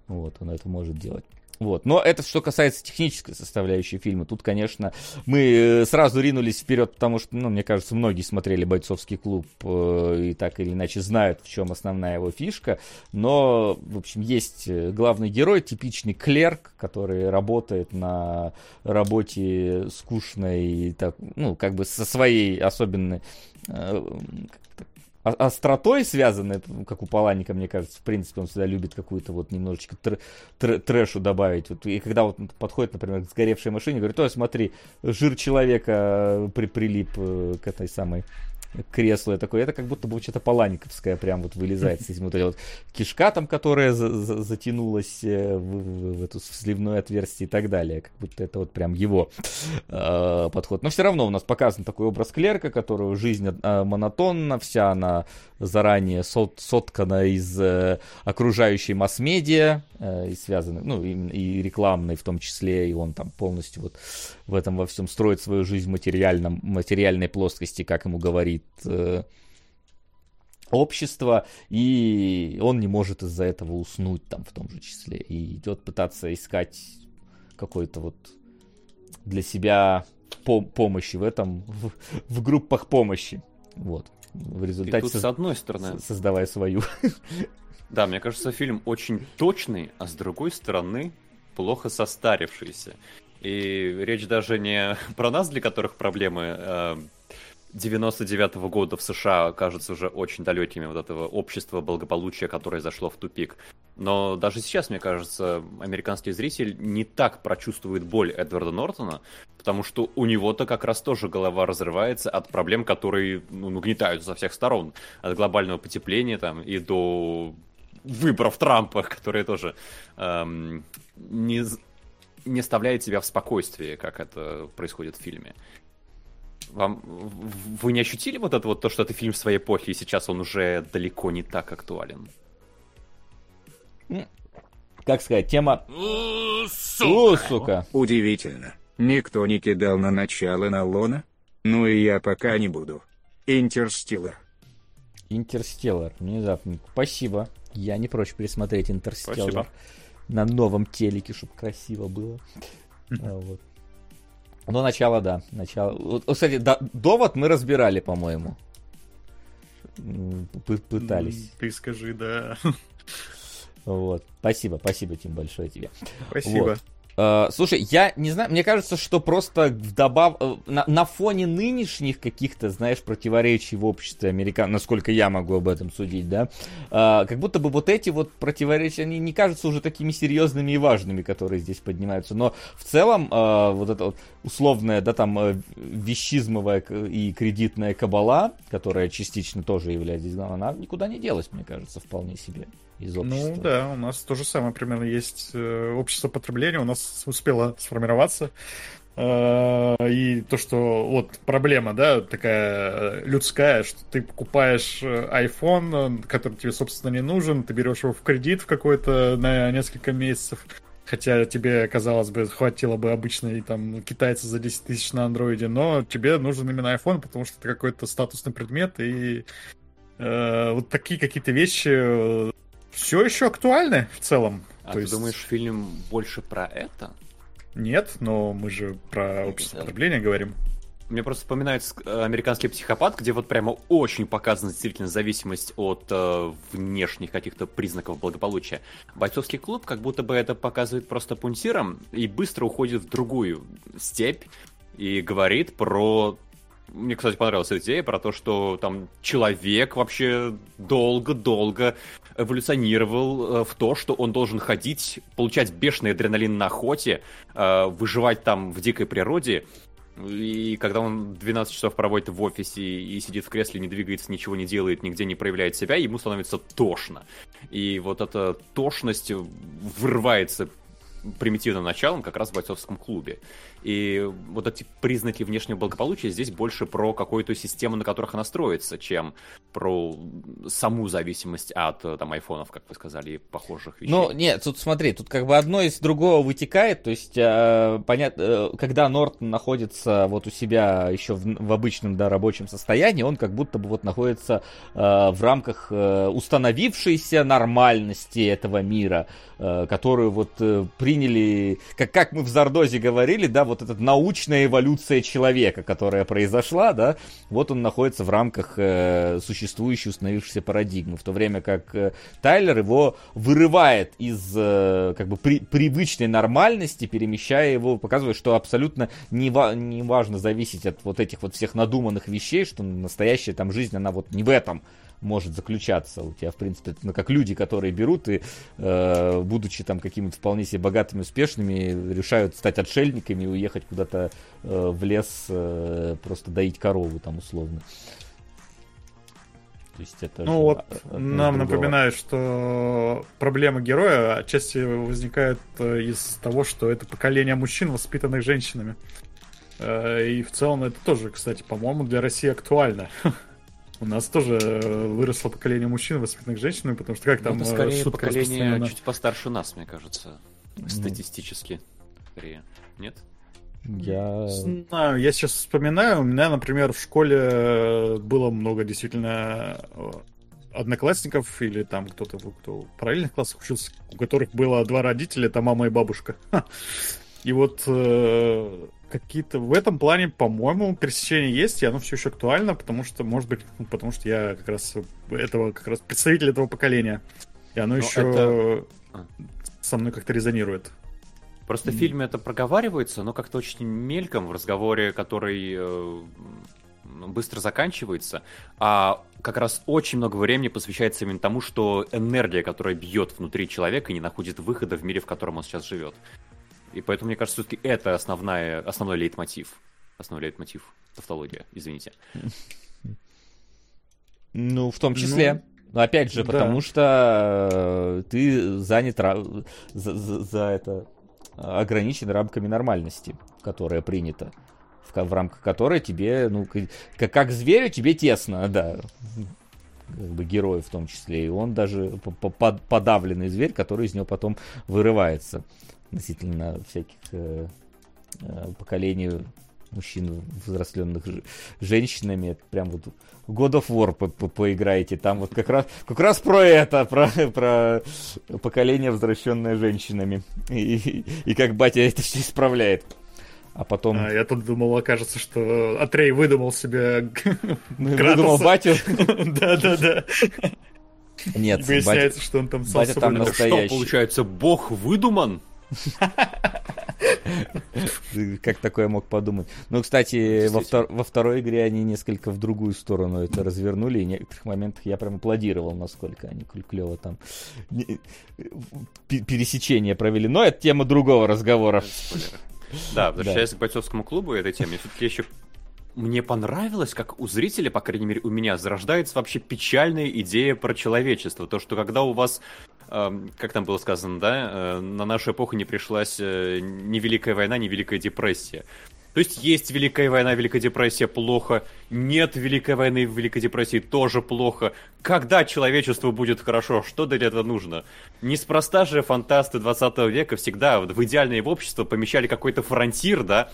Вот, он это может делать. Вот. Но это что касается технической составляющей фильма. Тут, конечно, мы э, сразу ринулись вперед, потому что, ну, мне кажется, многие смотрели «Бойцовский клуб» э, и так или иначе знают, в чем основная его фишка. Но, в общем, есть э, главный герой, типичный клерк, который работает на работе скучной, так, ну, как бы со своей особенной остротой связаны, как у Паланика, мне кажется, в принципе, он всегда любит какую-то вот немножечко тр- тр- трэшу добавить. Вот, и когда вот подходит, например, к сгоревшей машине, говорит, ой, смотри, жир человека при прилип э, к этой самой кресло. Я такой, это как будто бы что-то паланиковское прям вот вылезает с этим вот, вот кишка там, которая за, за, затянулась э, в, в, в эту сливное отверстие и так далее. Как будто это вот прям его э, подход. Но все равно у нас показан такой образ клерка, которую жизнь э, монотонна, вся она заранее сот, соткана из э, окружающей масс-медиа, э, и связаны, ну, и, и рекламной в том числе, и он там полностью вот в этом во всем строит свою жизнь в материальном, материальной плоскости, как ему говорит э, общество, и он не может из-за этого уснуть там в том же числе, и идет пытаться искать какой-то вот для себя пом- помощи в этом, в, в группах помощи, вот в результате... И тут, с одной стороны... Создавая свою. Да, мне кажется, фильм очень точный, а с другой стороны, плохо состарившийся. И речь даже не про нас, для которых проблемы э, 99-го года в США кажутся уже очень далекими вот этого общества благополучия, которое зашло в тупик. Но даже сейчас, мне кажется, американский зритель не так прочувствует боль Эдварда Нортона, потому что у него-то как раз тоже голова разрывается от проблем, которые ну, нагнетают со всех сторон. От глобального потепления там и до выборов Трампа, которые тоже эм, не, не оставляют тебя в спокойствии, как это происходит в фильме. Вам вы не ощутили вот это вот то, что это фильм своей эпохи, и сейчас он уже далеко не так актуален? Как сказать, тема... Сука! О, сука! Удивительно. Никто не кидал на начало на Лона? Ну и я пока не буду. Интерстеллар. Интерстеллар, внезапно. Спасибо. Я не прочь пересмотреть Интерстеллар. На новом телеке, чтобы красиво было. А, вот. Ну, начало, да. Начало. Вот, кстати, да, довод мы разбирали, по-моему. Пытались. Ты скажи, да. Вот. Спасибо, спасибо, Тим, большое тебе. Спасибо. Вот. Uh, слушай, я не знаю, мне кажется, что просто вдобав... Э, на, на фоне нынешних каких-то, знаешь, противоречий в обществе американ, насколько я могу об этом судить, да, uh, как будто бы вот эти вот противоречия, они не кажутся уже такими серьезными и важными, которые здесь поднимаются, но в целом uh, вот это вот условная, да, там, вещизмовая и кредитная кабала, которая частично тоже является, она никуда не делась, мне кажется, вполне себе из ну общества. Ну да, у нас то же самое примерно есть э, общество потребления, у нас успело сформироваться. Э, и то, что вот проблема, да, такая э, людская, что ты покупаешь iPhone, который тебе, собственно, не нужен, ты берешь его в кредит в какой-то на несколько месяцев, хотя тебе, казалось бы, хватило бы обычной там китайца за 10 тысяч на андроиде, но тебе нужен именно iPhone, потому что это какой-то статусный предмет, и э, вот такие какие-то вещи все еще актуальны в целом. А То ты есть... думаешь, фильм больше про это? Нет, но мы же про общество потребления говорим. Мне просто вспоминается э, американский психопат, где вот прямо очень показана действительно зависимость от э, внешних каких-то признаков благополучия. Бойцовский клуб как будто бы это показывает просто пунктиром и быстро уходит в другую степь и говорит про мне, кстати, понравилась идея про то, что там человек вообще долго-долго эволюционировал э, в то, что он должен ходить, получать бешеный адреналин на охоте, э, выживать там в дикой природе, И когда он 12 часов проводит в офисе и сидит в кресле, не двигается, ничего не делает, нигде не проявляет себя, ему становится тошно. И вот эта тошность вырывается примитивным началом как раз в бойцовском клубе. И вот эти признаки внешнего благополучия здесь больше про какую-то систему, на которых она строится, чем про саму зависимость от там айфонов, как вы сказали, и похожих вещей. Ну, нет, тут смотри, тут как бы одно из другого вытекает, то есть, э, понятно, э, когда Нортон находится вот у себя еще в, в обычном, да, рабочем состоянии, он как будто бы вот находится э, в рамках э, установившейся нормальности этого мира, э, которую вот э, приняли, как, как мы в Зардозе говорили, да, вот эта научная эволюция человека, которая произошла, да, вот он находится в рамках э, существующей, установившейся парадигмы, в то время как э, Тайлер его вырывает из э, как бы при, привычной нормальности, перемещая его, показывая, что абсолютно не, ва- не важно зависеть от вот этих вот всех надуманных вещей, что настоящая там жизнь, она вот не в этом может заключаться у тебя, в принципе, ну, как люди, которые берут и, э, будучи там какими-то вполне себе богатыми, успешными, решают стать отшельниками и уехать куда-то э, в лес э, просто доить корову там условно. То есть это Ну вот, нам другого. напоминают, что проблема героя отчасти возникает э, из того, что это поколение мужчин, воспитанных женщинами. Э, И в целом это тоже, кстати, по-моему, для России актуально. У нас тоже э, выросло поколение мужчин, воспитанных женщинами, потому что как Ну, там это э, скорее шутка поколение чуть постарше нас, мне кажется. Статистически. Скорее. Нет? Я... Знаю, я сейчас вспоминаю, у меня, например, в школе э, было много действительно одноклассников или там кто-то, кто в параллельных классах учился, у которых было два родителя, это мама и бабушка. И вот э, какие-то в этом плане, по-моему, пересечения есть, и оно все еще актуально, потому что, может быть, ну, потому что я как раз этого, как раз представитель этого поколения. И оно Но еще это- со мной как-то резонирует. Просто в фильме это проговаривается, но как-то очень мельком в разговоре, который э, быстро заканчивается, а как раз очень много времени посвящается именно тому, что энергия, которая бьет внутри человека, не находит выхода в мире, в котором он сейчас живет. И поэтому, мне кажется, все-таки это основная, основной лейтмотив. Основной лейтмотив. Тавтология, извините. Ну, в том числе. Но опять же, да. потому что э, ты занят за, за- за это э, ограничен рамками нормальности, которая принята, в, в рамках которой тебе, ну, как, как зверю тебе тесно, да, как бы герою в том числе, и он даже по- по- под- подавленный зверь, который из него потом вырывается относительно всяких э, э, поколений мужчин, взросленных женщинами, это прям вот God of War по- по- поиграете, там вот как раз, как раз про это, про, про поколение, возвращенное женщинами, и, и- и как батя это все исправляет. А потом А, я тут думал, окажется, что Атрей выдумал себе ну, выдумал батю. Да-да-да. Нет, Выясняется, что он там сам батя собой там написал. настоящий. Что, получается, бог выдуман? Как такое мог подумать? Ну, кстати, во, втор- во второй игре они несколько в другую сторону это развернули, и в некоторых моментах я прям аплодировал, насколько они клево там пересечение провели. Но это тема другого разговора. Да, возвращаясь к бойцовскому клубу этой теме, все-таки еще мне понравилось, как у зрителя, по крайней мере у меня, зарождается вообще печальная идея про человечество. То, что когда у вас, как там было сказано, да, э, на нашу эпоху не пришлась э, ни Великая война, ни Великая депрессия. То есть есть Великая война, Великая депрессия плохо, нет Великой войны, Великой депрессии тоже плохо. Когда человечеству будет хорошо, что для этого нужно? Неспроста же фантасты 20 века всегда в идеальное общество помещали какой-то фронтир, да,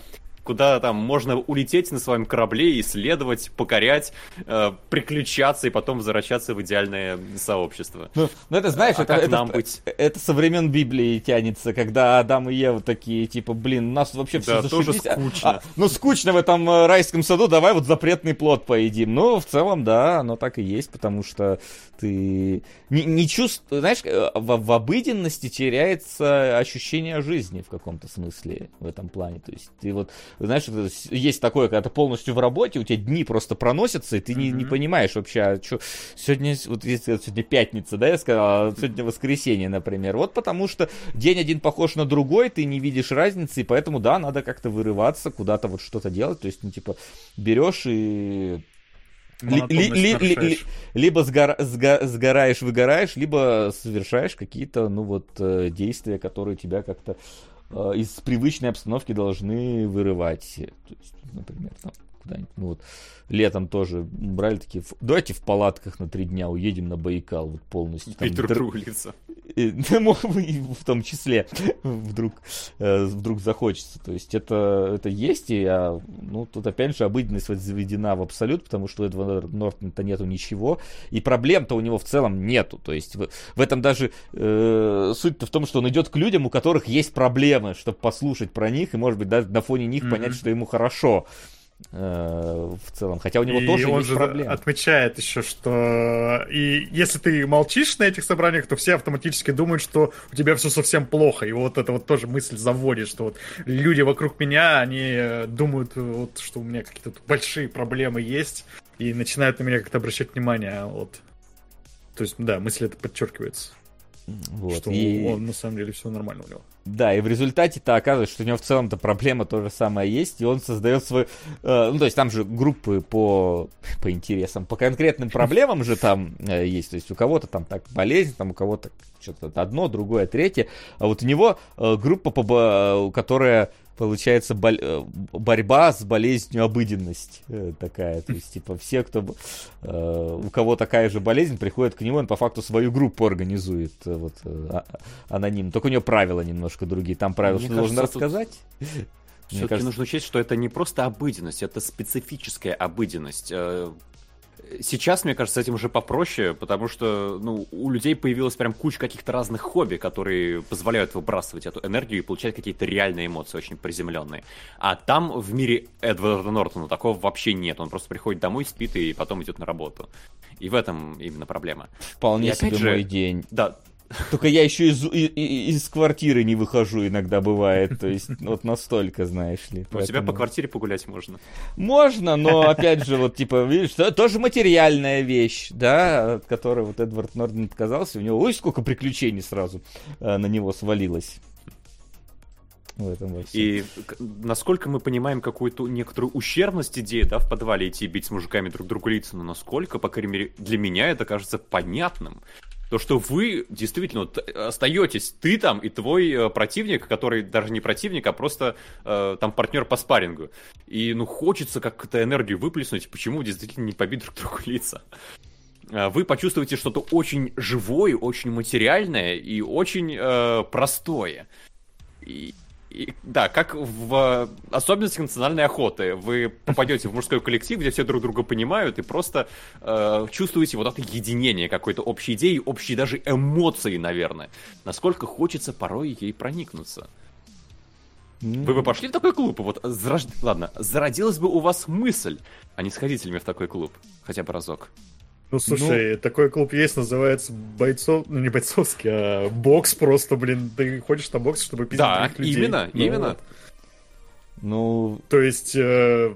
куда там можно улететь на своем корабле, исследовать, покорять, э, приключаться и потом возвращаться в идеальное сообщество. Ну, ну, это, знаешь, А это, это, нам быть? это со времен Библии тянется, когда Адам и Ева такие, типа, блин, нас вообще все Да, тоже зашибись. а- скучно. а, ну, скучно в этом э, райском саду, давай вот запретный плод поедим. Ну, в целом, да, оно так и есть, потому что ты не, не чувствуешь, знаешь, э, в, в обыденности теряется ощущение жизни в каком-то смысле в этом плане. То есть ты вот знаешь, есть такое, когда ты полностью в работе, у тебя дни просто проносятся, и ты не, не понимаешь вообще, а чё, сегодня, вот если сегодня пятница, да, я сказал, а сегодня воскресенье, например. Вот потому что день один похож на другой, ты не видишь разницы, и поэтому, да, надо как-то вырываться, куда-то вот что-то делать, то есть, ну, типа, берешь и ли- ли- ли- либо сгора- сга- сгораешь, выгораешь, либо совершаешь какие-то, ну вот, э, действия, которые тебя как-то э, из привычной обстановки должны вырывать. То есть, например, там куда-нибудь, ну вот, летом тоже брали такие, «Ф- давайте в палатках на три дня уедем на Байкал вот полностью. там друг др- другу лица. и, да, мог бы и в том числе вдруг, э, вдруг захочется. То есть это, это есть, и а, ну, тут опять же обыденность вот заведена в абсолют, потому что у этого Нортона-то нету ничего, и проблем-то у него в целом нету. То есть в, в этом даже э, суть-то в том, что он идет к людям, у которых есть проблемы, чтобы послушать про них, и может быть даже на фоне них Мгм. понять, что ему хорошо. Э, в целом, хотя у него и тоже он есть же проблемы. отмечает еще, что и если ты молчишь на этих собраниях, то все автоматически думают, что у тебя все совсем плохо. И вот это вот тоже мысль заводит, что вот люди вокруг меня, они э, думают, э, вот, что у меня какие-то большие проблемы есть, и начинают на меня как-то обращать внимание. а Вот. То есть, да, мысль это подчеркивается, Вот. что и- он на самом деле все нормально у него. Да, и в результате-то оказывается, что у него в целом-то проблема то же самое есть, и он создает свой... э, ну, то есть там же группы по, по интересам, по конкретным проблемам же там э, есть. То есть у кого-то там так болезнь, там у кого-то что-то одно, другое, третье. А вот у него э, группа, по, бо- которая получается боль- э, борьба с болезнью обыденность э, такая. То есть, типа, все, кто... э, у кого такая же болезнь, приходят к нему, он по факту свою группу организует. Вот, а- аноним. Только у него правила немножко другие. Там правила, Мне что должен кажется, тут рассказать. Мне Все-таки кажется- нужно учесть, что это не просто обыденность, это специфическая обыденность. Сейчас, мне кажется, с этим уже попроще, потому что ну, у людей появилась прям куча каких-то разных хобби, которые позволяют выбрасывать эту энергию и получать какие-то реальные эмоции, очень приземленные. А там в мире Эдварда Нортона такого вообще нет. Он просто приходит домой, спит и потом идет на работу. И в этом именно проблема. Вполне И себе же- мой день. Да, Только я еще из, и- и- из квартиры не выхожу иногда бывает. То есть вот настолько, знаешь ли. у тебя Поэтому- по квартире погулять можно. Можно, но опять же, вот типа, видишь, то- тоже материальная вещь, да, от которой вот Эдвард Норден отказался. У него, ой, сколько приключений сразу э, на него свалилось. В этом во всем. И насколько мы понимаем какую-то некоторую ущербность идеи, да, в подвале идти бить с мужиками друг другу лица, но насколько, по крайней мере, для меня это кажется понятным. То, что вы действительно вот, остаетесь, ты там и твой э, противник, который даже не противник, а просто э, там партнер по спаррингу. И ну хочется как-то энергию выплеснуть, почему действительно не побить друг другу лица. Э, Вы почувствуете что-то очень живое, очень материальное и очень э, простое. И, и- да, как в э, особенностях национальной охоты. Вы попадете в мужской коллектив, где все друг друга понимают, и просто э, чувствуете вот это единение какой-то общей идеи, общей даже эмоции, наверное. Насколько хочется порой ей проникнуться. Вы бы пошли в такой клуб? Вот зарож- Ладно, зародилась бы у вас мысль, а не сходите ли в такой клуб? Хотя бы разок. Ну, слушай, такой клуб есть, называется бойцов... Ну, не бойцовский, а бокс просто, блин. Ты ходишь на бокс, чтобы пиздить Да, других людей. именно, Ну, именно. вот. Ну, То есть... э,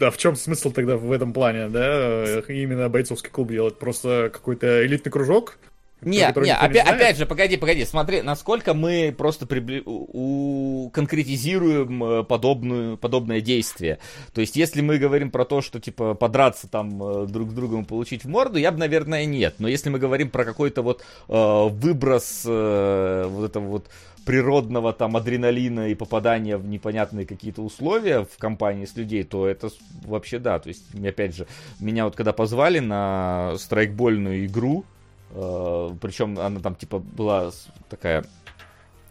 Да, в чем смысл тогда в этом плане, да? Именно бойцовский клуб делать? Просто какой-то элитный кружок? Не, который не, опять, знает? опять же, погоди, погоди, смотри, насколько мы просто прибли... у... конкретизируем э, подобную, подобное действие. То есть, если мы говорим про то, что, типа, подраться там э, друг с другом и получить в морду, я бы, наверное, нет. Но если мы говорим про какой-то вот э, выброс э, вот этого вот природного там адреналина и попадания в непонятные какие-то условия в компании с людей, то это вообще да. То есть, опять же, меня вот когда позвали на страйкбольную игру, причем она там типа была такая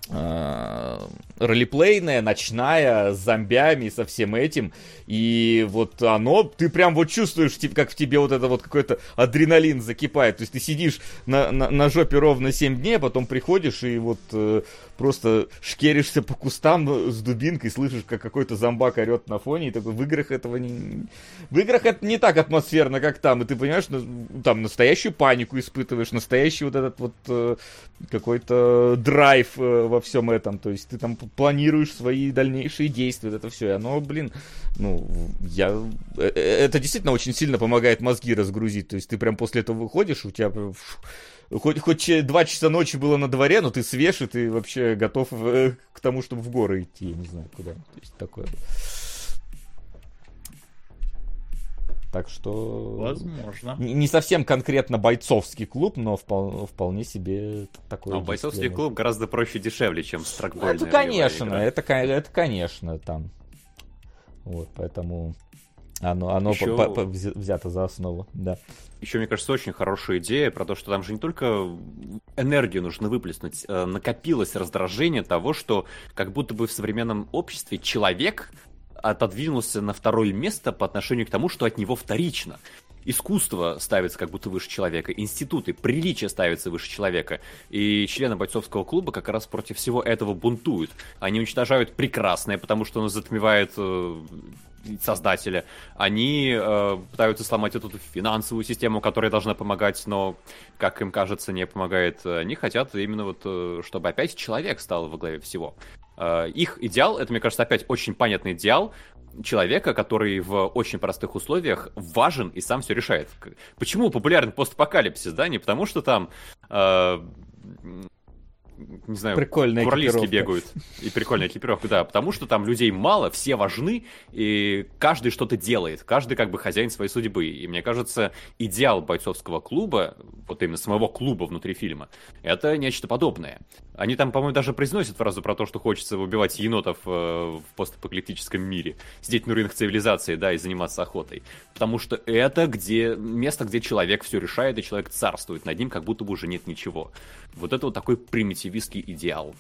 э, ролеплейная, ночная, с зомбями, со всем этим. И вот оно, ты прям вот чувствуешь, как в тебе вот это вот какой-то адреналин закипает. То есть ты сидишь на, на, на жопе ровно 7 дней, а потом приходишь и вот э, просто шкеришься по кустам с дубинкой, слышишь, как какой-то зомбак орет на фоне, и такой, в играх этого не... В играх это не так атмосферно, как там, и ты понимаешь, ну, там настоящую панику испытываешь, настоящий вот этот вот э, какой-то драйв э, во всем этом, то есть ты там планируешь свои дальнейшие действия, это все, и оно, блин, ну, я... э, э, Это действительно очень сильно помогает мозги разгрузить, то есть ты прям после этого выходишь, у тебя Хоть, хоть че- два часа ночи было на дворе, но ты свеж, и ты вообще готов э, к тому, чтобы в горы идти, я не знаю, куда. То есть такое. Так что... Возможно. Не не совсем конкретно бойцовский клуб, но впол- вполне себе такой. Но бойцовский клуб гораздо проще и дешевле, чем стракбольная Это, конечно, игра. это, это, конечно, там. Вот, поэтому оно, оно Ещё- по- по- взя- взято за основу, да. Еще, мне кажется, очень хорошая идея про то, что там же не только энергию нужно выплеснуть, э, накопилось раздражение того, что как будто бы в современном обществе человек отодвинулся на второе место по отношению к тому, что от него вторично. Искусство ставится как будто выше человека, институты, приличие ставится выше человека. И члены бойцовского клуба как раз против всего этого бунтуют. Они уничтожают прекрасное, потому что оно затмевает э, создателя. Они э, пытаются сломать эту финансовую систему, которая должна помогать, но, как им кажется, не помогает. Они хотят именно вот, э, чтобы опять человек стал во главе всего. Э, их идеал, это, мне кажется, опять очень понятный идеал человека, который в очень простых условиях важен и сам все решает. Почему популярен постапокалипсис, да? Не потому, что там э, не знаю, Прикольная экипировка. бегают. И прикольная экипировка, да. Потому что там людей мало, все важны, и каждый что-то делает. Каждый как бы хозяин своей судьбы. И мне кажется, идеал бойцовского клуба, вот именно самого клуба внутри фильма, это нечто подобное. Они там, по-моему, даже произносят фразу про то, что хочется убивать енотов э, в постапокалиптическом мире. Сидеть на руинах цивилизации, да, и заниматься охотой. Потому что это где место, где человек все решает, и человек царствует над ним, как будто бы уже нет ничего. Вот это вот такой примитивистский идеал.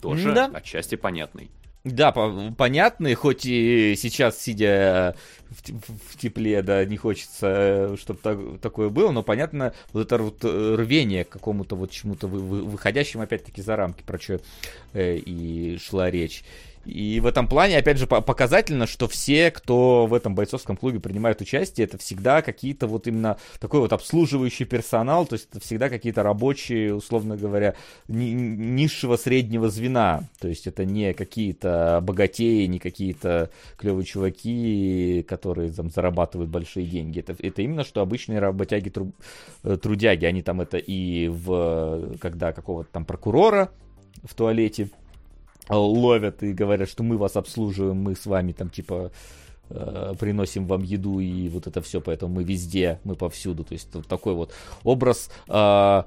Тоже Да. отчасти понятный. Да, по- понятный, хоть и сейчас, сидя в, в тепле, да, не хочется, чтобы такое было, но понятно, вот это вот э, рвение к какому-то вот чему-то вы- вы- выходящему, опять-таки, за рамки, про что и шла речь. И в этом плане, опять же, по- показательно, что все, кто в этом бойцовском клубе принимает участие, это всегда какие-то вот именно такой вот обслуживающий персонал, то есть это всегда какие-то рабочие, условно говоря, ни- низшего среднего звена. То есть это не какие-то богатеи, не какие-то клевые чуваки, которые там зарабатывают большие деньги. Это, это именно что обычные работяги, э, трудяги. Они там это и в когда какого-то там прокурора в туалете ловят и говорят, что мы вас обслуживаем, мы с вами там типа э, приносим вам еду и вот это все, поэтому мы везде, мы повсюду. То есть такой вот образ э,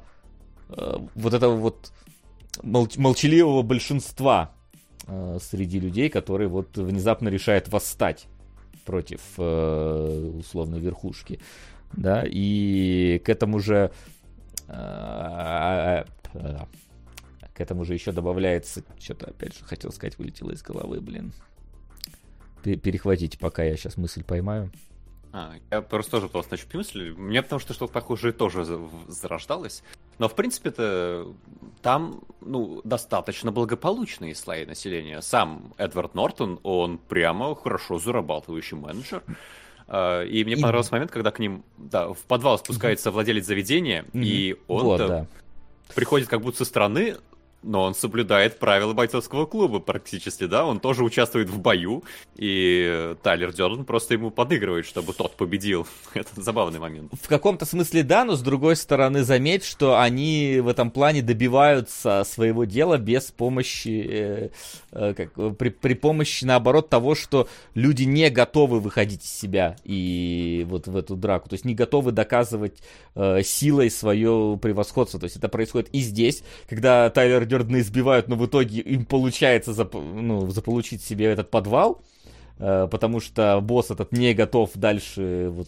э, вот этого вот молч- молчаливого большинства э, среди людей, которые вот внезапно решают восстать против э, условной верхушки. Да, и к этому же э, э, к этому же еще добавляется, что-то опять же хотел сказать, вылетело из головы, блин. Пе- Перехватите, пока я сейчас мысль поймаю. А, я просто тоже пытался начать мысль. Мне потому что что-то похожее тоже зарождалось. Но, в принципе-то, там, ну, достаточно благополучные слои населения. Сам Эдвард Нортон, он прямо хорошо зарабатывающий менеджер. А, И мне И- понравился момент, когда к ним, да, в подвал спускается владелец заведения, и он вот, да. приходит как будто со стороны, но он соблюдает правила бойцовского клуба практически, да, он тоже участвует в бою, и Тайлер Дёрден просто ему подыгрывает, чтобы тот победил. Это забавный момент. В каком-то смысле да, но с другой стороны заметь, что они в этом плане добиваются своего дела без помощи, э, э, как, при, при помощи наоборот того, что люди не готовы выходить из себя и вот в эту драку, то есть не готовы доказывать э, силой свое превосходство. То есть это происходит и здесь, когда Тайлер Дёрдена избивают, но в итоге им получается зап- ну, заполучить себе этот подвал, э, потому что босс этот не готов дальше вот,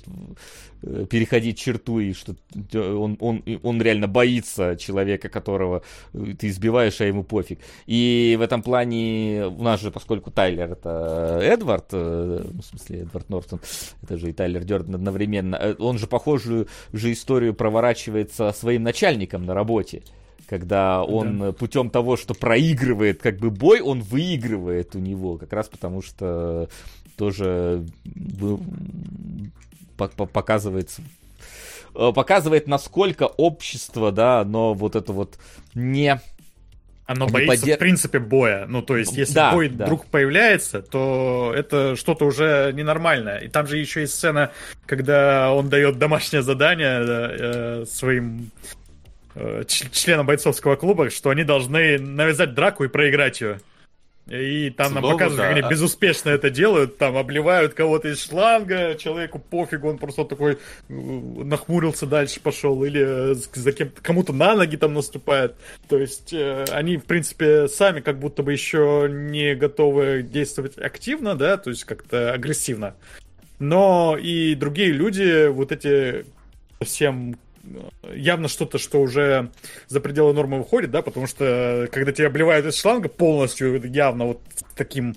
э, переходить черту, и что он, он, он реально боится человека, которого э, ты избиваешь, а ему пофиг. И в этом плане у нас же, поскольку Тайлер это Эдвард, ну, в смысле Эдвард Нортон, это же и Тайлер Дёрден одновременно, он же похожую же историю проворачивает со своим начальником на работе когда он э, путем того, что проигрывает как бы бой, он выигрывает у него, как раз потому что тоже по- показывается э, показывает, насколько общество, да, но вот это вот не Оно Они боится, подер- в принципе, боя. Ну, то есть, если Да, бой да. вдруг появляется, то это что-то уже ненормальное. И там же еще есть сцена, когда он дает домашнее задание э, своим э, членам бойцовского клуба, что они должны навязать драку и проиграть ее. И там нам Слово, показывают, как да. они безуспешно это делают, там обливают кого-то из шланга, человеку пофигу, он просто такой э, нахмурился дальше пошел, или э, за кем кому-то на ноги там наступает. То есть э, они, в принципе, сами как будто бы еще не готовы действовать активно, да, то есть как-то агрессивно. Но и другие люди, вот эти совсем явно что-то, что уже за пределы нормы выходит, да, потому что когда тебя обливают из шланга полностью, явно вот таким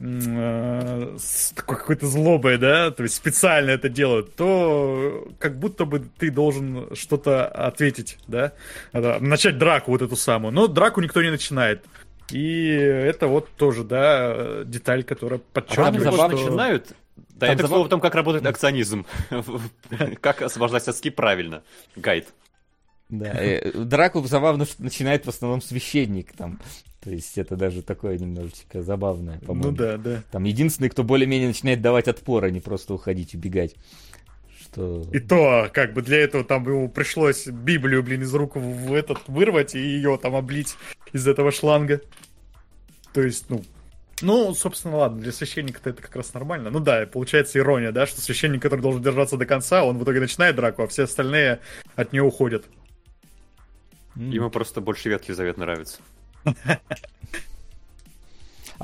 э, с такой какой-то злобой, да, то есть специально это делают, то как будто бы ты должен что-то ответить, да, начать драку вот эту самую, но драку никто не начинает. И это вот тоже, да, деталь, которая Там подчеркивает, забавно забавно что... начинают. Да, Там это, к забав- слову, о том, как работает акционизм. Как освобождать соски правильно. Гайд. Да, э, драку забавно что начинает в основном священник там. То есть это даже такое немножечко забавное, по-моему. Ну да, да. Там единственный, кто более-менее начинает давать отпор, а не просто уходить, убегать. Что... И то, как бы для этого там ему пришлось Библию, блин, из рук в этот вырвать и ее там облить из этого шланга. То есть, ну, ну, собственно, ладно, для священника-то это как раз нормально. Ну да, получается ирония, да, что священник, который должен держаться до конца, он в итоге начинает драку, а все остальные от нее уходят. Ему просто больше Ветхий Завет нравится.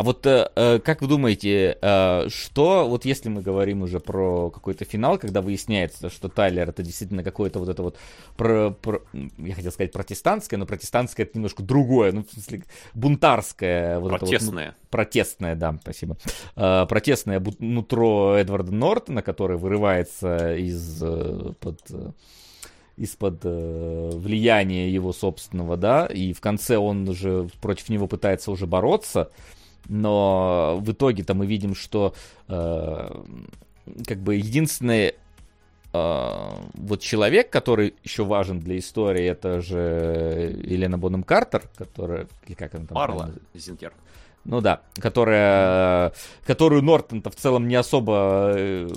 А вот э, э, как вы думаете, э, что, вот если мы говорим уже про какой-то финал, когда выясняется, что Тайлер это действительно какое-то вот это вот, про, про- я хотел сказать протестантское, но протестантское это немножко другое, ну, в смысле, бунтарское. Вот это вот, ну, Протестное. протестное, да, спасибо. Э, протестное нутро Эдварда Нортона, который вырывается из э, под э, из-под э, влияния его собственного, да, и в конце он уже против него пытается уже бороться, но в итоге-то мы видим, что э, как бы единственный э, вот человек, который еще важен для истории, это же Елена Бонем Картер, которая, как она там Марла Зинтер. ну да, которая, которую Нортон-то в целом не особо э,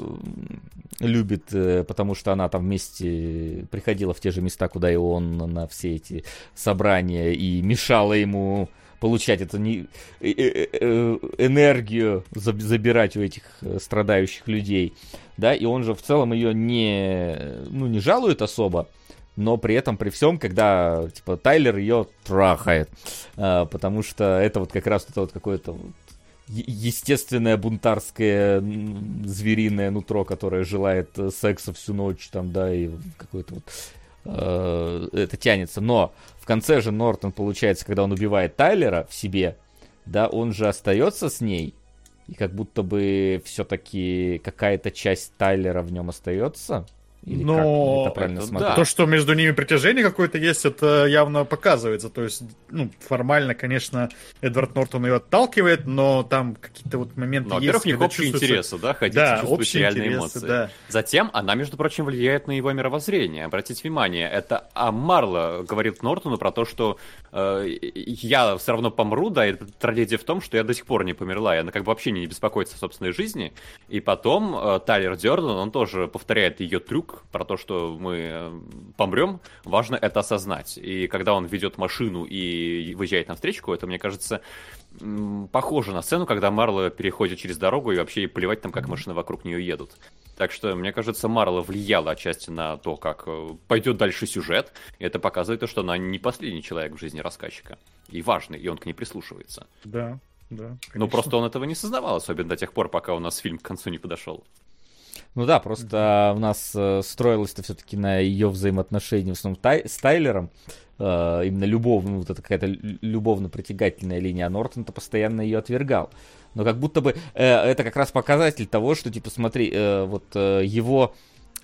любит, э, потому что она там вместе приходила в те же места, куда и он на все эти собрания и мешала ему получать эту не, э, э, э, энергию, заб- забирать у этих страдающих людей, да, и он же в целом ее не, ну, не жалует особо, но при этом, при всем, когда, типа, Тайлер ее трахает, а, потому что это вот как раз это вот какое-то вот естественное бунтарское звериное нутро, которое желает секса всю ночь, там, да, и какой-то вот э, это тянется. Но в конце же Нортон, получается, когда он убивает Тайлера в себе, да, он же остается с ней, и как будто бы все-таки какая-то часть Тайлера в нем остается. Или Но как это правильно это смотреть? да. То, что между ними притяжение какое-то есть, это явно показывается. То есть, ну, формально, конечно, Эдвард Нортон ее отталкивает, но там какие-то вот моменты Ну, есть. во-первых, у них когда общие чувствуется- интересы, да, ходить Да, и чувствовать реальные интересы, эмоции. да. Затем она, между прочим, влияет на его мировоззрение. Обратите внимание, это а Марла говорит Нортону про то, что э, я все равно помру, да, и трагедия в том, что я до сих пор не померла, и она как бы вообще не беспокоится о собственной жизни. И потом э, Тайлер Дёрден, он тоже повторяет ее трюк про то, что мы э, помрем, важно это осознать. И когда он ведет машину и выезжает на встречку, это, мне кажется, похоже на сцену, когда Марла переходит через дорогу и вообще плевать там, как машины вокруг нее едут. Так что, мне кажется, Марла влияла отчасти на то, как э, пойдет дальше сюжет. И это показывает то, что она не последний человек в жизни рассказчика. И важный, и он к ней прислушивается. Да, да. Но конечно. просто он этого не сознавал, особенно до тех пор, пока у нас фильм к концу не подошел. Ну да, просто у нас э, строилось-то все-таки на ее взаимоотношении в основном Тай- с Тайлером. Э, именно любовь, ну, вот это какая-то лю- любовно-притягательная линия, а Нортон-то постоянно ее отвергал. Но как будто бы э, это как раз показатель того, что, типа, смотри, э, вот э, его...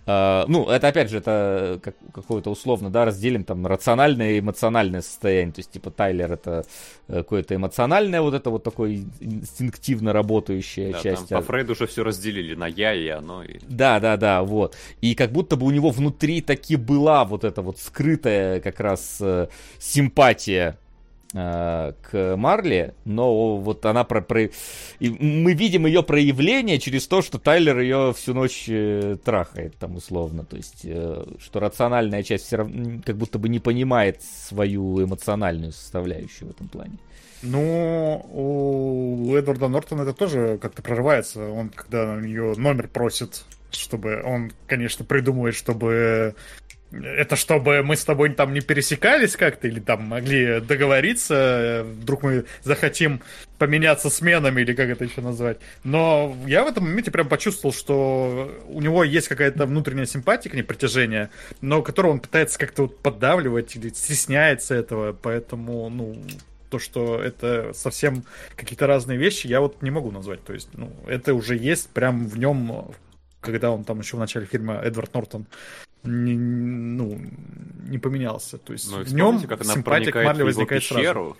э, ну, это опять же, это как, какое-то условно, да, разделим там на рациональное и эмоциональное состояние. То есть, типа, Тайлер это э, какое-то эмоциональное, вот это вот такое инстинктивно работающая Да, часть. там а- по Фрейду уже все разделили на я и оно. И... да, да, да, вот. И как будто бы у него внутри таки была вот эта вот скрытая как раз э, симпатия э, к Марли, но вот она про, про... И мы видим ее проявление через то, что Тайлер ее всю ночь э, трахает, там условно. То есть, э, что рациональная часть все равно как будто бы не понимает свою эмоциональную составляющую в этом плане. Ну, у Эдварда Нортона это тоже как-то прорывается. Он, когда ее номер просит, чтобы он, конечно, придумывает, чтобы это чтобы мы с тобой там не пересекались как-то или там могли договориться, вдруг мы захотим поменяться сменами или как это еще назвать. Но я в этом моменте прям почувствовал, что у него есть какая-то внутренняя симпатия к ней, притяжение, но которого он пытается как-то вот поддавливать или стесняется этого, поэтому, ну, то, что это совсем какие-то разные вещи, я вот не могу назвать. То есть, ну, это уже есть прям в нем, когда он там еще в начале фильма Эдвард Нортон не, ну, не поменялся. То есть Ну, в нем как она симпатия к Марли возникает сразу.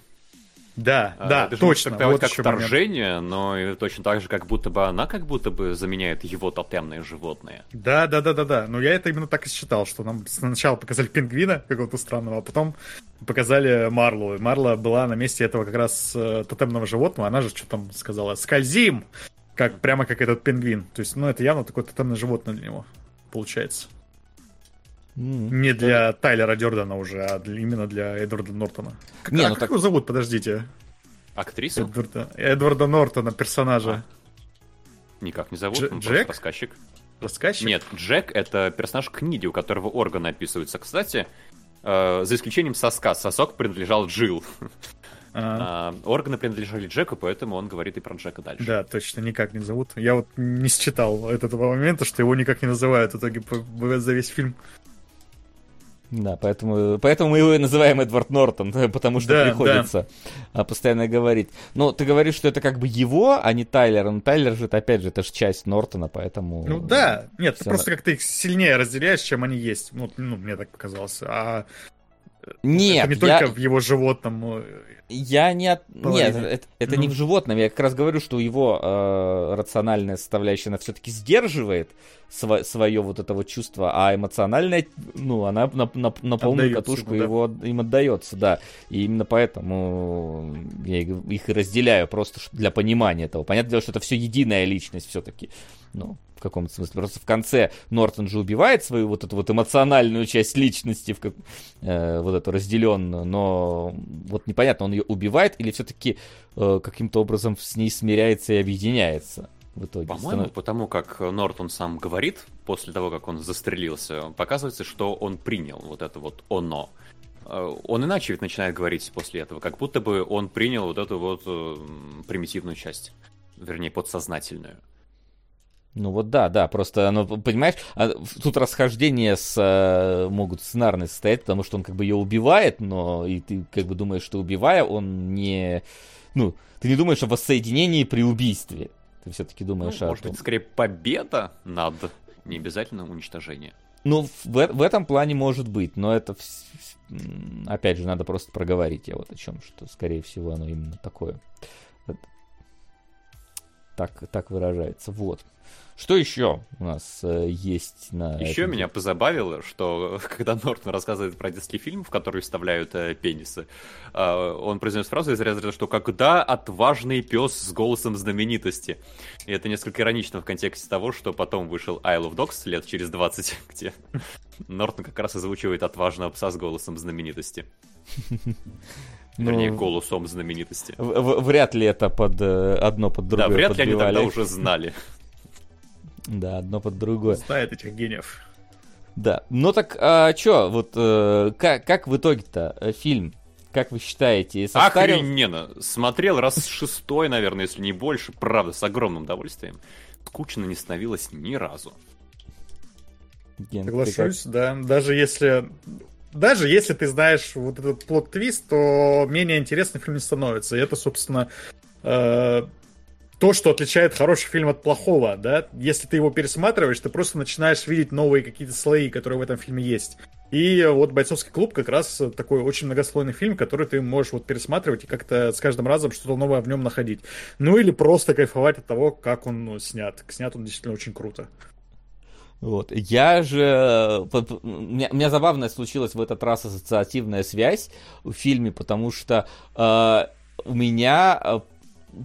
Да, А, да, это точно. трактовать Вот как еще момент. вторжение, но точно так же, как будто бы она как будто бы заменяет его тотемное животное. Да, да, да, да, да. Но я это именно так и считал, что нам сначала показали пингвина какого-то странного, а потом показали Марлу. И Марла была на месте этого как раз э, тотемного животного. Она же что там сказала? Скользим! Как, прямо как этот пингвин. То есть, ну, это явно такое тотемное животное для него, получается. М. Не для Тайлера Дердана уже, а для- именно для Эдварда Нортона. Как, Не, а ну как так- его зовут, подождите? Актрису Эдварда, Эдварда Нортона, персонажа. никак не зовут, Дж- он Джек? рассказчик. Рассказчик? Нет, Джек — это персонаж книги, у которого органы описываются. Кстати, э, за исключением соска, сосок принадлежал Джилл. А, А, органы принадлежали Джеку, поэтому он говорит и про Джека дальше. Да, точно, никак не зовут. Я вот не считал этого момента, что его никак не называют в итоге за весь фильм. Да, поэтому, поэтому мы его и называем Эдвард Нортон, потому что Да, приходится а, постоянно говорить. Ну, ты говоришь, что это как бы его, а не Тайлер. Но Тайлер же, это, опять же, это же часть Нортона, поэтому... Ну да, нет, ты просто как-то их сильнее разделяешь, чем они есть. Ну, ну, мне так показалось. А Нет, это не я, только в его животном. я не... От... Нет, это, это не Ну. в животном. Я как раз говорю, что его э, рациональная составляющая, она все-таки сдерживает свое вот это вот чувство, а эмоциональная, ну, она на, на, на полную катушку ему, да. его им отдается, да. И именно поэтому я их и разделяю просто для понимания этого. Понятное дело, что это все единая личность все-таки. Ну, в каком-то смысле. Просто в конце Нортон же убивает свою вот эту вот эмоциональную часть личности, в как- э, вот эту разделенную, но вот непонятно, он ее убивает или все-таки э, каким-то образом с ней смиряется и объединяется в итоге. По-моему, Станов- потому как Нортон сам говорит, после того, как он застрелился, показывается, что он принял вот это вот оно. Э, Он иначе ведь начинает говорить после этого, как будто бы он принял вот эту вот э, примитивную часть, вернее, подсознательную. Ну вот да, да, просто оно, понимаешь, а тут расхождения с, э, могут сценарные состоять, потому что он как бы ее убивает, но и ты как бы думаешь, что убивая, он не, ну, ты не думаешь о воссоединении при убийстве, ты все-таки Ну, думаешь о может том. быть, скорее победа над, не обязательно уничтожение. Ну, в, в этом плане может быть, но это, опять же, надо просто проговорить я вот о чем, что, скорее всего, оно именно такое. Так, так выражается. Вот. Что еще у нас э, есть на... Еще этом меня позабавило, что когда Нортон рассказывает про детский фильм, в который вставляют э, пенисы, э, он произнес фразу из ряда, что «когда отважный пес с голосом знаменитости». И это несколько иронично в контексте того, что потом вышел Isle of Dogs лет через 20, где Нортон как раз озвучивает отважного пса с голосом знаменитости. Ну, Вернее, голосом знаменитости. в- в- вряд ли это под э, одно под другое Да, вряд ли они тогда уже знали. Да, одно под другое. Знает этих гениев. Да. Ну так, а чё, вот э, как, как в итоге-то э, фильм, как вы считаете, состарил... Охрененно. Смотрел раз шестой, наверное, если не больше. Правда, с огромным удовольствием. Скучно не становилось ни разу. Ген? Соглашусь, да. Даже если... Даже если ты знаешь вот этот плод-твист, то менее интересный фильм не становится. И это, собственно, э, то, что отличает хороший фильм от плохого, да. Если ты его пересматриваешь, ты просто начинаешь видеть новые какие-то слои, которые в этом фильме есть. И вот «Бойцовский клуб» как раз такой очень многослойный фильм, который ты можешь вот пересматривать и как-то с каждым разом что-то новое в нем находить. Ну или просто кайфовать от того, как он ну, снят. Снят он действительно очень круто. Вот. Я же... У меня, у меня забавная случилась в этот раз ассоциативная связь в фильме, потому что э, у меня э,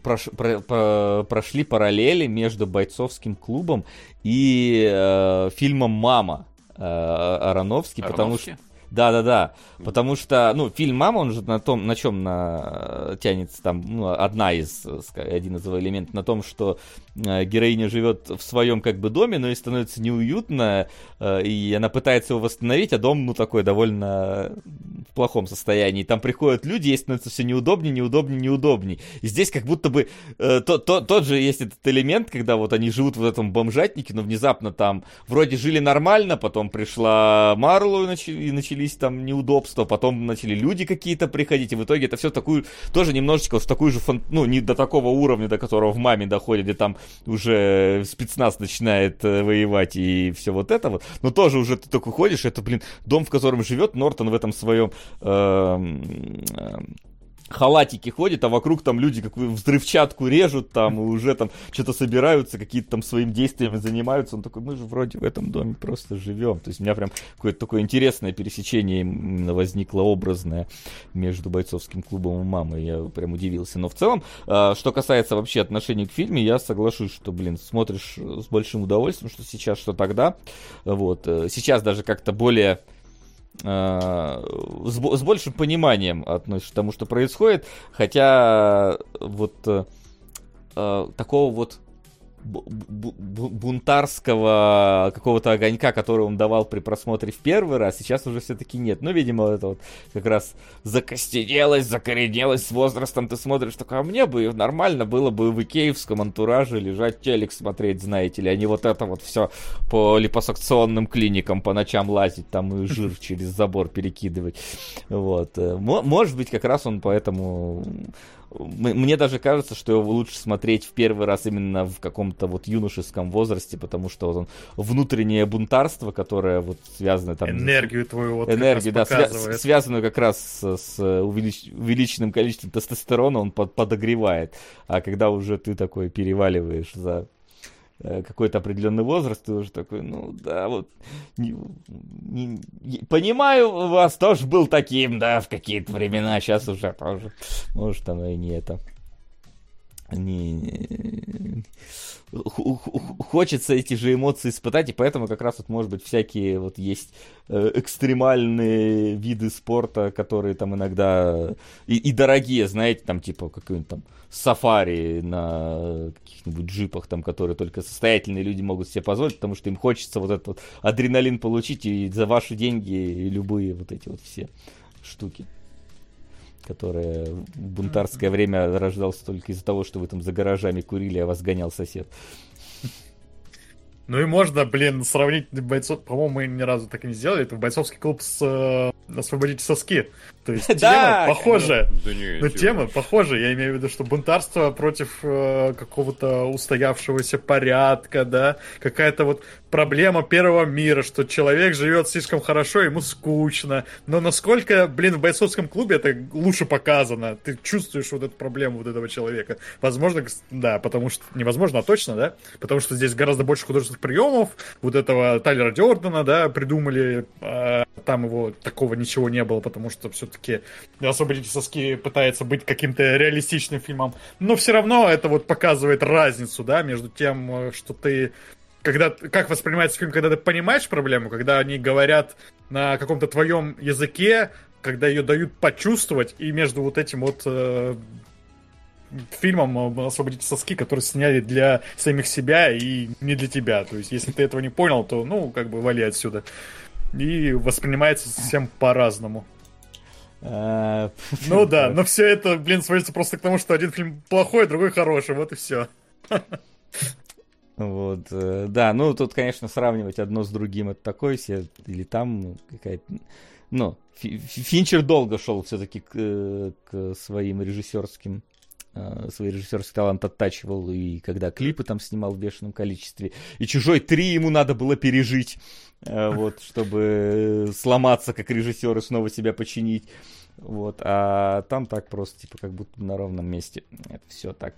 прош, про, про, прошли параллели между бойцовским клубом и э, фильмом «Мама» э, Ароновский, потому что... Да, да, да. Потому что, ну, фильм Мама, он же на том, на чем на, тянется там, ну, одна из, один из его элементов, на том, что э, героиня живет в своем как бы доме, но ей становится неуютно, э, и она пытается его восстановить, а дом, ну, такой довольно в плохом состоянии. Там приходят люди, ей становится все неудобнее, неудобнее, неудобнее. И здесь как будто бы э, то, то, тот же есть этот элемент, когда вот они живут в этом бомжатнике, но внезапно там вроде жили нормально, потом пришла Марлу и начали, и начали начались там неудобства, потом начали люди какие-то приходить, и в итоге это все такую, тоже немножечко в такую же, фан, ну, не до такого уровня, до которого в маме доходит, где там уже спецназ начинает э, воевать и все вот это вот, но тоже уже ты только ходишь, это, блин, дом, в котором живет Нортон в этом своем халатики ходят, а вокруг там люди как взрывчатку режут там, уже там что-то собираются, какие-то там своим действиями занимаются. Он такой, мы же вроде в этом доме просто живем. То есть у меня прям какое-то такое интересное пересечение возникло образное между бойцовским клубом и мамой. Я прям удивился. Но в целом, а, что касается вообще отношений к фильме, я соглашусь, что, блин, смотришь с большим удовольствием, что сейчас, что тогда. Вот. Э, сейчас даже как-то более Э, с, с большим пониманием относишься к тому, что происходит, хотя вот э, э такого вот бунтарского какого-то огонька, который он давал при просмотре в первый раз, сейчас уже все-таки нет. Ну, видимо, это вот как раз закостенелось, закоренелось с возрастом. Ты смотришь, такое, а мне бы нормально было бы в икеевском антураже лежать телек смотреть, знаете ли, а не вот это вот все по липосакционным клиникам по ночам лазить, там и жир через забор перекидывать. Вот. Может быть, как раз он поэтому мне даже кажется, что его лучше смотреть в первый раз именно в каком-то вот юношеском возрасте, потому что вот он внутреннее бунтарство, которое вот связано там... Энергию твою вот Энергию, да, свя- связанную как раз с, с увелич- увеличенным количеством тестостерона, он под- подогревает. А когда уже ты такой переваливаешь за Э, какой-то определенный возраст, ты уже такой, ну да, вот не, не, понимаю, у вас тоже был таким, да, в какие-то времена, сейчас уже тоже, может, оно и не это. Не, хочется эти же эмоции испытать, и поэтому как раз вот, может быть, всякие вот есть э, экстремальные виды спорта, которые там иногда и, и дорогие, знаете, там типа какой-нибудь там сафари на каких-нибудь джипах, там, которые только состоятельные люди могут себе позволить, потому что им хочется вот этот вот адреналин получить и за ваши деньги и любые вот эти вот все штуки которые в бунтарское время рождался только из-за того, что вы там за гаражами курили, а вас гонял сосед. Ну и можно, блин, сравнить бойцов, по-моему, мы ни разу так и не сделали, это бойцовский клуб с э, «Освободите соски». То есть тема похожая. Да ну, тема похожая. Я имею в виду, что бунтарство против э, какого-то устоявшегося порядка, да, какая-то вот проблема первого мира, что человек живет слишком хорошо, ему скучно. Но насколько, блин, в бойцовском клубе это лучше показано. Ты чувствуешь вот эту проблему вот этого человека. Возможно, да, потому что... Невозможно, а точно, да? Потому что здесь гораздо больше художественных приемов. Вот этого Тайлера Дёрдена, да, придумали. А, там его такого ничего не было, потому что все все-таки «Освободите соски» пытается быть каким-то реалистичным фильмом, но все равно это вот показывает разницу, да, между тем, э, что ты когда, как воспринимается фильм, когда ты понимаешь проблему, когда они говорят на каком-то твоем языке, когда ее дают почувствовать, и между вот этим вот э, фильмом «Освободите соски», который сняли для самих себя и не для тебя. То есть, если ты этого не понял, то, ну, как бы вали отсюда. И воспринимается совсем по-разному. А, ну да, но все это, блин, сводится просто к тому, что один фильм плохой, другой хороший, вот и все. Вот, э, да, ну тут, конечно, сравнивать одно с другим это такое себе, или там какая-то... Ну, Финчер долго шел все-таки к, э, к своим режиссерским э, свой режиссерский талант оттачивал, и когда клипы там снимал в бешеном количестве. И «Чужой 3» ему надо было пережить, вот, чтобы сломаться как режиссер и снова себя починить. Вот, а там так просто, типа, как будто на ровном месте. Это все так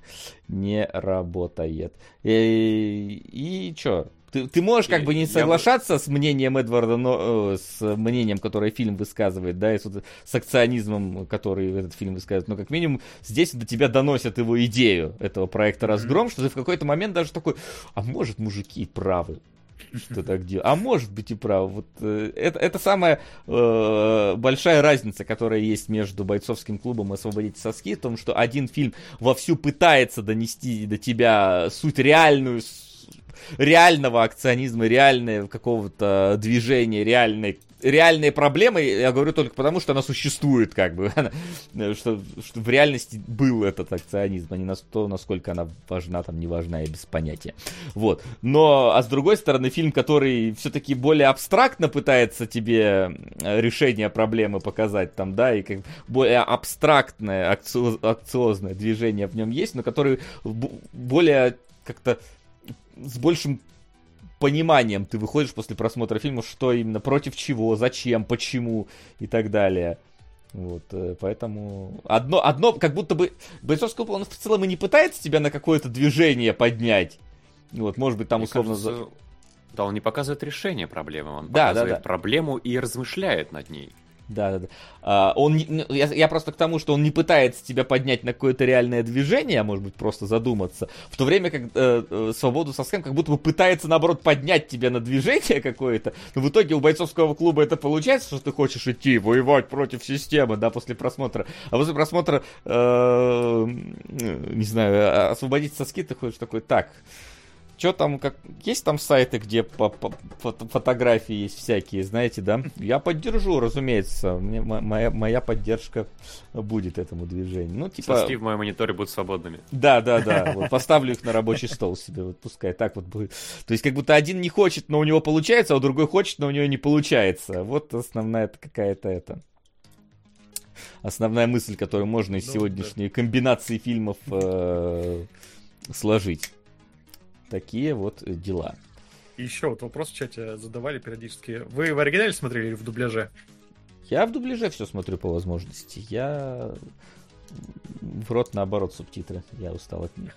не работает. И, и чё? Ты, ты можешь как И бы не я соглашаться с мнением Эдварда, но, э, с мнением, которое фильм высказывает, да, и с, с акционизмом, который этот фильм высказывает, но как минимум здесь до тебя доносят его идею этого проекта «Разгром», что ты в какой-то момент даже такой, а может, мужики и правы, что так делать. А может быть и правы. Вот, э, это, это самая э, большая разница, которая есть между бойцовским клубом и «Освободите соски», в том, что один фильм вовсю пытается донести до тебя суть реальную, реального акционизма, реального какого-то движения, реальной реальные проблемы, я говорю только потому, что она существует, как бы, Она- что, что в реальности был этот акционизм, а не на то, насколько она важна, там, не важна, я без понятия. Вот. Но, а с другой стороны, фильм, который все-таки более абстрактно пытается тебе э, решение проблемы показать, там, да, и как более абстрактное, акциоз- акциозное движение в нем есть, но который более как-то с большим пониманием ты выходишь после просмотра фильма, что именно, против чего, зачем, почему и так далее. Вот, э, поэтому одно, одно, как будто бы бойцовский он в целом и не пытается тебя на какое-то движение поднять. Вот, может быть, там Мне условно... кажется, Да, он не показывает решение проблемы, он Да, да, показывает да. проблему и размышляет над ней. Да, да. А, он, ну, я, я просто к тому, что он не пытается тебя поднять на какое-то реальное движение, а может быть просто задуматься, в то время как э, э, свободу со схем как будто бы пытается наоборот поднять тебя на движение какое-то, но в итоге у бойцовского клуба это получается, что ты хочешь идти воевать против системы, да, после просмотра, а после просмотра, э, не знаю, освободить соски, ты ходишь такой, так, что там, как есть там сайты, где по, по- фото- фотографии есть всякие, знаете, да? Я поддержу, разумеется. Мне, мо- моя, моя поддержка будет этому движению. Ну, типа... Соски в моем мониторе будут свободными. Да, да, да. Вот, поставлю их на рабочий стол себе. Вот пускай так вот будет. То есть, как будто один не хочет, но у него получается, а другой хочет, но у него не получается. Вот основная это какая-то это. Основная мысль, которую можно из Ну, сегодняшней комбинации фильмов э, сложить. Такие вот э, дела. И еще вот вопрос в чате задавали периодически. Вы в оригинале смотрели или в дубляже? Я в дубляже все смотрю по возможности. Я в рот наоборот субтитры. Я устал от них.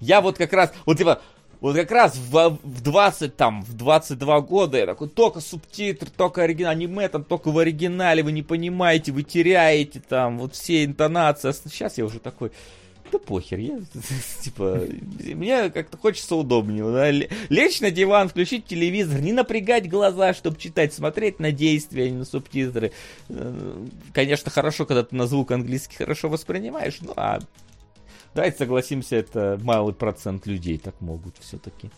Я вот как раз, вот типа, вот как раз в, в 20 там, в 22 года я такой, только субтитры, только оригинал, аниме там только в оригинале, вы не понимаете, вы теряете там вот все интонации. Сейчас я уже такой, да похер, я, типа, мне как-то хочется удобнее, да, лечь на диван, включить телевизор, не напрягать глаза, чтобы читать, смотреть на действия, а не на субтитры. Э, Конечно, хорошо, когда ты на звук английский хорошо воспринимаешь, ну а давайте согласимся, это малый процент людей так могут все-таки.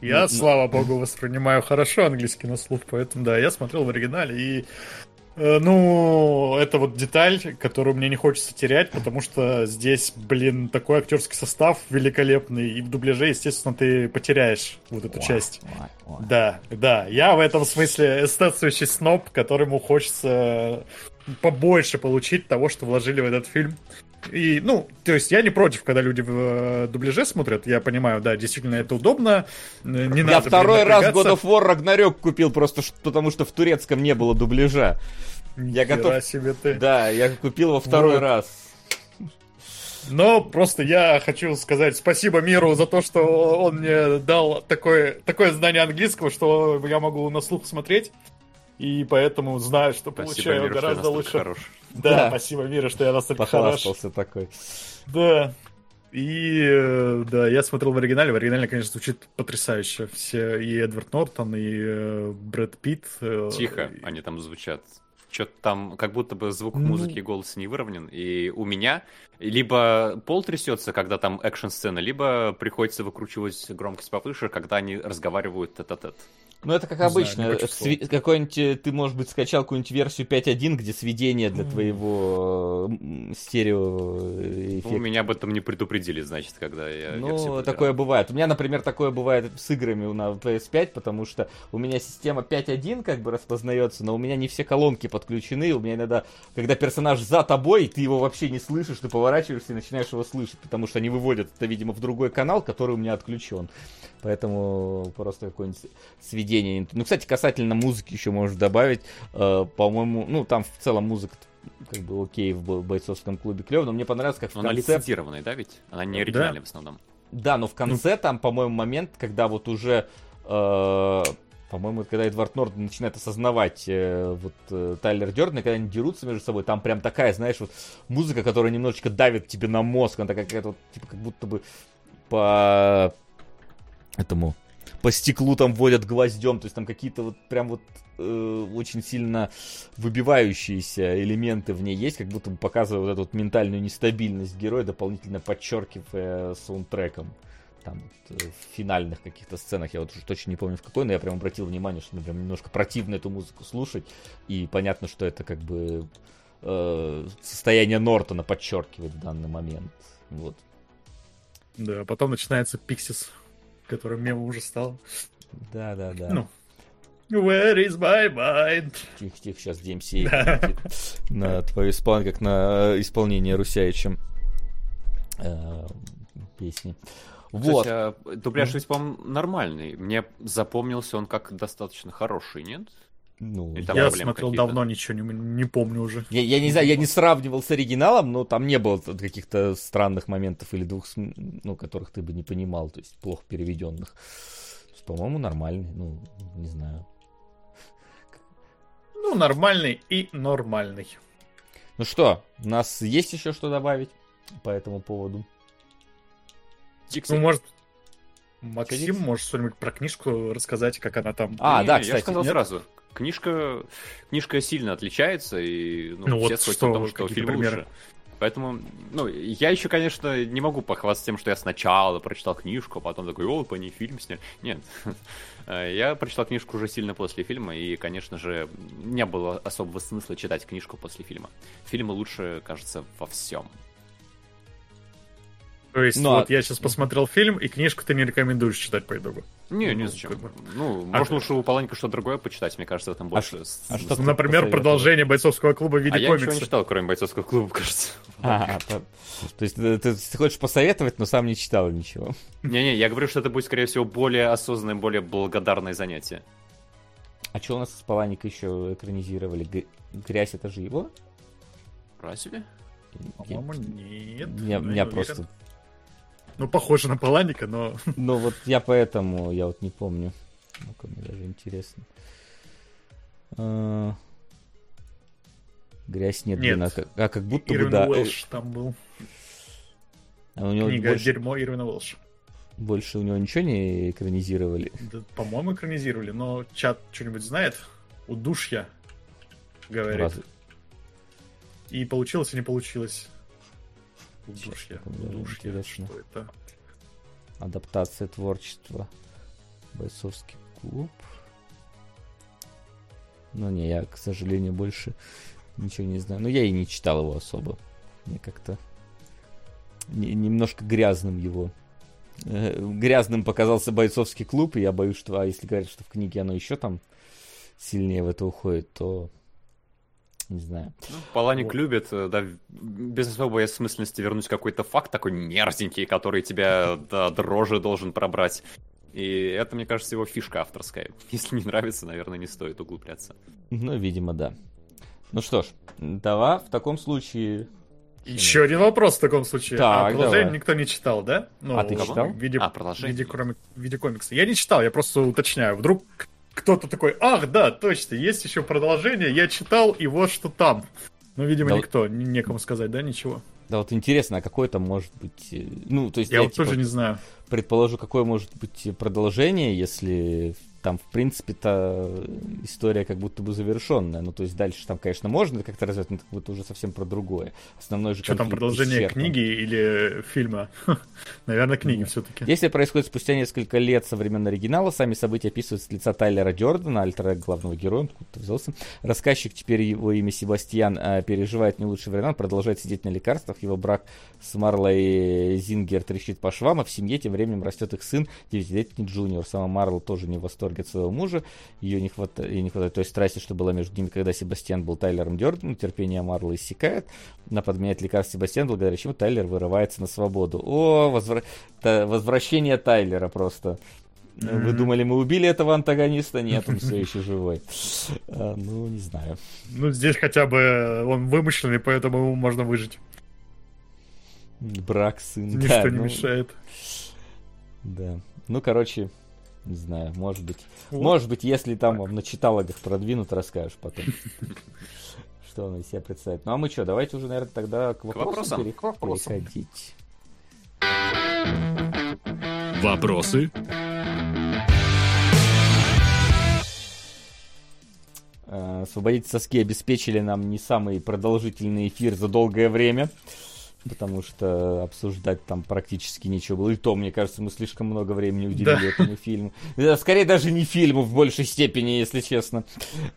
Я, Ну, слава богу, воспринимаю хорошо английский на слух, поэтому да, я смотрел в оригинале и ну, это вот деталь, которую мне не хочется терять, потому что здесь, блин, такой актерский состав великолепный, и в дубляже, естественно, ты потеряешь вот эту часть. Ой, ой. Да, да, я в этом смысле эстетствующий сноб, которому хочется побольше получить того, что вложили в этот фильм. И, ну, то есть я не против, когда люди в э, дубляже смотрят, я понимаю, да, действительно это удобно, э, не надо, Я блин, второй раз напрягаться. God of War Ragnarok купил, просто потому что в турецком не было дубляжа. Я готов- себе ты. Да, я купил его второй Вот. раз. Но просто я хочу сказать спасибо миру за то, что он мне дал такое, такое знание английского, что я могу на слух смотреть. И поэтому знаю, что Спасибо, получаю Мир, что гораздо настолько лучше. хорош. Да, спасибо миру, что я настолько хорош. Такой. Да. И э, да, я смотрел в оригинале. В оригинале, конечно, звучит потрясающе. Все и Эдвард Нортон, и э, Брэд Питт. э, Тихо, и- они там звучат. Что-то там, как будто бы звук Ну. музыки и голос не выровнен. И у меня либо пол трясется, когда там экшн-сцена, либо приходится выкручивать громкость повыше, когда они разговаривают тет-а-тет. Ну, это как Не обычно. э, сви- Какой-нибудь, э, ты, может быть, скачал какую-нибудь версию 5.1, где сведение для твоего стерео э, Ну, эффекта. меня об этом не предупредили, значит, когда я Ну, такое бывает. У меня, например, такое бывает с играми на PS5, потому что у меня система 5.1 как бы распознается, но у меня не все колонки подключены. У меня иногда, когда персонаж за тобой, ты его вообще не слышишь, ты поворачиваешься и начинаешь его слышать, потому что они выводят это, видимо, в другой канал, который у меня отключен. Поэтому просто какое-нибудь сведение. Ну, кстати, касательно музыки еще можешь добавить. Э, по-моему, ну, там в целом музыка как бы окей в бо- бойцовском клубе клево, но мне понравилось, как в она конце лицензированная, да, ведь? Она не оригинальная в основном. да, но в конце там, по-моему, момент, когда вот уже э, по-моему, когда Эдвард Нортон начинает осознавать э, вот э, Тайлер Дёрден, когда они дерутся между собой, там прям такая, знаешь, вот музыка, которая немножечко давит тебе на мозг, она такая какая-то вот, типа, как будто бы по этому по стеклу там водят гвоздем, то есть там какие-то вот прям вот э, очень сильно выбивающиеся элементы в ней есть, как будто бы показывая вот эту вот ментальную нестабильность героя, дополнительно подчеркивая саундтреком. Там вот, э, в финальных каких-то сценах, я вот уже точно не помню в какой, но я прям обратил внимание, что мне прям немножко противно эту музыку слушать, и понятно, что это как бы э, состояние Нортона подчеркивает в данный момент. Вот. Да, потом начинается Пиксис, который мемом уже стал. Да, да, да. Ну. Where is my mind? Тихо, тихо, сейчас DMC на твое исполнение, как на э, исполнение Русяичем э, песни. Вот. Кстати, а дубляж ведь, по-моему, нормальный. Мне запомнился он как достаточно хороший, нет? Ну, Я смотрел какие-то? давно, ничего не, не помню уже. я, я не знаю, я не сравнивал с оригиналом, но там не было каких-то странных моментов или двух, ну, которых ты бы не понимал, то есть плохо переведенных. То есть, По-моему, нормальный, ну, не знаю. Ну, нормальный и нормальный. Ну что, у нас есть еще что добавить по этому поводу? Дикси. Ну, может, Максим, может что-нибудь про книжку рассказать, как она там. А, Не, да, Я кстати, сказал нет? сразу. Книжка, книжка сильно отличается, и ну, Ну все вот сходятся что, в том, что фильм примеры? лучше. Поэтому, ну, я еще, конечно, не могу похвастаться тем, что я сначала прочитал книжку, а потом такой, о, по ней фильм сняли. Нет. Э, Я прочитал книжку уже сильно после фильма, и, конечно же, не было особого смысла читать книжку после фильма. Фильмы лучше, кажется, во всем. То есть, Ну, а- вот я сейчас посмотрел фильм, и книжку ты не рекомендуешь читать по итогу. Не, не Ну, зачем. как бы. Ну, А- можно лучше у Паланика что-то другое почитать, мне кажется, в этом больше. с- а с- что ты Например, продолжение бойцовского клуба в виде А я ничего не комикса. читал, кроме бойцовского клуба, кажется. А, то, то есть ты, ты- хочешь посоветовать, но сам не читал ничего. Не-не, я говорю, что это будет, скорее всего, более осознанное, более благодарное занятие. А что у нас с Паланика еще экранизировали? Грязь это же его? Разве? Я- По-моему, нет. Но меня не просто... уверен. Ну, похоже на Паланика, но... Ну вот я поэтому, я вот не помню. Ну-ка, мне даже интересно. А, Грязь нет, Нет. блин, а как, а как будто бы Ирвин да. Уэлш там был. А у него Книга больше, «Дерьмо» Ирвина Уэлша. больше у него ничего не экранизировали. Да, по-моему, экранизировали, но чат что-нибудь знает? Удушья, говорит. Разве- И получилось, и не получилось. Секунду, удушья, интересно. что это? Адаптация творчества. Бойцовский клуб. Ну не, я, к сожалению, больше ничего не знаю. Но я и не читал его особо. Мне как-то не- немножко грязным его. э, Грязным показался бойцовский клуб, и я боюсь, что, а если говорят, что в книге оно еще там сильнее в это уходит, то не знаю. Паланик Вот. любит, э, да, без особой осмысленности вернуть какой-то факт такой мерзенький, который тебя до дрожи должен пробрать. И это, мне кажется, его фишка авторская. Если не нравится, наверное, не стоит углубляться. Ну, видимо, да. Ну что ж, давай в таком случае Еще один вопрос в таком случае. Так, а продолжение давай. никто не читал, да? Ну, А ты в читал? виде, А, в продолжение. виде, кроме, в виде комикса. Я не читал, я просто уточняю. Вдруг кто-то такой, ах, да, точно, есть еще продолжение, я читал, и вот что там. Ну, видимо, Да. никто, не- некому сказать, да, ничего. Да вот интересно, а какое там может быть... э, Ну, то есть Я, я, вот типа, тоже не знаю. предположу, какое может быть продолжение, если там, в принципе-то, история как будто бы завершенная. Ну, то есть дальше там, конечно, можно как-то развивать, но это как будто уже совсем про другое. Основной же Что там, продолжение исчерпан. книги или фильма? Наверное, книги Ну, все-таки. Действие происходит спустя несколько лет со времен оригинала. Сами события описываются с лица Тайлера Дёрдена, альтера главного героя, он откуда-то взялся. Рассказчик, теперь его имя Себастьян, а, переживает не лучшие времена, он продолжает сидеть на лекарствах. Его брак с Марлой Зингер трещит по швам, а в семье тем временем растет их сын, девятилетний Джуниор. Сама Марла тоже не в восторге от своего мужа. Ее не хватает, ей не хватает той страсти, что была между ними, когда Себастьян был Тайлером Дёрденом. Терпение Марлы иссякает. Она подменяет лекарство Себастьян, благодаря чему Тайлер вырывается на свободу. О, возвра- та- возвращение Тайлера просто. Вы Мгм. думали, мы убили этого антагониста? Нет, он все еще живой. А, Ну, не знаю. Ну, здесь хотя бы он вымышленный, поэтому ему можно выжить. Брак, сын. Ничто да, не ну, мешает. Да. Ну, короче, Не знаю, может быть. Вот. Может быть, если там вам на читалогах продвинут, расскажешь потом. Что он из себя представляет. Ну а мы что, давайте уже, наверное, тогда к вопросам, К вопросам. переходить. Вопросы? Э, Освободить соски обеспечили нам не самый продолжительный эфир за долгое время, потому что обсуждать там практически нечего было. И то, мне кажется, мы слишком много времени уделили Да. этому фильму. Скорее даже не фильму в большей степени, если честно,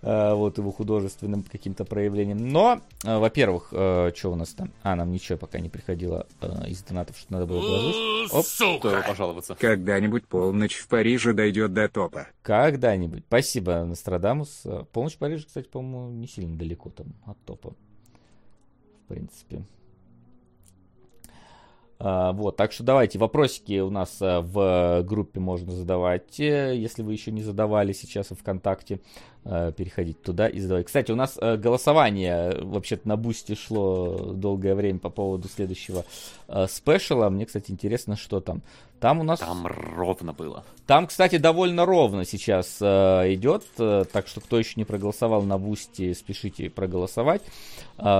Э, вот его художественным каким-то проявлением. Но, э, во-первых, что у нас там? А, нам ничего пока не приходило из донатов, что надо было положить. Оп. Стоило пожаловаться. Когда-нибудь полночь в Париже дойдет до топа. Когда-нибудь. Спасибо, Нострадамус. Полночь в Париже, кстати, по-моему, не сильно далеко там от топа. В принципе. А, вот, так что давайте, вопросики у нас э, в группе можно задавать, э, если вы еще не задавали сейчас в ВКонтакте, э, переходите туда и задавать. Кстати, у нас э, голосование э, вообще-то на бусте шло долгое время по поводу следующего special а. Мне, кстати, интересно, что там. Там у нас... Там ровно было. Там, кстати, довольно ровно сейчас идет, так что кто еще не проголосовал на Бусти, спешите проголосовать.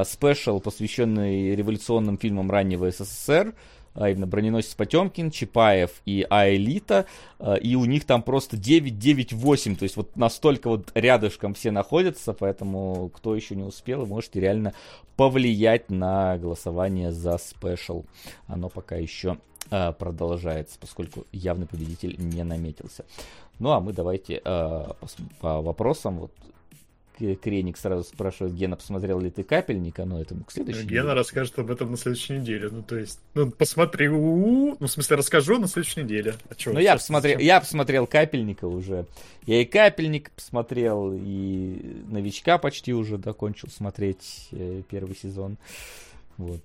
Special, посвященный революционным фильмам раннего СССР, а именно броненосец Потемкин, Чапаев и Аэлита, э, и у них там просто 9-9-8, то есть вот настолько вот рядышком все находятся, поэтому кто еще не успел, можете реально повлиять на голосование за спешл. Оно пока еще э, продолжается, поскольку явный победитель не наметился. Ну а мы давайте э, пос- по вопросам. Вот Креник сразу спрашивает, Гена, посмотрел ли ты капельника? Но это мы к следующей Гена неделе. расскажет об этом на следующей неделе. Ну, то есть, ну, посмотри, ну, в смысле, расскажу на следующей неделе. А чё, Ну, я посмотрел, я посмотрел капельника уже. Я и капельник посмотрел, и новичка почти уже закончил смотреть э, первый сезон. Вот.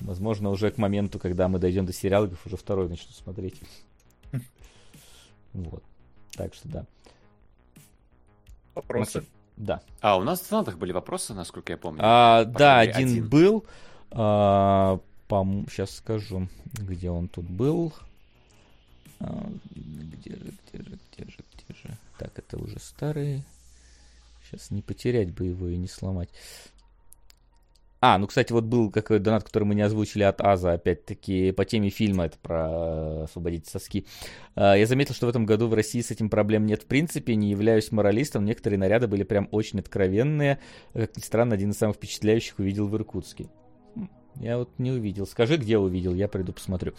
Возможно, уже к моменту, когда мы дойдем до сериалов, уже второй начну смотреть. Вот. Так что да. Вопросы. Максим, Да. А, у нас в донатах были вопросы, насколько я помню. А, да, мере, один, был. сейчас скажу, где он тут был. А, где же, где же, где же, где же. Так, это уже старые. Сейчас не потерять бы его и не сломать. А, ну, кстати, вот был какой донат, который мы не озвучили от Аза, опять-таки, по теме фильма, это про «Освободить соски». А, Я заметил, что в этом году в России с этим проблем нет в принципе, не являюсь моралистом, некоторые наряды были прям очень откровенные. Как ни странно, один из самых впечатляющих увидел в Иркутске. Я вот не увидел. Скажи, где увидел, я приду посмотрю.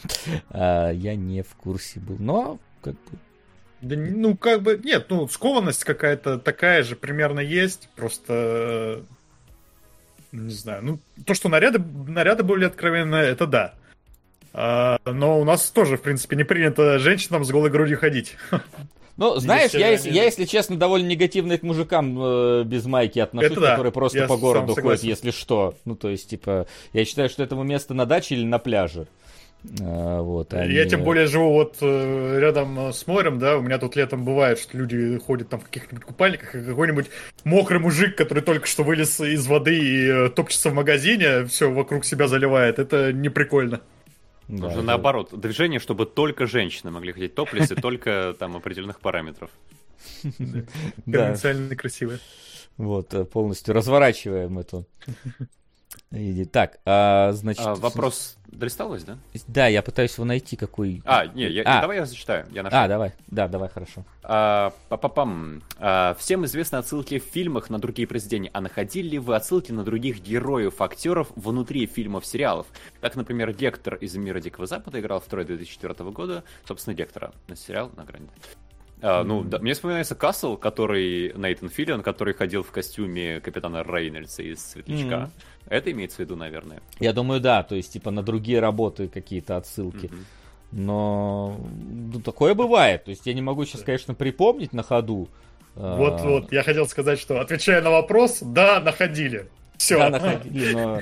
А, Я не в курсе был, но как бы Да, ну, как бы, нет, ну, скованность какая-то такая же примерно есть, просто, э, не знаю, ну, то, что наряды, наряды были откровенные, это да. А, но у нас тоже, в принципе, не принято женщинам с голой грудью ходить. Ну, знаешь, я, они- я, если честно, довольно негативно к мужикам э, без майки отношусь, Это да, которые просто я по городу ходят, если что. Ну, то есть, типа, я считаю, что этому место на даче или на пляже. А, вот, а Я не- тем более живу вот э, рядом э, с морем, да, у меня тут летом бывает, что люди ходят там в каких-нибудь купальниках, и какой-нибудь мокрый мужик, который только что вылез из воды и э, топчется в магазине, все вокруг себя заливает, это не прикольно. Да, Нужно это- наоборот, движение, чтобы только женщины могли ходить топлес и только там определенных параметров. Конвенциально красиво. вот, э, полностью разворачиваем эту. Так, а, значит... А, вопрос долисталось, да? Да, я пытаюсь его найти, какой... А, не, я- А. давай я зачитаю. Я нашел. А, давай, да, давай, хорошо. А, па-па-пам. А, всем известны отсылки в фильмах на другие произведения, а находили ли вы отсылки на других героев, актеров внутри фильмов, сериалов? Как, например, Гектор из «Мира Дикого Запада» играл в Трое 2004 года, собственно, Гектора, на сериал на грани. А, ну, да, мне вспоминается Касл, который, Нейтан Филлиан, который ходил в костюме капитана Рейнольдса из «Светлячка». Мгм. Это имеется в виду, наверное. Я думаю, да, то есть, типа, на другие работы какие-то отсылки. Мгм. Но ну, такое бывает. То есть я не могу сейчас, конечно, припомнить на ходу. А, Вот, вот, я хотел сказать, что отвечая на вопрос, да, находили. Все. Да, находили, но...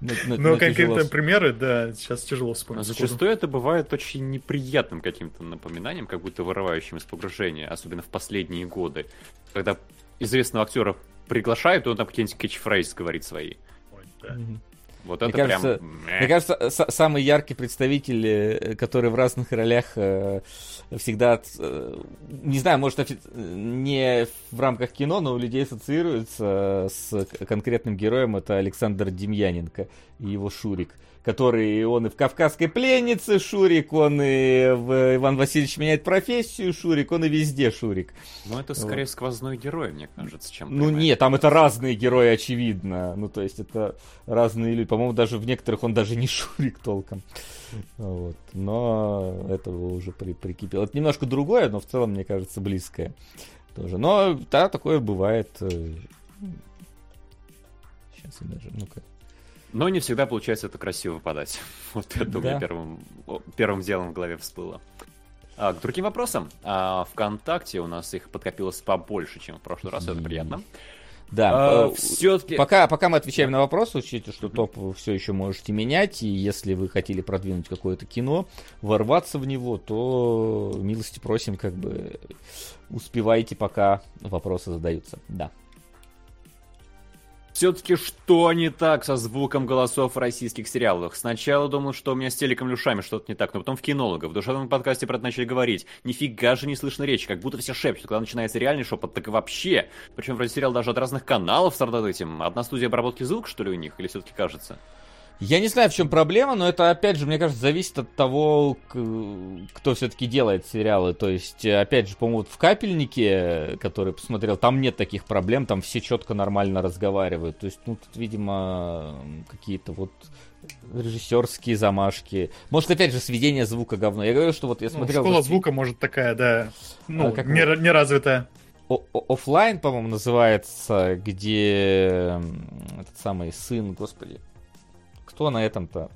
Но но конкретные тяжело. примеры, да, сейчас тяжело вспомнить. сходу. зачастую это бывает очень неприятным каким-то напоминанием, как будто вырывающим из погружения, особенно в последние годы. Когда известного актера приглашают, и он там какие-нибудь кетчфрейз говорит свои. Ой, да. Мгм. Вот Мне это кажется, прям... Мне кажется, самый яркий представитель, э, который в разных ролях э, всегда, э, не знаю, может, офи- не в рамках кино, но у людей ассоциируется с конкретным героем, это Александр Демьяненко и его Шурик который он и в «Кавказской пленнице» Шурик, он и в «Иван Васильевич меняет профессию» Шурик, он и везде Шурик. Ну, это скорее сквозной герой, мне кажется, чем... Ну нет, там это разные герои, очевидно. Ну то есть это разные люди. По-моему, даже в некоторых он даже не Шурик толком. Вот. Но этого уже при прикипело. Это немножко другое, но в целом, мне кажется, близкое тоже. Но да, такое бывает. Сейчас я даже, ну-ка. Но не всегда получается это красиво подать. Вот это у меня Да. первым, первым делом в голове всплыло. А, к другим вопросам. А, ВКонтакте у нас их подкопилось побольше, чем в прошлый раз, это приятно. Да, э, все-таки... Пока, пока мы отвечаем на вопрос, учтите, что топ вы все еще можете менять, и если вы хотели продвинуть какое-то кино, ворваться в него, то милости просим, как бы успевайте, пока вопросы задаются. Да. Все-таки что не так со звуком голосов в российских сериалах? Сначала думал, что у меня с телеком и ушами что-то не так, но потом в кинолога, в душевном подкасте про это начали говорить. Нифига же не слышно речи, как будто все шепчут. Когда начинается реальный шепот, так вообще. Причем вроде сериал даже от разных каналов страдает этим. Одна студия обработки звука, что ли, у них? Или все-таки кажется? Я не знаю, в чем проблема, но это, опять же, мне кажется, зависит от того, кто все-таки делает сериалы. То есть, э, опять же, по-моему, вот в «Капельнике», который посмотрел, там нет таких проблем, там все четко нормально разговаривают. То есть, ну, тут, видимо, какие-то вот режиссерские замашки. Может, опять же, сведение звука говно. Я говорю, что вот я Ну, смотрел... школа вот звука, может, такая, да. Ну, А как не, вот? не развитая. О- о- оффлайн, по-моему, называется, где этот самый сын, господи, кто на этом-то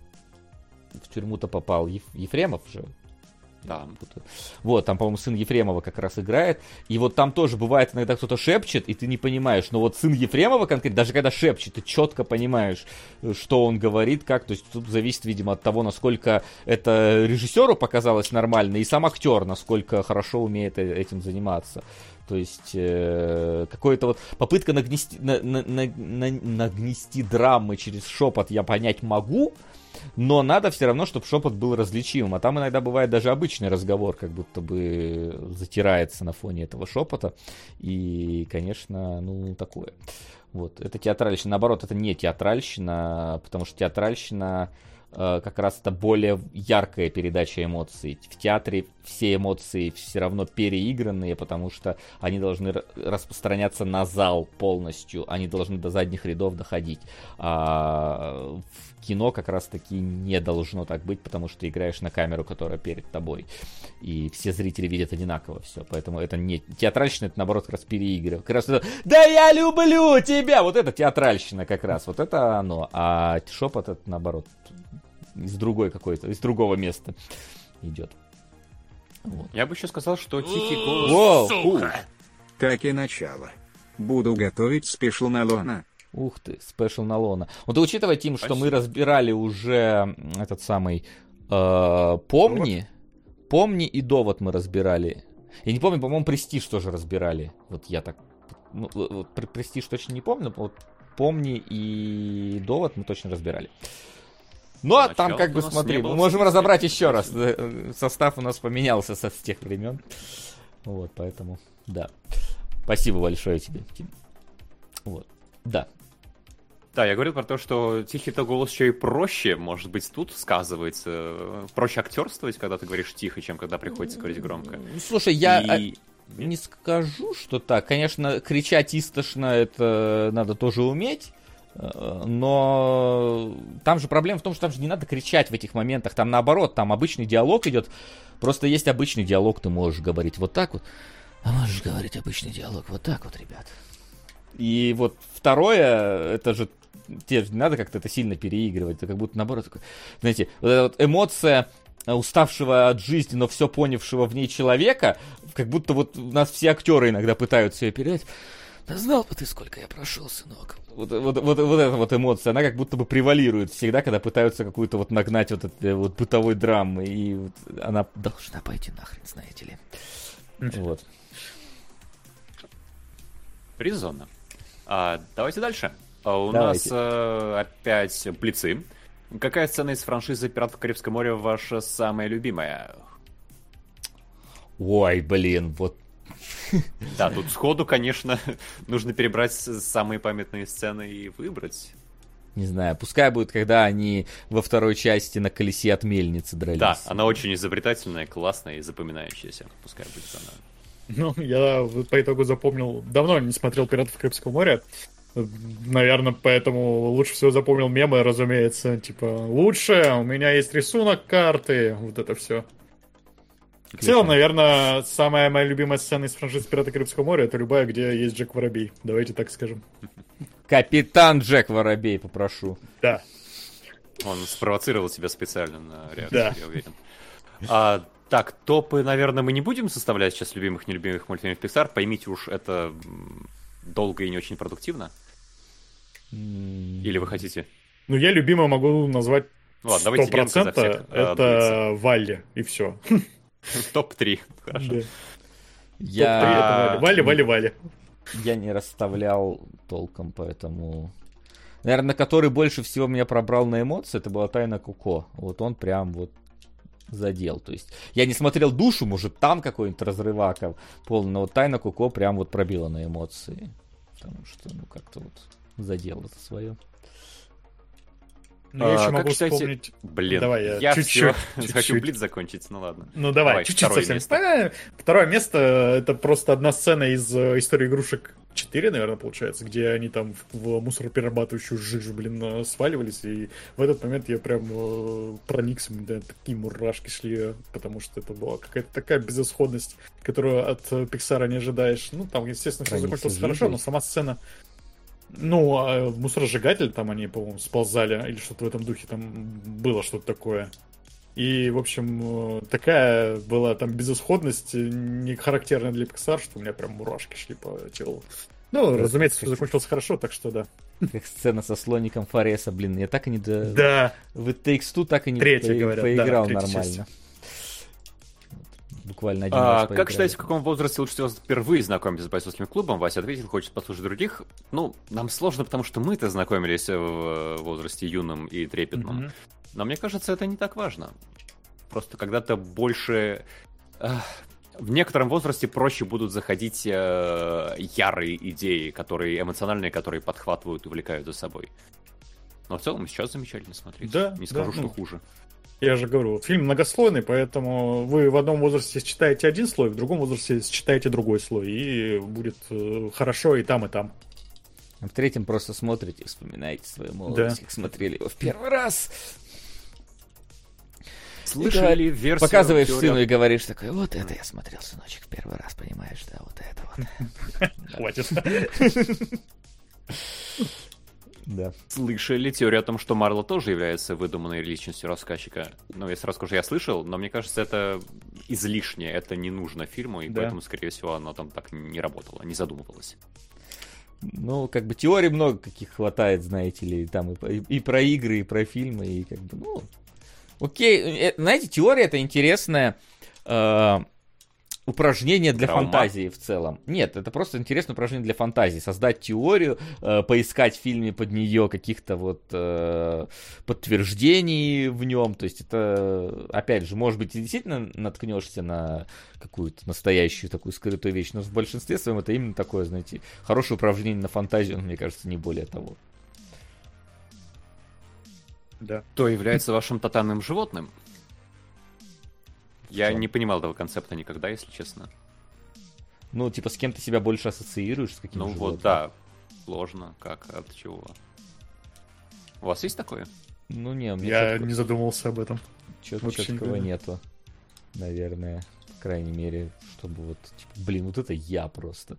в тюрьму-то попал? Еф- Ефремов же? Да. Вот, там, по-моему, сын Ефремова как раз играет. И вот там тоже бывает иногда кто-то шепчет, и ты не понимаешь. Но вот сын Ефремова конкретно, даже когда шепчет, ты четко понимаешь, э, что он говорит, как. То есть тут зависит, видимо, от того, насколько это режиссеру показалось нормально, и сам актер, насколько хорошо умеет э- этим заниматься. То есть э, какой-то вот попытка нагнести, на- на- на- на- нагнести драмы через шепот я понять могу, но надо все равно, чтобы шепот был различимым. А там иногда бывает даже обычный разговор, как будто бы затирается на фоне этого шепота. И, конечно, ну, такое. Вот, это театральщина. Наоборот, это не театральщина, потому что театральщина как раз это более яркая передача эмоций. В театре все эмоции все равно переигранные, потому что они должны ра- распространяться на зал полностью, они должны до задних рядов доходить. А в кино как раз таки не должно так быть, потому что играешь на камеру, которая перед тобой, и все зрители видят одинаково все, поэтому это не театральщина, это наоборот как раз переигрывание. Как раз это, да я люблю тебя, вот это театральщина как раз, вот это оно, а шепот это наоборот из другой какой-то, из другого места идет. Вот. Я бы еще сказал, что тихий голос... Воу, ух, Так и начало. Буду готовить special Нолана. ух ты, special Нолана. Вот учитывая, Тим, что мы разбирали уже этот самый э, Помни, Помни и Довод мы разбирали. Я не помню, по-моему, Престиж тоже разбирали. Вот я так... Ну, вот- Пр- Престиж точно не помню, но вот Помни и Довод мы точно разбирали. Ну, а там как бы смотри, мы можем разобрать еще раз. Э, Состав у нас поменялся со, с тех времен. Вот, поэтому, да. Спасибо большое тебе, Тим. Вот, да. Да, я говорил про то, что тихий-то голос еще и проще, может быть, тут сказывается. э, Проще актерствовать, когда ты говоришь тихо, чем когда приходится говорить громко. Слушай, я И- э, не скажу, что так. Конечно, кричать истошно это надо тоже уметь. Но там же проблема в том, что там же не надо кричать в этих моментах. Там наоборот, там обычный диалог идет. Просто есть обычный диалог, ты можешь говорить вот так вот. А можешь говорить обычный диалог вот так вот, ребят. И вот второе, это же тебе же не надо как-то это сильно переигрывать. Это как будто наоборот такой, знаете, вот эта вот эмоция э, уставшего от жизни, но все понявшего в ней человека, как будто вот у нас все актеры иногда пытаются ее передать. Да знал бы ты, сколько я прошел, сынок. Вот, вот, вот, вот эта вот эмоция, она как будто бы превалирует всегда, когда пытаются какую-то вот нагнать вот этой вот бытовой драмы, и вот она должна пойти нахрен, знаете ли. Вот. Резонно. А, давайте дальше. А у Давайте. нас э, опять блицы. Какая сцена из франшизы «Пиратов Карибского моря» ваша самая любимая? Ой, блин, вот Да, тут сходу, конечно, нужно перебрать самые памятные сцены и выбрать. Не знаю, пускай будет, когда они во второй части на колесе от мельницы дрались. Да, она очень изобретательная, классная и запоминающаяся. Пускай будет она. Ну, я по итогу запомнил... Давно не смотрел «Пиратов Карибского моря». Наверное, поэтому лучше всего запомнил мемы, разумеется. Типа, лучше, у меня есть рисунок карты. Вот это все. В целом, наверное, самая моя любимая сцена из франшизы «Пираты Карибского моря» это любая, где есть Джек Воробей. Давайте так скажем. Капитан Джек Воробей, попрошу. Да. Он спровоцировал себя специально на реакцию, Да. я уверен. А, так, топы, наверное, мы не будем составлять сейчас любимых, нелюбимых мультфильмов Pixar. Поймите уж, это долго и не очень продуктивно. Или вы хотите? Ну, я любимый могу назвать Ну ладно, давайте сто Ленка за всех, Это Валли, и все. Топ-3. Хорошо. Я... Валли, Валли, Валли. Я не расставлял толком, поэтому... Наверное, который больше всего меня пробрал на эмоции, это была Тайна Куко. Вот он прям вот задел. То есть я не смотрел душу, может там какой-нибудь разрывака полный, но вот Тайна Куко прям вот пробила на эмоции. Потому что, ну, как-то вот задел это свое. Ну, я еще А, могу считаете- вспомнить... Блин, Давай, я я чуть-чуть, хочу блиц закончить, ну ладно. Ну давай, Давай, чуть-чуть совсем. место. Э, Второе место это просто одна сцена из э, истории игрушек 4, наверное, получается, где они там в, мусороперерабатывающую жижу, блин, э, сваливались. И в этот момент я прям проникся, да, такие мурашки шли, потому что это была какая-то такая безысходность, которую от Пиксара не ожидаешь. Ну, там, естественно, все закончилось хорошо, но сама сцена ну, а мусоросжигатель там они, по-моему, сползали, или что-то в этом духе, там было что-то такое. И, в общем, э, такая была там безысходность, э, не характерная для Pixar, что у меня прям мурашки шли по телу. Ну, разумеется, все закончилось хорошо, так что да. Как сцена со слоником Фореса, блин, я так и не до... Да, В Takes Two так и не Третья, по- говорят, поиграл да, нормально. Буквально один А, раз как поиграли. считаете, в каком возрасте лучше всего впервые знакомиться с бойцовским клубом? Вася ответил, хочет послушать других. Ну, нам сложно, потому что мы-то знакомились в возрасте юном и трепетном. Мгм. Но мне кажется, это не так важно. Просто когда-то больше... в некотором возрасте проще будут заходить э, ярые идеи, которые эмоциональные, которые подхватывают и увлекают за собой. Но в целом сейчас замечательно смотреть. Да, Не да, скажу, что ну. хуже. Я же говорю, вот фильм многослойный, поэтому вы в одном возрасте считаете один слой, в другом возрасте считаете другой слой, и будет э, хорошо и там, и там. А в третьем просто смотрите и вспоминаете свою молодость, Да. как смотрели его в первый раз. Слышали версию... Показываешь теории сыну и говоришь такой, вот это я смотрел, сыночек, в первый раз, понимаешь, да, вот это вот. Хватит. Да. Слышали теорию о том, что Марла тоже является выдуманной личностью рассказчика? Ну, я сразу скажу, я слышал, но мне кажется, это излишне, это не нужно фильму, и Да. поэтому, скорее всего, оно там так не работало, не задумывалось. Ну, как бы теорий много каких хватает, знаете ли, там и, и- и про игры, и про фильмы, и как бы, ну, окей, э, знаете, теория это интересная э, упражнение для ума? фантазии в целом. Нет, это просто интересное упражнение для фантазии. Создать теорию, э, поискать в фильме под нее каких-то вот э, подтверждений в нем. То есть это, опять же, может быть, и действительно наткнешься на какую-то настоящую такую скрытую вещь, но в большинстве своем это именно такое, знаете, хорошее упражнение на фантазию, мне кажется, не более того. Да. Кто является вашим тотальным животным? Я Что? не понимал этого концепта никогда, если честно. Ну, типа, с кем ты себя больше ассоциируешь, с каким ну животным? вот, да, сложно, как, от чего. У вас есть такое? Ну, не, у меня Я чётко- не задумывался об этом. чёт- вообще чёткого никогда. нету, наверное, по крайней мере, чтобы вот, типа, блин, вот это я просто.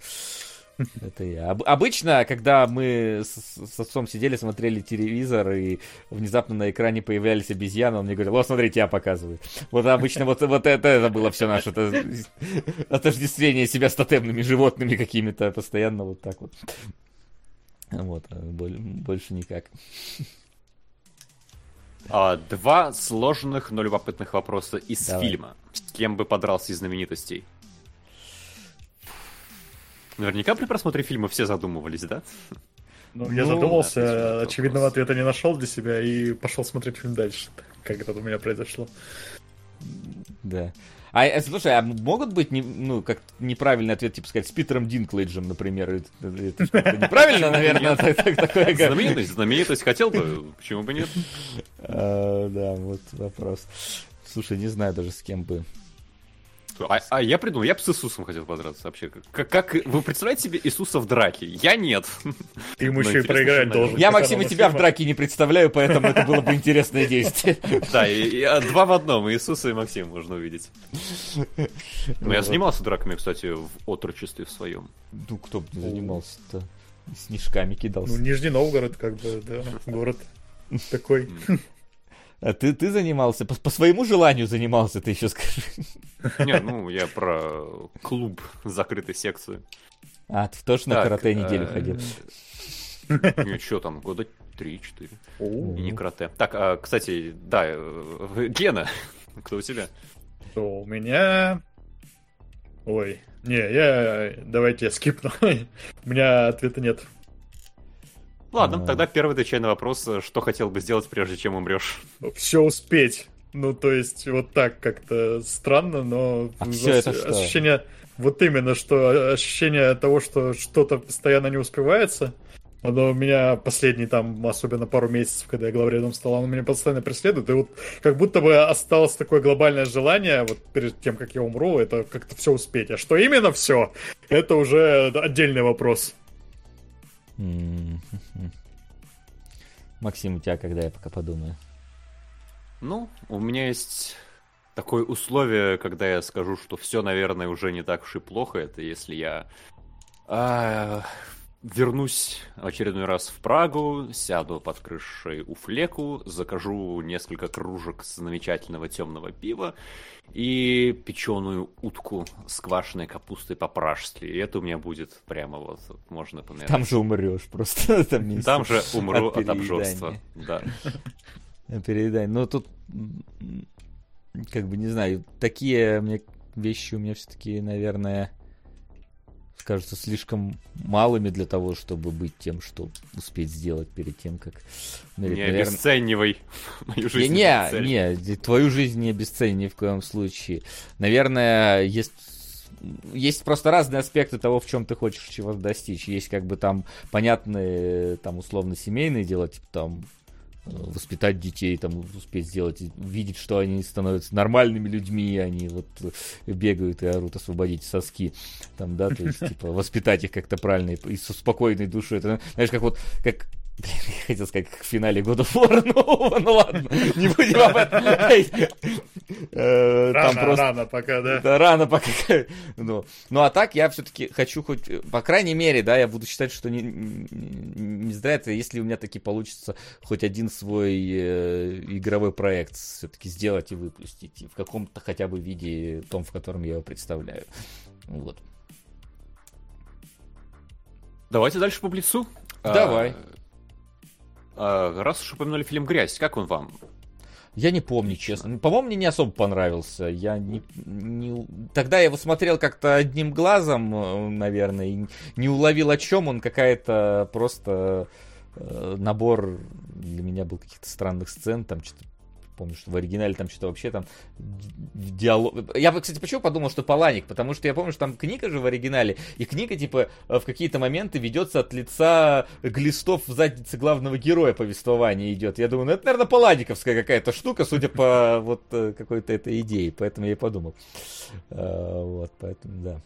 Это я. Об- обычно, когда мы с, с отцом сидели, смотрели телевизор, и внезапно на экране появлялись обезьяны, он мне говорил, о, смотрите, я показываю. Вот обычно вот, вот это, это было все наше это, отождествление себя с тотемными животными какими-то, постоянно вот так вот. Вот, боль- больше никак. А, два сложных, но любопытных вопроса из Давай. фильма. С кем бы подрался из знаменитостей? Наверняка при просмотре фильма все задумывались, да? Ну, я Ну, задумался, отличный очевидного вопрос. ответа не нашел для себя и пошел смотреть фильм дальше. Как это у меня произошло. Да. А, э, слушай, а могут быть, не- ну, как неправильный ответ, типа сказать, с Питером Динклейджем, например? Это, это неправильно, наверное, так- так- такое Знаменитость, знаменитость хотел бы, почему бы нет? А, Да, вот вопрос. Слушай, не знаю даже с кем бы. А, а я придумал, я бы с Иисусом хотел подраться вообще. Как, как вы представляете себе Иисуса в драке? Я нет. Ты ему Ну, еще и проиграть что, должен. Я, Максим, и тебя в драке не представляю, поэтому это было бы интересное действие. Да, а, два в одном, Иисуса и Максим можно увидеть. Ну, я занимался драками, кстати, в отрочестве в своем. Ну, кто бы не занимался-то? Снежками кидался. Ну, Нижний Новгород, как бы, да, город такой. А ты, ты занимался? По, по своему желанию занимался, ты еще скажи. Не, ну, я про клуб закрытой секции. А, ты тоже на Так, карате неделю э, ходил. Не, что там, года 3-4. И не карате. Так, а, кстати, да, э, Гена, кто у тебя? У меня... Ой, не, я... Давайте я скипну. У меня ответа нет. Ладно, А. тогда первый отвечай на вопрос, э, что хотел бы сделать, прежде чем умрешь. Все успеть. Ну, то есть, вот так как-то странно, но... А всё это что? Ощущение... Вот именно, что ощущение того, что что-то постоянно не успевается, оно меня последние там, особенно пару месяцев, когда я главредом стал, оно меня постоянно преследует. И вот как будто бы осталось такое глобальное желание, вот перед тем, как я умру, это как-то все успеть. А что именно все, это уже отдельный вопрос. М, мгм. Максим, у тебя когда я пока подумаю? Ну, у меня есть такое условие, когда я скажу, что все, наверное, уже не так уж и плохо. Это если я а, вернусь в очередной раз в Прагу, сяду под крышей у Флеку, закажу несколько кружек замечательного темного пива и печеную утку с квашеной капустой по-пражски. И это у меня будет прямо вот, можно померить. Там же умрешь просто. Там, Там же умру от от, обжорства. Да. Передай. Ну, тут, как бы, не знаю, такие мне вещи у меня все-таки, наверное, кажутся слишком малыми для того, чтобы быть тем, что успеть сделать перед тем, как... умереть. Не Наверное, обесценивай мою Не, жизнь. не, не, твою жизнь не обесцени ни в коем случае. Наверное, есть есть просто разные аспекты того, в чем ты хочешь чего достичь. Есть как бы там понятные, там условно семейные дела, типа там воспитать детей, там успеть сделать, и видеть, что они становятся нормальными людьми, они вот бегают и орут, освободить соски, там, да, то есть, типа, воспитать их как-то правильно и, и со спокойной душой. Это, знаешь, как вот, как я хотел сказать, как в финале God of War, ну, ну ладно, не будем об этом. Э, Рано, просто... рано пока, да. Да, рано пока. Ну, ну а так я все-таки хочу хоть, по крайней мере, да, я буду считать, что не, не, зря это, если у меня таки получится хоть один свой э, игровой проект все-таки сделать и выпустить и в каком-то хотя бы виде, том, в котором я его представляю. Вот. Давайте дальше по блицу. Давай. А, а, раз уж упомянули фильм «Грязь», как он вам? Я не помню, честно. По-моему, мне не особо понравился. Я не, не- Тогда я его смотрел как-то одним глазом, э, наверное, и не уловил, о чем он. Какая-то просто э, набор для меня был каких-то странных сцен. Там что-то помню, что в оригинале там что-то вообще там ди- диалог... Я, бы, кстати, почему подумал, что Паланик? Потому что я помню, что там книга же в оригинале, и книга, типа, э, в какие-то моменты ведется от лица глистов в заднице главного героя повествования идет. Я думаю, ну это, наверное, Паланиковская какая-то штука, судя по вот э, какой-то этой идее, поэтому я и подумал. Э, Вот, поэтому, да.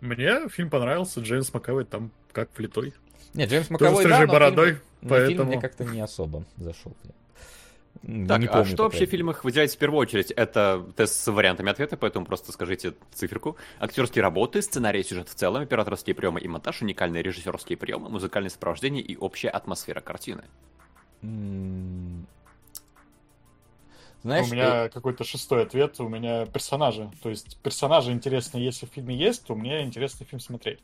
Мне фильм понравился, Джеймс Макэвой там как влитой. Нет, Джеймс с да, но бородой, фильм, но фильм поэтому... мне как-то не особо зашел. М, Так, не а помню, что по вообще в фильмах выделяется в первую очередь? Это тест с вариантами ответа, поэтому просто скажите циферку. Актерские работы, сценарий и сюжет в целом, операторские приемы и монтаж, уникальные режиссерские приемы, музыкальное сопровождение и общая атмосфера картины. Знаешь, у меня какой-то шестой ответ, у меня персонажи. То есть персонажи интересны, если в фильме есть, то мне интересно фильм смотреть.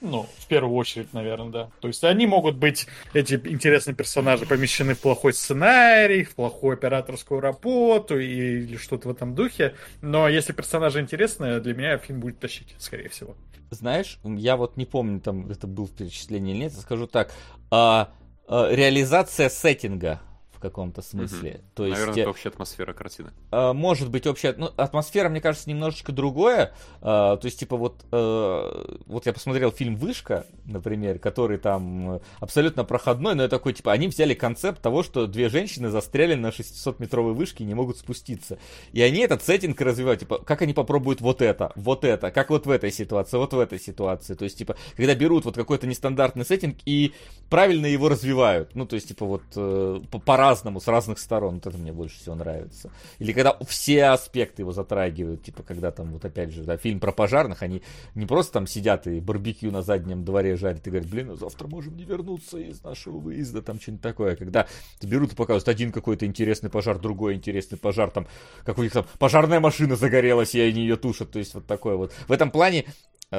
Ну, в первую очередь, наверное, да. То есть они могут быть, эти интересные персонажи, помещены в плохой сценарий, в плохую операторскую работу или что-то в этом духе. Но если персонажи интересные, для меня фильм будет тащить, скорее всего. Знаешь, я вот не помню, там это был в перечислении или нет, скажу так. А, а, реализация сеттинга каком-то смысле. Мгм. То есть, Наверное, это общая атмосфера картины. а, может быть общая, ну, атмосфера, мне кажется, немножечко другое. А, то есть, типа, вот, э, вот я посмотрел фильм «Вышка», например, который там абсолютно проходной, но я такой, типа, они взяли концепт того, что две женщины застряли на 600-метровой вышке и не могут спуститься. И они этот сеттинг развивают, типа, как они попробуют вот это, вот это, как вот в этой ситуации, вот в этой ситуации. То есть, типа, когда берут вот какой-то нестандартный сеттинг и правильно его развивают. Ну, то есть, типа, вот э, по- по-разному, с разных сторон. Вот это мне больше всего нравится. Или когда все аспекты его затрагивают, типа, когда там, вот опять же, да, фильм про пожарных, они не просто там сидят и барбекю на заднем дворе жарят и говорят, блин, а завтра можем не вернуться из нашего выезда, там что-нибудь такое. Когда берут и показывают один какой-то интересный пожар, другой интересный пожар, там, как у них там пожарная машина загорелась, и они ее тушат, то есть вот такое вот. В этом плане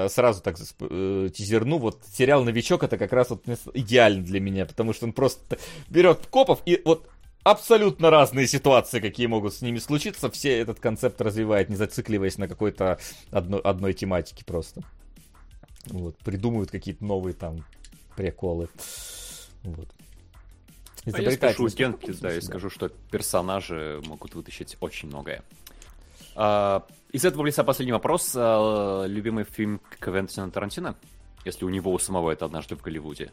сразу так э, тизерну, вот сериал «Новичок» это как раз вот идеально для меня, потому что он просто берет копов и вот абсолютно разные ситуации, какие могут с ними случиться, все этот концепт развивает, не зацикливаясь на какой-то одной, одной тематике просто. Вот, придумывают какие-то новые там приколы. Вот. А я в Генки, каком-то да, и смысле, скажу, что персонажи могут вытащить очень многое. А, из этого леса последний вопрос. А, любимый фильм Квентина Тарантино? Если у него у самого это однажды в Голливуде.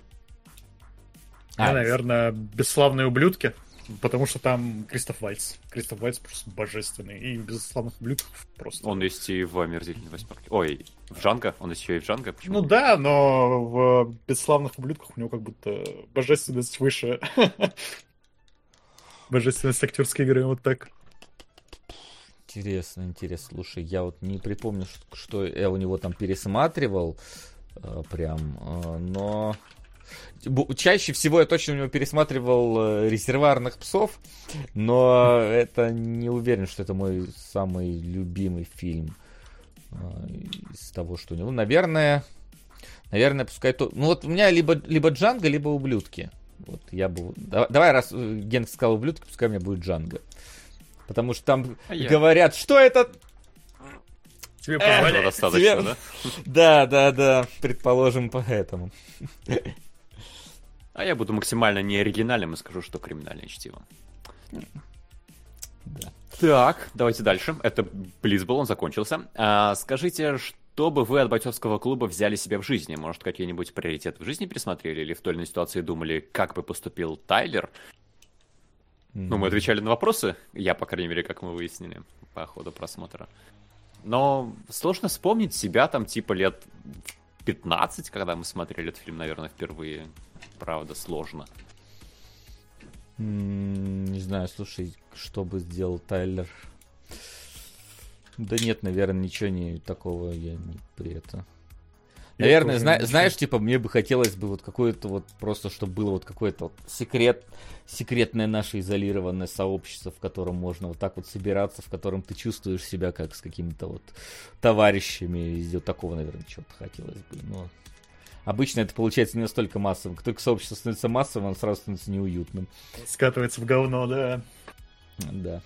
Я, А, наверное, «Бесславные ублюдки», потому что там Кристоф Вальц. Кристоф Вальц просто божественный. И «Бесславных ублюдков» просто. Он есть и в «Омерзительной восьмерке». Ой, в Джанго? Он еще и в Джанго? Почему? Ну да, но в «Бесславных ублюдках» у него как будто божественность выше. Божественность актерской игры, вот так. Интересно, интересно. Слушай, я вот не припомню, что я у него там пересматривал э, прям, э, но чаще всего я точно у него пересматривал э, резервуарных псов, но это не уверен, что это мой самый любимый фильм из того, что у него. Наверное, наверное, пускай то. Ну вот у меня либо либо Джанго, либо ублюдки. Вот я бы. да- Давай, раз э, Ген сказал ублюдки, пускай у меня будет Джанго. Потому что там А я- говорят, что это Тебе Этого позволяет. достаточно, тебе- да? Да, да, да, предположим, поэтому. А я буду максимально неоригинальным и скажу, что криминальное чтиво. Да. Так, давайте дальше. Это Близбол, он закончился. А, скажите, что бы вы от бойцовского клуба взяли себе в жизни? Может, какие-нибудь приоритеты в жизни пересмотрели или в той или иной ситуации думали, как бы поступил Тайлер? Ну, мы отвечали на вопросы. Я, по крайней мере, как мы выяснили по ходу просмотра. Но сложно вспомнить себя там типа лет 15, когда мы смотрели этот фильм, наверное, впервые. Правда, сложно. Не знаю, слушай, что бы сделал Тайлер? Да нет, наверное, ничего не такого я не при это. Наверное, зна- знаешь, типа, мне бы хотелось бы вот какое-то вот просто, чтобы было вот какое-то вот секрет, секретное наше изолированное сообщество, в котором можно вот так вот собираться, в котором ты чувствуешь себя как с какими-то вот товарищами. И вот такого, наверное, чего-то хотелось бы. Но обычно это получается не настолько массовым. Как только сообщество становится массовым, оно сразу становится неуютным. Скатывается в говно, да. Да.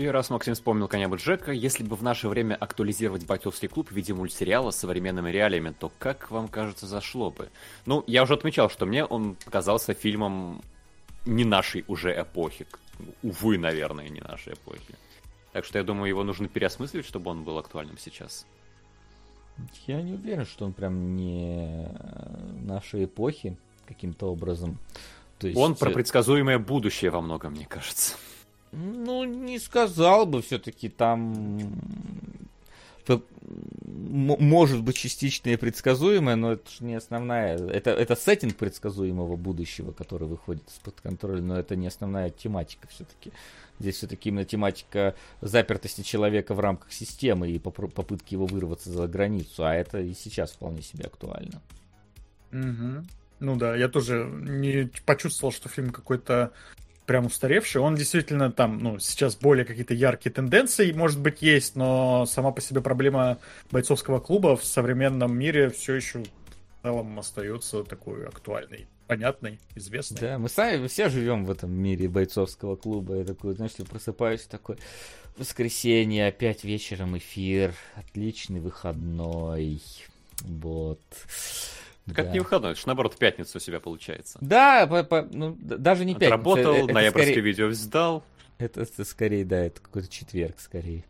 И раз Максим вспомнил коня Джека, если бы в наше время актуализировать бойцовский клуб в виде мультсериала с современными реалиями, то как вам кажется зашло бы? Ну, я уже отмечал, что мне он показался фильмом не нашей уже эпохи. Увы, наверное, не нашей эпохи. Так что я думаю, его нужно переосмысливать, чтобы он был актуальным сейчас. Я не уверен, что он прям не нашей эпохи каким-то образом. То есть, Он про э, предсказуемое будущее во многом, мне кажется. Ну, не сказал бы, все-таки там может быть частично и предсказуемое, но это же не основная. Это, это сеттинг предсказуемого будущего, который выходит из-под контроля, но это не основная тематика все-таки. Здесь все-таки именно тематика запертости человека в рамках системы и попытки его вырваться за границу, а это и сейчас вполне себе актуально. Мгм. Ну да, я тоже не почувствовал, что фильм какой-то прям устаревший. Он действительно там, ну, сейчас более какие-то яркие тенденции, может быть, есть, но сама по себе проблема бойцовского клуба в современном мире все еще в целом остается такой актуальной, понятной, известной. Да, мы сами все живем в этом мире бойцовского клуба. Я такой, знаешь, я просыпаюсь такой, воскресенье, опять вечером эфир, отличный выходной. Вот. Как Да. не выходной, это ж наоборот в пятницу у себя получается. Да, по- по- ну, даже не пятница. Отработал, это ноябрьское скорее- видео сдал. Это, это скорее, да, это какой-то четверг скорее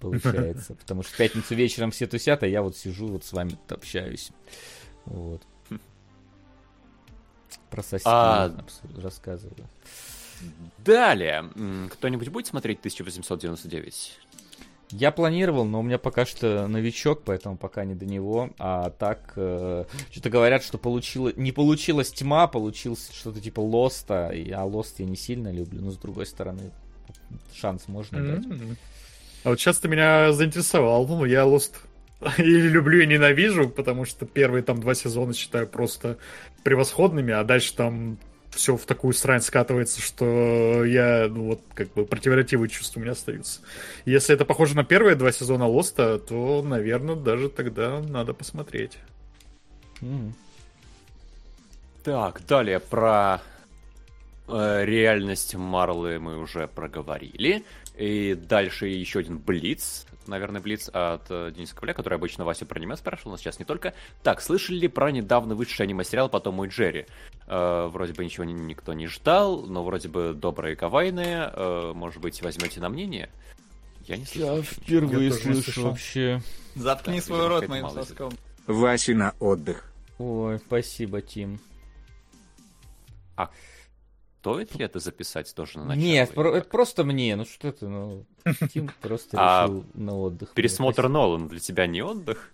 получается. Потому что в пятницу вечером все тусят, а я вот сижу, вот с вами общаюсь. Вот. Про соседей А- рассказываю. Далее. Кто-нибудь будет смотреть 1899? Я планировал, но у меня пока что новичок, поэтому пока не до него. А так, э, что-то говорят, что получила, не получилась тьма, получилось что-то типа Лоста. А Лост я не сильно люблю, но с другой стороны, шанс можно дать. М. А вот сейчас ты меня заинтересовал. Ну, я Lost или люблю, и ненавижу, потому что первые там два сезона считаю просто превосходными, а дальше там все в такую срань скатывается, что я, ну вот, как бы противоречивые чувства у меня остаются. Если это похоже на первые два сезона Лоста, то, наверное, даже тогда надо посмотреть. Мгм. Так, далее про э, реальность Марлы мы уже проговорили. И дальше еще один Блиц. Наверное, Блиц от э, Дениса Ковля, который обычно Васю про аниме спрашивал, но сейчас не только. Так, слышали ли про недавно вышедший аниме-сериал «Потом мой Джерри»? Э, вроде бы ничего ни- никто не ждал, но вроде бы добрые кавайные. Э, может быть, возьмете на мнение? Я не слышал. Я впервые Я слышу вообще. Заткни Так, свой рот моим соском. Васи на отдых. Ой, спасибо, Тим. Стоит ли это записать тоже на начало? Нет, про- это просто мне, ну что ты, ну, Тим просто А решил на отдых. Пересмотр. Нолана для тебя не отдых?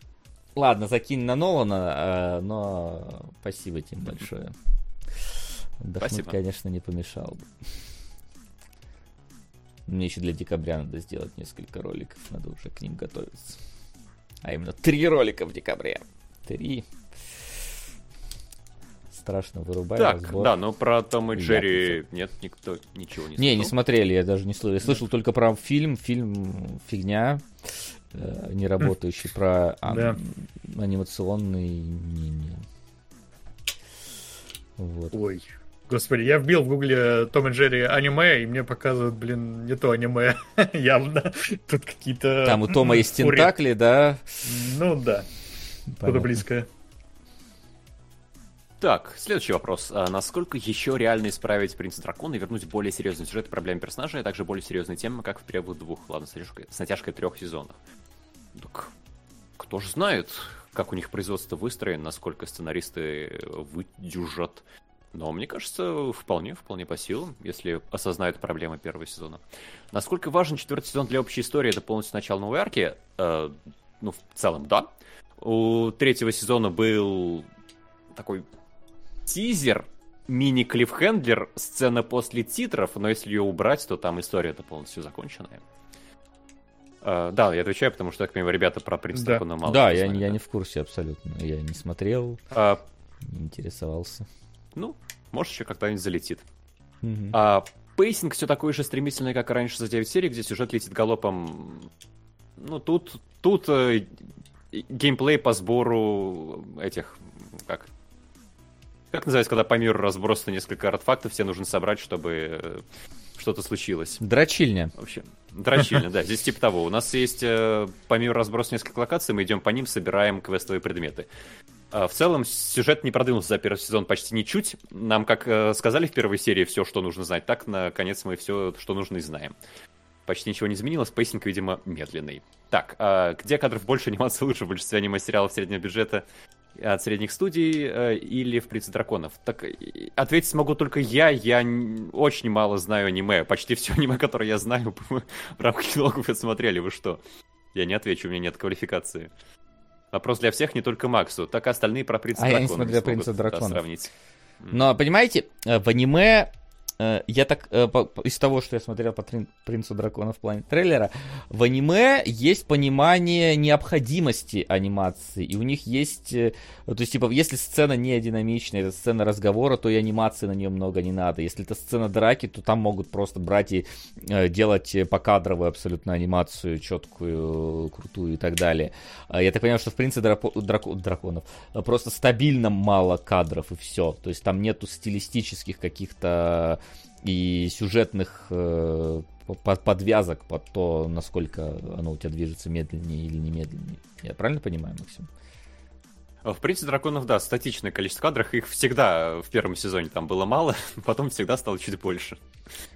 Ладно, закинь на Нолана, а, но спасибо, Тим, большое. Отдохнуть, Спасибо. конечно, не помешал бы. Мне еще для декабря надо сделать несколько роликов, надо уже к ним готовиться. А именно три ролика в декабре. Три. Страшно вырубай Так, разбор. да, но про Том и Я Джерри нет, никто ничего не Не, не слышал. смотрели, я даже не слышал. Я слышал только про фильм, фильм фигня, э, не работающий, про ан- Да. анимационный не, не. Вот. Ой. Господи, я вбил в гугле Том и Джерри аниме, и мне показывают, блин, не то аниме. Явно. Тут какие-то... Там у Тома есть тентакли, да? Ну да, что-то близкое. Так, следующий вопрос. А насколько еще реально исправить Принца Дракона и вернуть более серьезный сюжет и проблемы персонажей, а также более серьезные темы, как в первых двух, ладно, с натяжкой, с натяжкой трех сезонах? Так, кто же знает, как у них производство выстроено, насколько сценаристы выдюжат. Но мне кажется, вполне, вполне по силам, если осознают проблемы первого сезона. Насколько важен четвертый сезон для общей истории, это полностью начало новой арки? Э, ну, в целом, да. У третьего сезона был такой тизер, мини-клиффхендлер, сцена после титров, но если ее убрать, то там история-то полностью законченная. Э, да, я отвечаю, потому что, так понимаю, ребята про Принца Да. Дракона мало да, я, знают, я да. не в курсе абсолютно. Я не смотрел, А, не интересовался. ну, может, еще когда-нибудь залетит. Мгм. А pacing все такой же стремительный, как и раньше за 9 серий, где сюжет летит галопом. Ну, тут, тут э, геймплей по сбору этих, как, как называется, когда по миру разбросано несколько артефактов, все нужно собрать, чтобы э, что-то случилось. Дрочильня. Вообще, дрочильня, да, здесь типа того. У нас есть э, по миру разброс несколько локаций, мы идем по ним, собираем квестовые предметы. А, В целом, сюжет не продвинулся за первый сезон почти ничуть. Нам, как э, сказали в первой серии, все, что нужно знать, так, наконец, мы все, что нужно, и знаем. Почти ничего не изменилось, pacing, видимо, медленный. Так, а где кадров больше, анимация лучше, в большинстве аниме-сериалов среднего бюджета от средних студий э, или в «Принце драконов»? Так, э, ответить могу только я, я очень мало знаю аниме. Почти все аниме, которое я знаю, в рамках кинологов смотрели, вы что? Я не отвечу, у меня нет квалификации. Вопрос для всех, не только Максу. Так и остальные про «Принца А я не драконов» смотрел «Принца да, драконов». сравнить. Но, понимаете, э, в аниме я так, э, из того, что я смотрел по Принцу Дракона в плане трейлера, в аниме есть понимание необходимости анимации, и у них есть, э, то есть, типа, если сцена не динамичная, это сцена разговора, то и анимации на нее много не надо. Если это сцена драки, то там могут просто брать и э, делать э, покадровую абсолютно анимацию, четкую, крутую и так далее. А Я так понимаю, что в драпо- драко- драконов э, просто стабильно мало кадров и все. То есть там нету стилистических каких-то и сюжетных э, по- подвязок под то, насколько оно у тебя движется медленнее или немедленнее. Я правильно понимаю, Максим? В принципе, драконов, да, статичное количество кадров. Их всегда в первом сезоне там было мало, потом всегда стало чуть больше.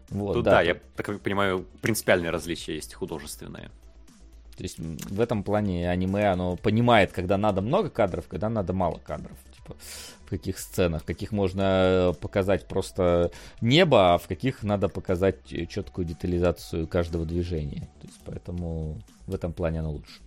Вот, Тут, да, я так понимаю, принципиальное различие есть художественное. То есть в этом плане аниме, оно понимает, когда надо много кадров, когда надо мало кадров. Типа, каких сценах, в каких можно э, показать просто небо, а в каких надо показать э, четкую детализацию каждого движения. То есть поэтому в этом плане оно лучше.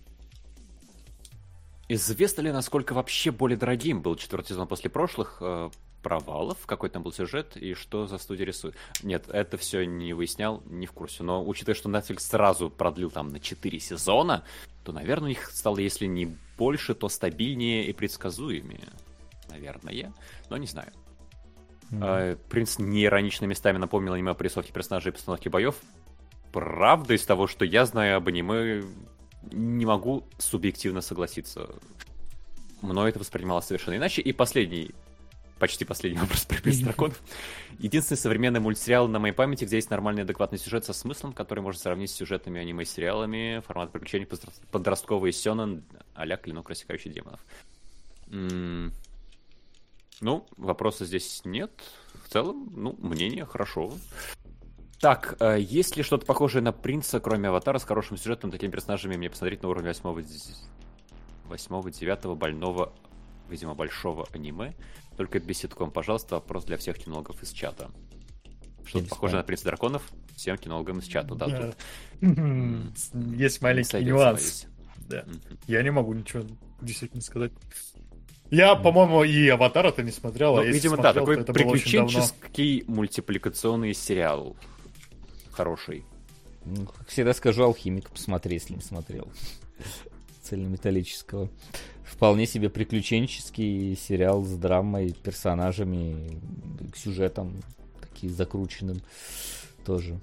Известно ли, насколько вообще более дорогим был четвертый сезон после прошлых э, провалов? Какой там был сюжет и что за студия рисует? Нет, это все не выяснял, не в курсе. Но учитывая, что Netflix сразу продлил там на 4 сезона, то, наверное, у них стало, если не больше, то стабильнее и предсказуемее. Наверное, но не знаю. Э, Принц неиронично местами напомнил аниме о рисовке персонажей и постановке боев. Правда, из того, что я знаю об аниме, не могу субъективно согласиться. Мною это воспринималось совершенно иначе. И последний, почти последний вопрос про «Принц драконов». Единственный современный мультсериал на моей памяти, где есть нормальный адекватный сюжет со смыслом, который можно сравнить с сюжетными аниме-сериалами, формат приключений подрос- подростковый сёнэн а-ля «Клинок рассекающий демонов». М, Ну, вопроса здесь нет. В целом, ну, мнение хорошо. Так, э, есть ли что-то похожее на принца, кроме аватара, с хорошим сюжетом, такими персонажами мне посмотреть на уровне 8 восьмого, девятого больного, видимо, большого аниме? Только без ситком, пожалуйста, вопрос для всех кинологов из чата. Что-то похожее знаю. на принца драконов? Всем кинологам из чата, да. Да. тут Есть маленький нюанс. Да. Я не могу ничего действительно сказать. Я, по-моему, и Аватара-то не смотрел, Ну, а если видимо, да, смотрел, такой то это было очень давно. приключенческий мультипликационный сериал. Хороший. Ну, как всегда скажу, алхимик посмотри, если не смотрел. Цельнометаллического. Вполне себе приключенческий сериал с драмой, персонажами, к сюжетом такие закрученным тоже.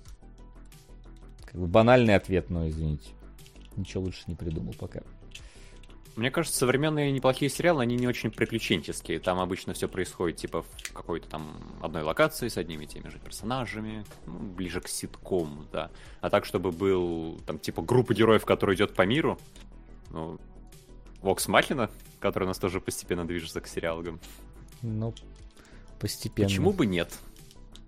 Как бы банальный ответ, но извините. Ничего лучше не придумал пока. Мне кажется, современные неплохие сериалы, они не очень приключенческие. Там обычно все происходит, типа, в какой-то там одной локации с одними и теми же персонажами. Ну, ближе к ситкому, да. А так, чтобы был, там, типа, группа героев, которая идет по миру. Ну, Вокс Махина, который у нас тоже постепенно движется к сериалам. Ну, постепенно. Почему бы нет?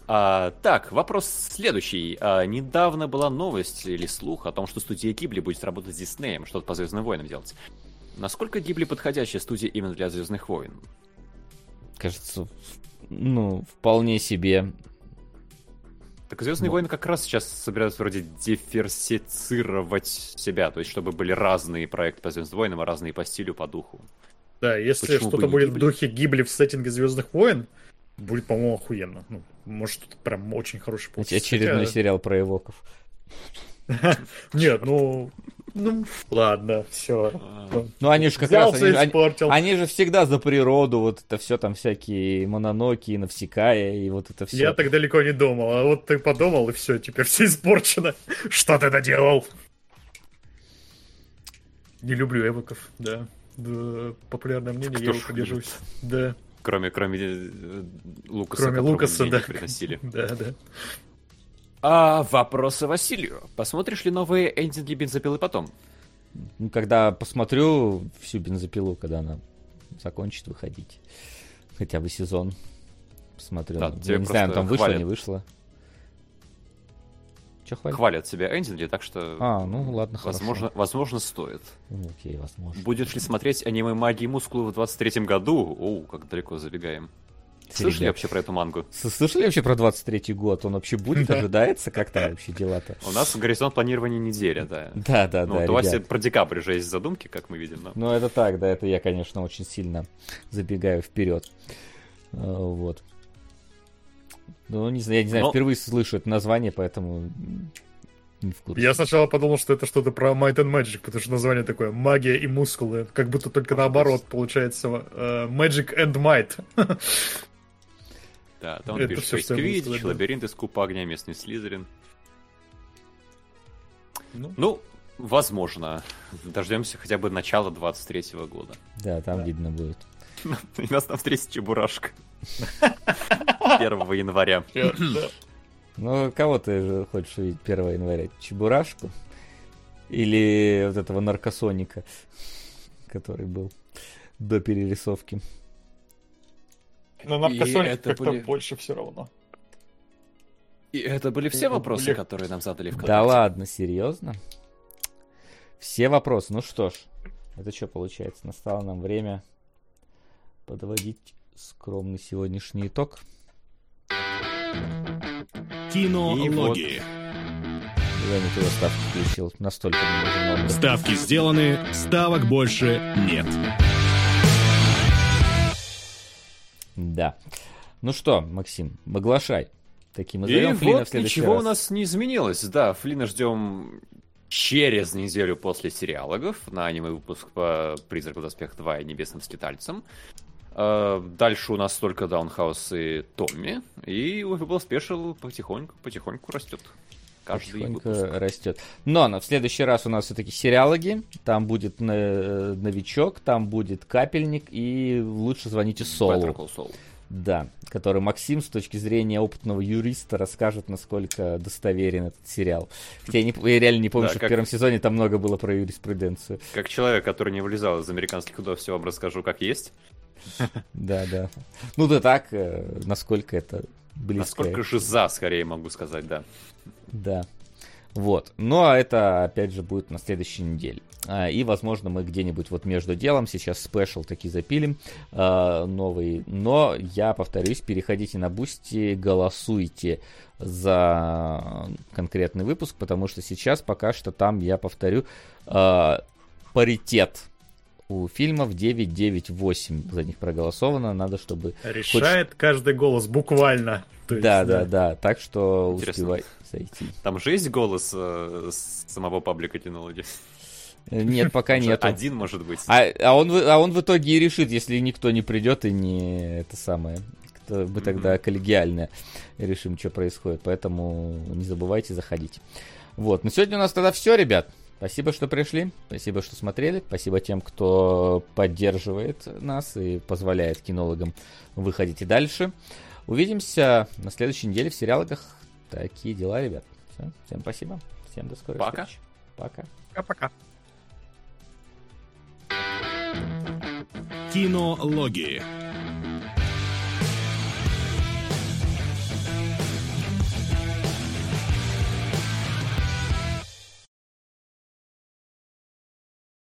А, так, вопрос следующий. А, недавно была новость или слух о том, что студия Гибли будет работать с Диснеем, что-то по Звездным войнам делать. Насколько Гибли подходящая студия именно для Звездных войн? Кажется, в- ну, вполне себе. Так Звездные Ну. войны как раз сейчас собираются вроде диверсифицировать себя, то есть чтобы были разные проекты по Звездным войнам, а разные по стилю, по духу. Да, если что-то будет в Гибли? духе Гибли в сеттинге Звездных войн, будет, по-моему, охуенно. Ну, может, что-то прям очень хороший получится. Очередной Хотя- сериал про эвоков. Нет, ну... Ну, ладно, все. Ну, они же как раз... Они, же всегда за природу, вот это все там всякие мононоки, навсекая, и вот это все. Я так далеко не думал, а вот ты подумал, и все, теперь все испорчено. Что ты наделал? Не люблю эвоков, да. Да, популярное мнение, Кто я его поддержусь. Да, Кроме, кроме э, Лукаса, кроме Лукаса, да. приносили. Да, да. А вопросы Василию. Посмотришь ли новые эндинги бензопилы потом? Ну, когда посмотрю всю бензопилу, когда она закончит выходить. Хотя бы сезон. Посмотрю. Да, Ну, я не знаю, там вышло, хвалят. не вышло. Че хвалит? Хвалят себя эндинги, так что, А, ну ладно, возможно, возможно, стоит. хорошо. Ну, окей, возможно. Будешь ли смотреть аниме магии мускулы в 23-м году? Оу, как далеко забегаем. Слышали Ребят, вообще про эту мангу? Слышали вообще про 23-й год? Он вообще будет, ожидается? Как там вообще дела-то? У нас горизонт планирования неделя, да. Да, да, Ну, да, у Васи ребят. про декабрь уже есть задумки, как мы видим. Ну, это так, да, это я, конечно, очень сильно забегаю вперед. Э, Вот. Ну, не знаю, я не знаю, Но- впервые слышу это название, поэтому не в курсе. Я сначала подумал, что это что-то про Might and Magic, потому что название такое «Магия и мускулы». Как будто только наоборот получается э, Magic and Might. Да, там он Это пишет всё, что Space сказать, да. Лабиринт из Купа Огня, Местный Слизерин. Ну. Ну, возможно. Дождемся хотя бы начала 23 года. Да, там видно будет. И нас там встретит Чебурашка. 1 января. Ну, кого ты же хочешь увидеть 1 января? Чебурашку? Или вот этого наркосоника, который был до перерисовки? На И наркосоник это как-то были- больше все равно. И это были все вопросы, были- которые нам задали в Да ВКонтакте? ладно, серьезно? Все вопросы. Ну что ж, это что получается? Настало нам время подводить скромный сегодняшний итог. Кинологии. Я не туда ставку включил. Настолько уже много. Ставки сделаны, ставок больше нет. Да. Ну что, Максим, оглашай. Таким И зовем Флина в вот следующий ничего раз. у нас не изменилось. Да, Флина ждем через неделю после сериалогов на аниме-выпуск по «Призрак в доспех 2» и «Небесным скитальцам». Э, Дальше у нас только Даунхаус и Томми. И Уфибл Спешл потихоньку, потихоньку растет. Каждый выпуск. растет. Но на в следующий раз у нас все-таки сериалоги. Там будет э, новичок, там будет капельник и лучше звоните Солу. Да, который Максим с точки зрения опытного юриста расскажет, насколько достоверен этот сериал. Хотя я, не- я реально не помню, Да, что как- в первом сезоне там много было про юриспруденцию. Как человек, который не вылезал из американских все вам расскажу, как есть. Да, да. Ну да так, э, насколько это близко. Насколько же за, скорее могу сказать, да. Да. Вот. Ну, а это, опять же, будет на следующей неделе. А, И, возможно, мы где-нибудь вот между делом сейчас special таки запилим а, новый. Но, я повторюсь, переходите на Бусти, голосуйте за конкретный выпуск, потому что сейчас пока что там, я повторю, а, паритет у фильмов 9-9-8 за них проголосовано. Надо, чтобы... Решает каждый голос, буквально. Есть, Да, да, да. Так что Интересно. успевай зайти. Там же есть голос э, самого паблика Кинологи? Э, Нет, пока нет. Один, может быть. А, а, он, а он в итоге и решит, если никто не придет и не это самое. То мы тогда коллегиально решим, что происходит. Поэтому не забывайте заходить. Вот. Ну, сегодня у нас тогда все, ребят. Спасибо, что пришли. Спасибо, что смотрели. Спасибо тем, кто поддерживает нас и позволяет кинологам выходить и дальше. Увидимся на следующей неделе в сериалах. Такие дела, ребят. Всё. Всем спасибо. Всем до скорой Пока. встречи. Пока. Пока-пока. Кинологии.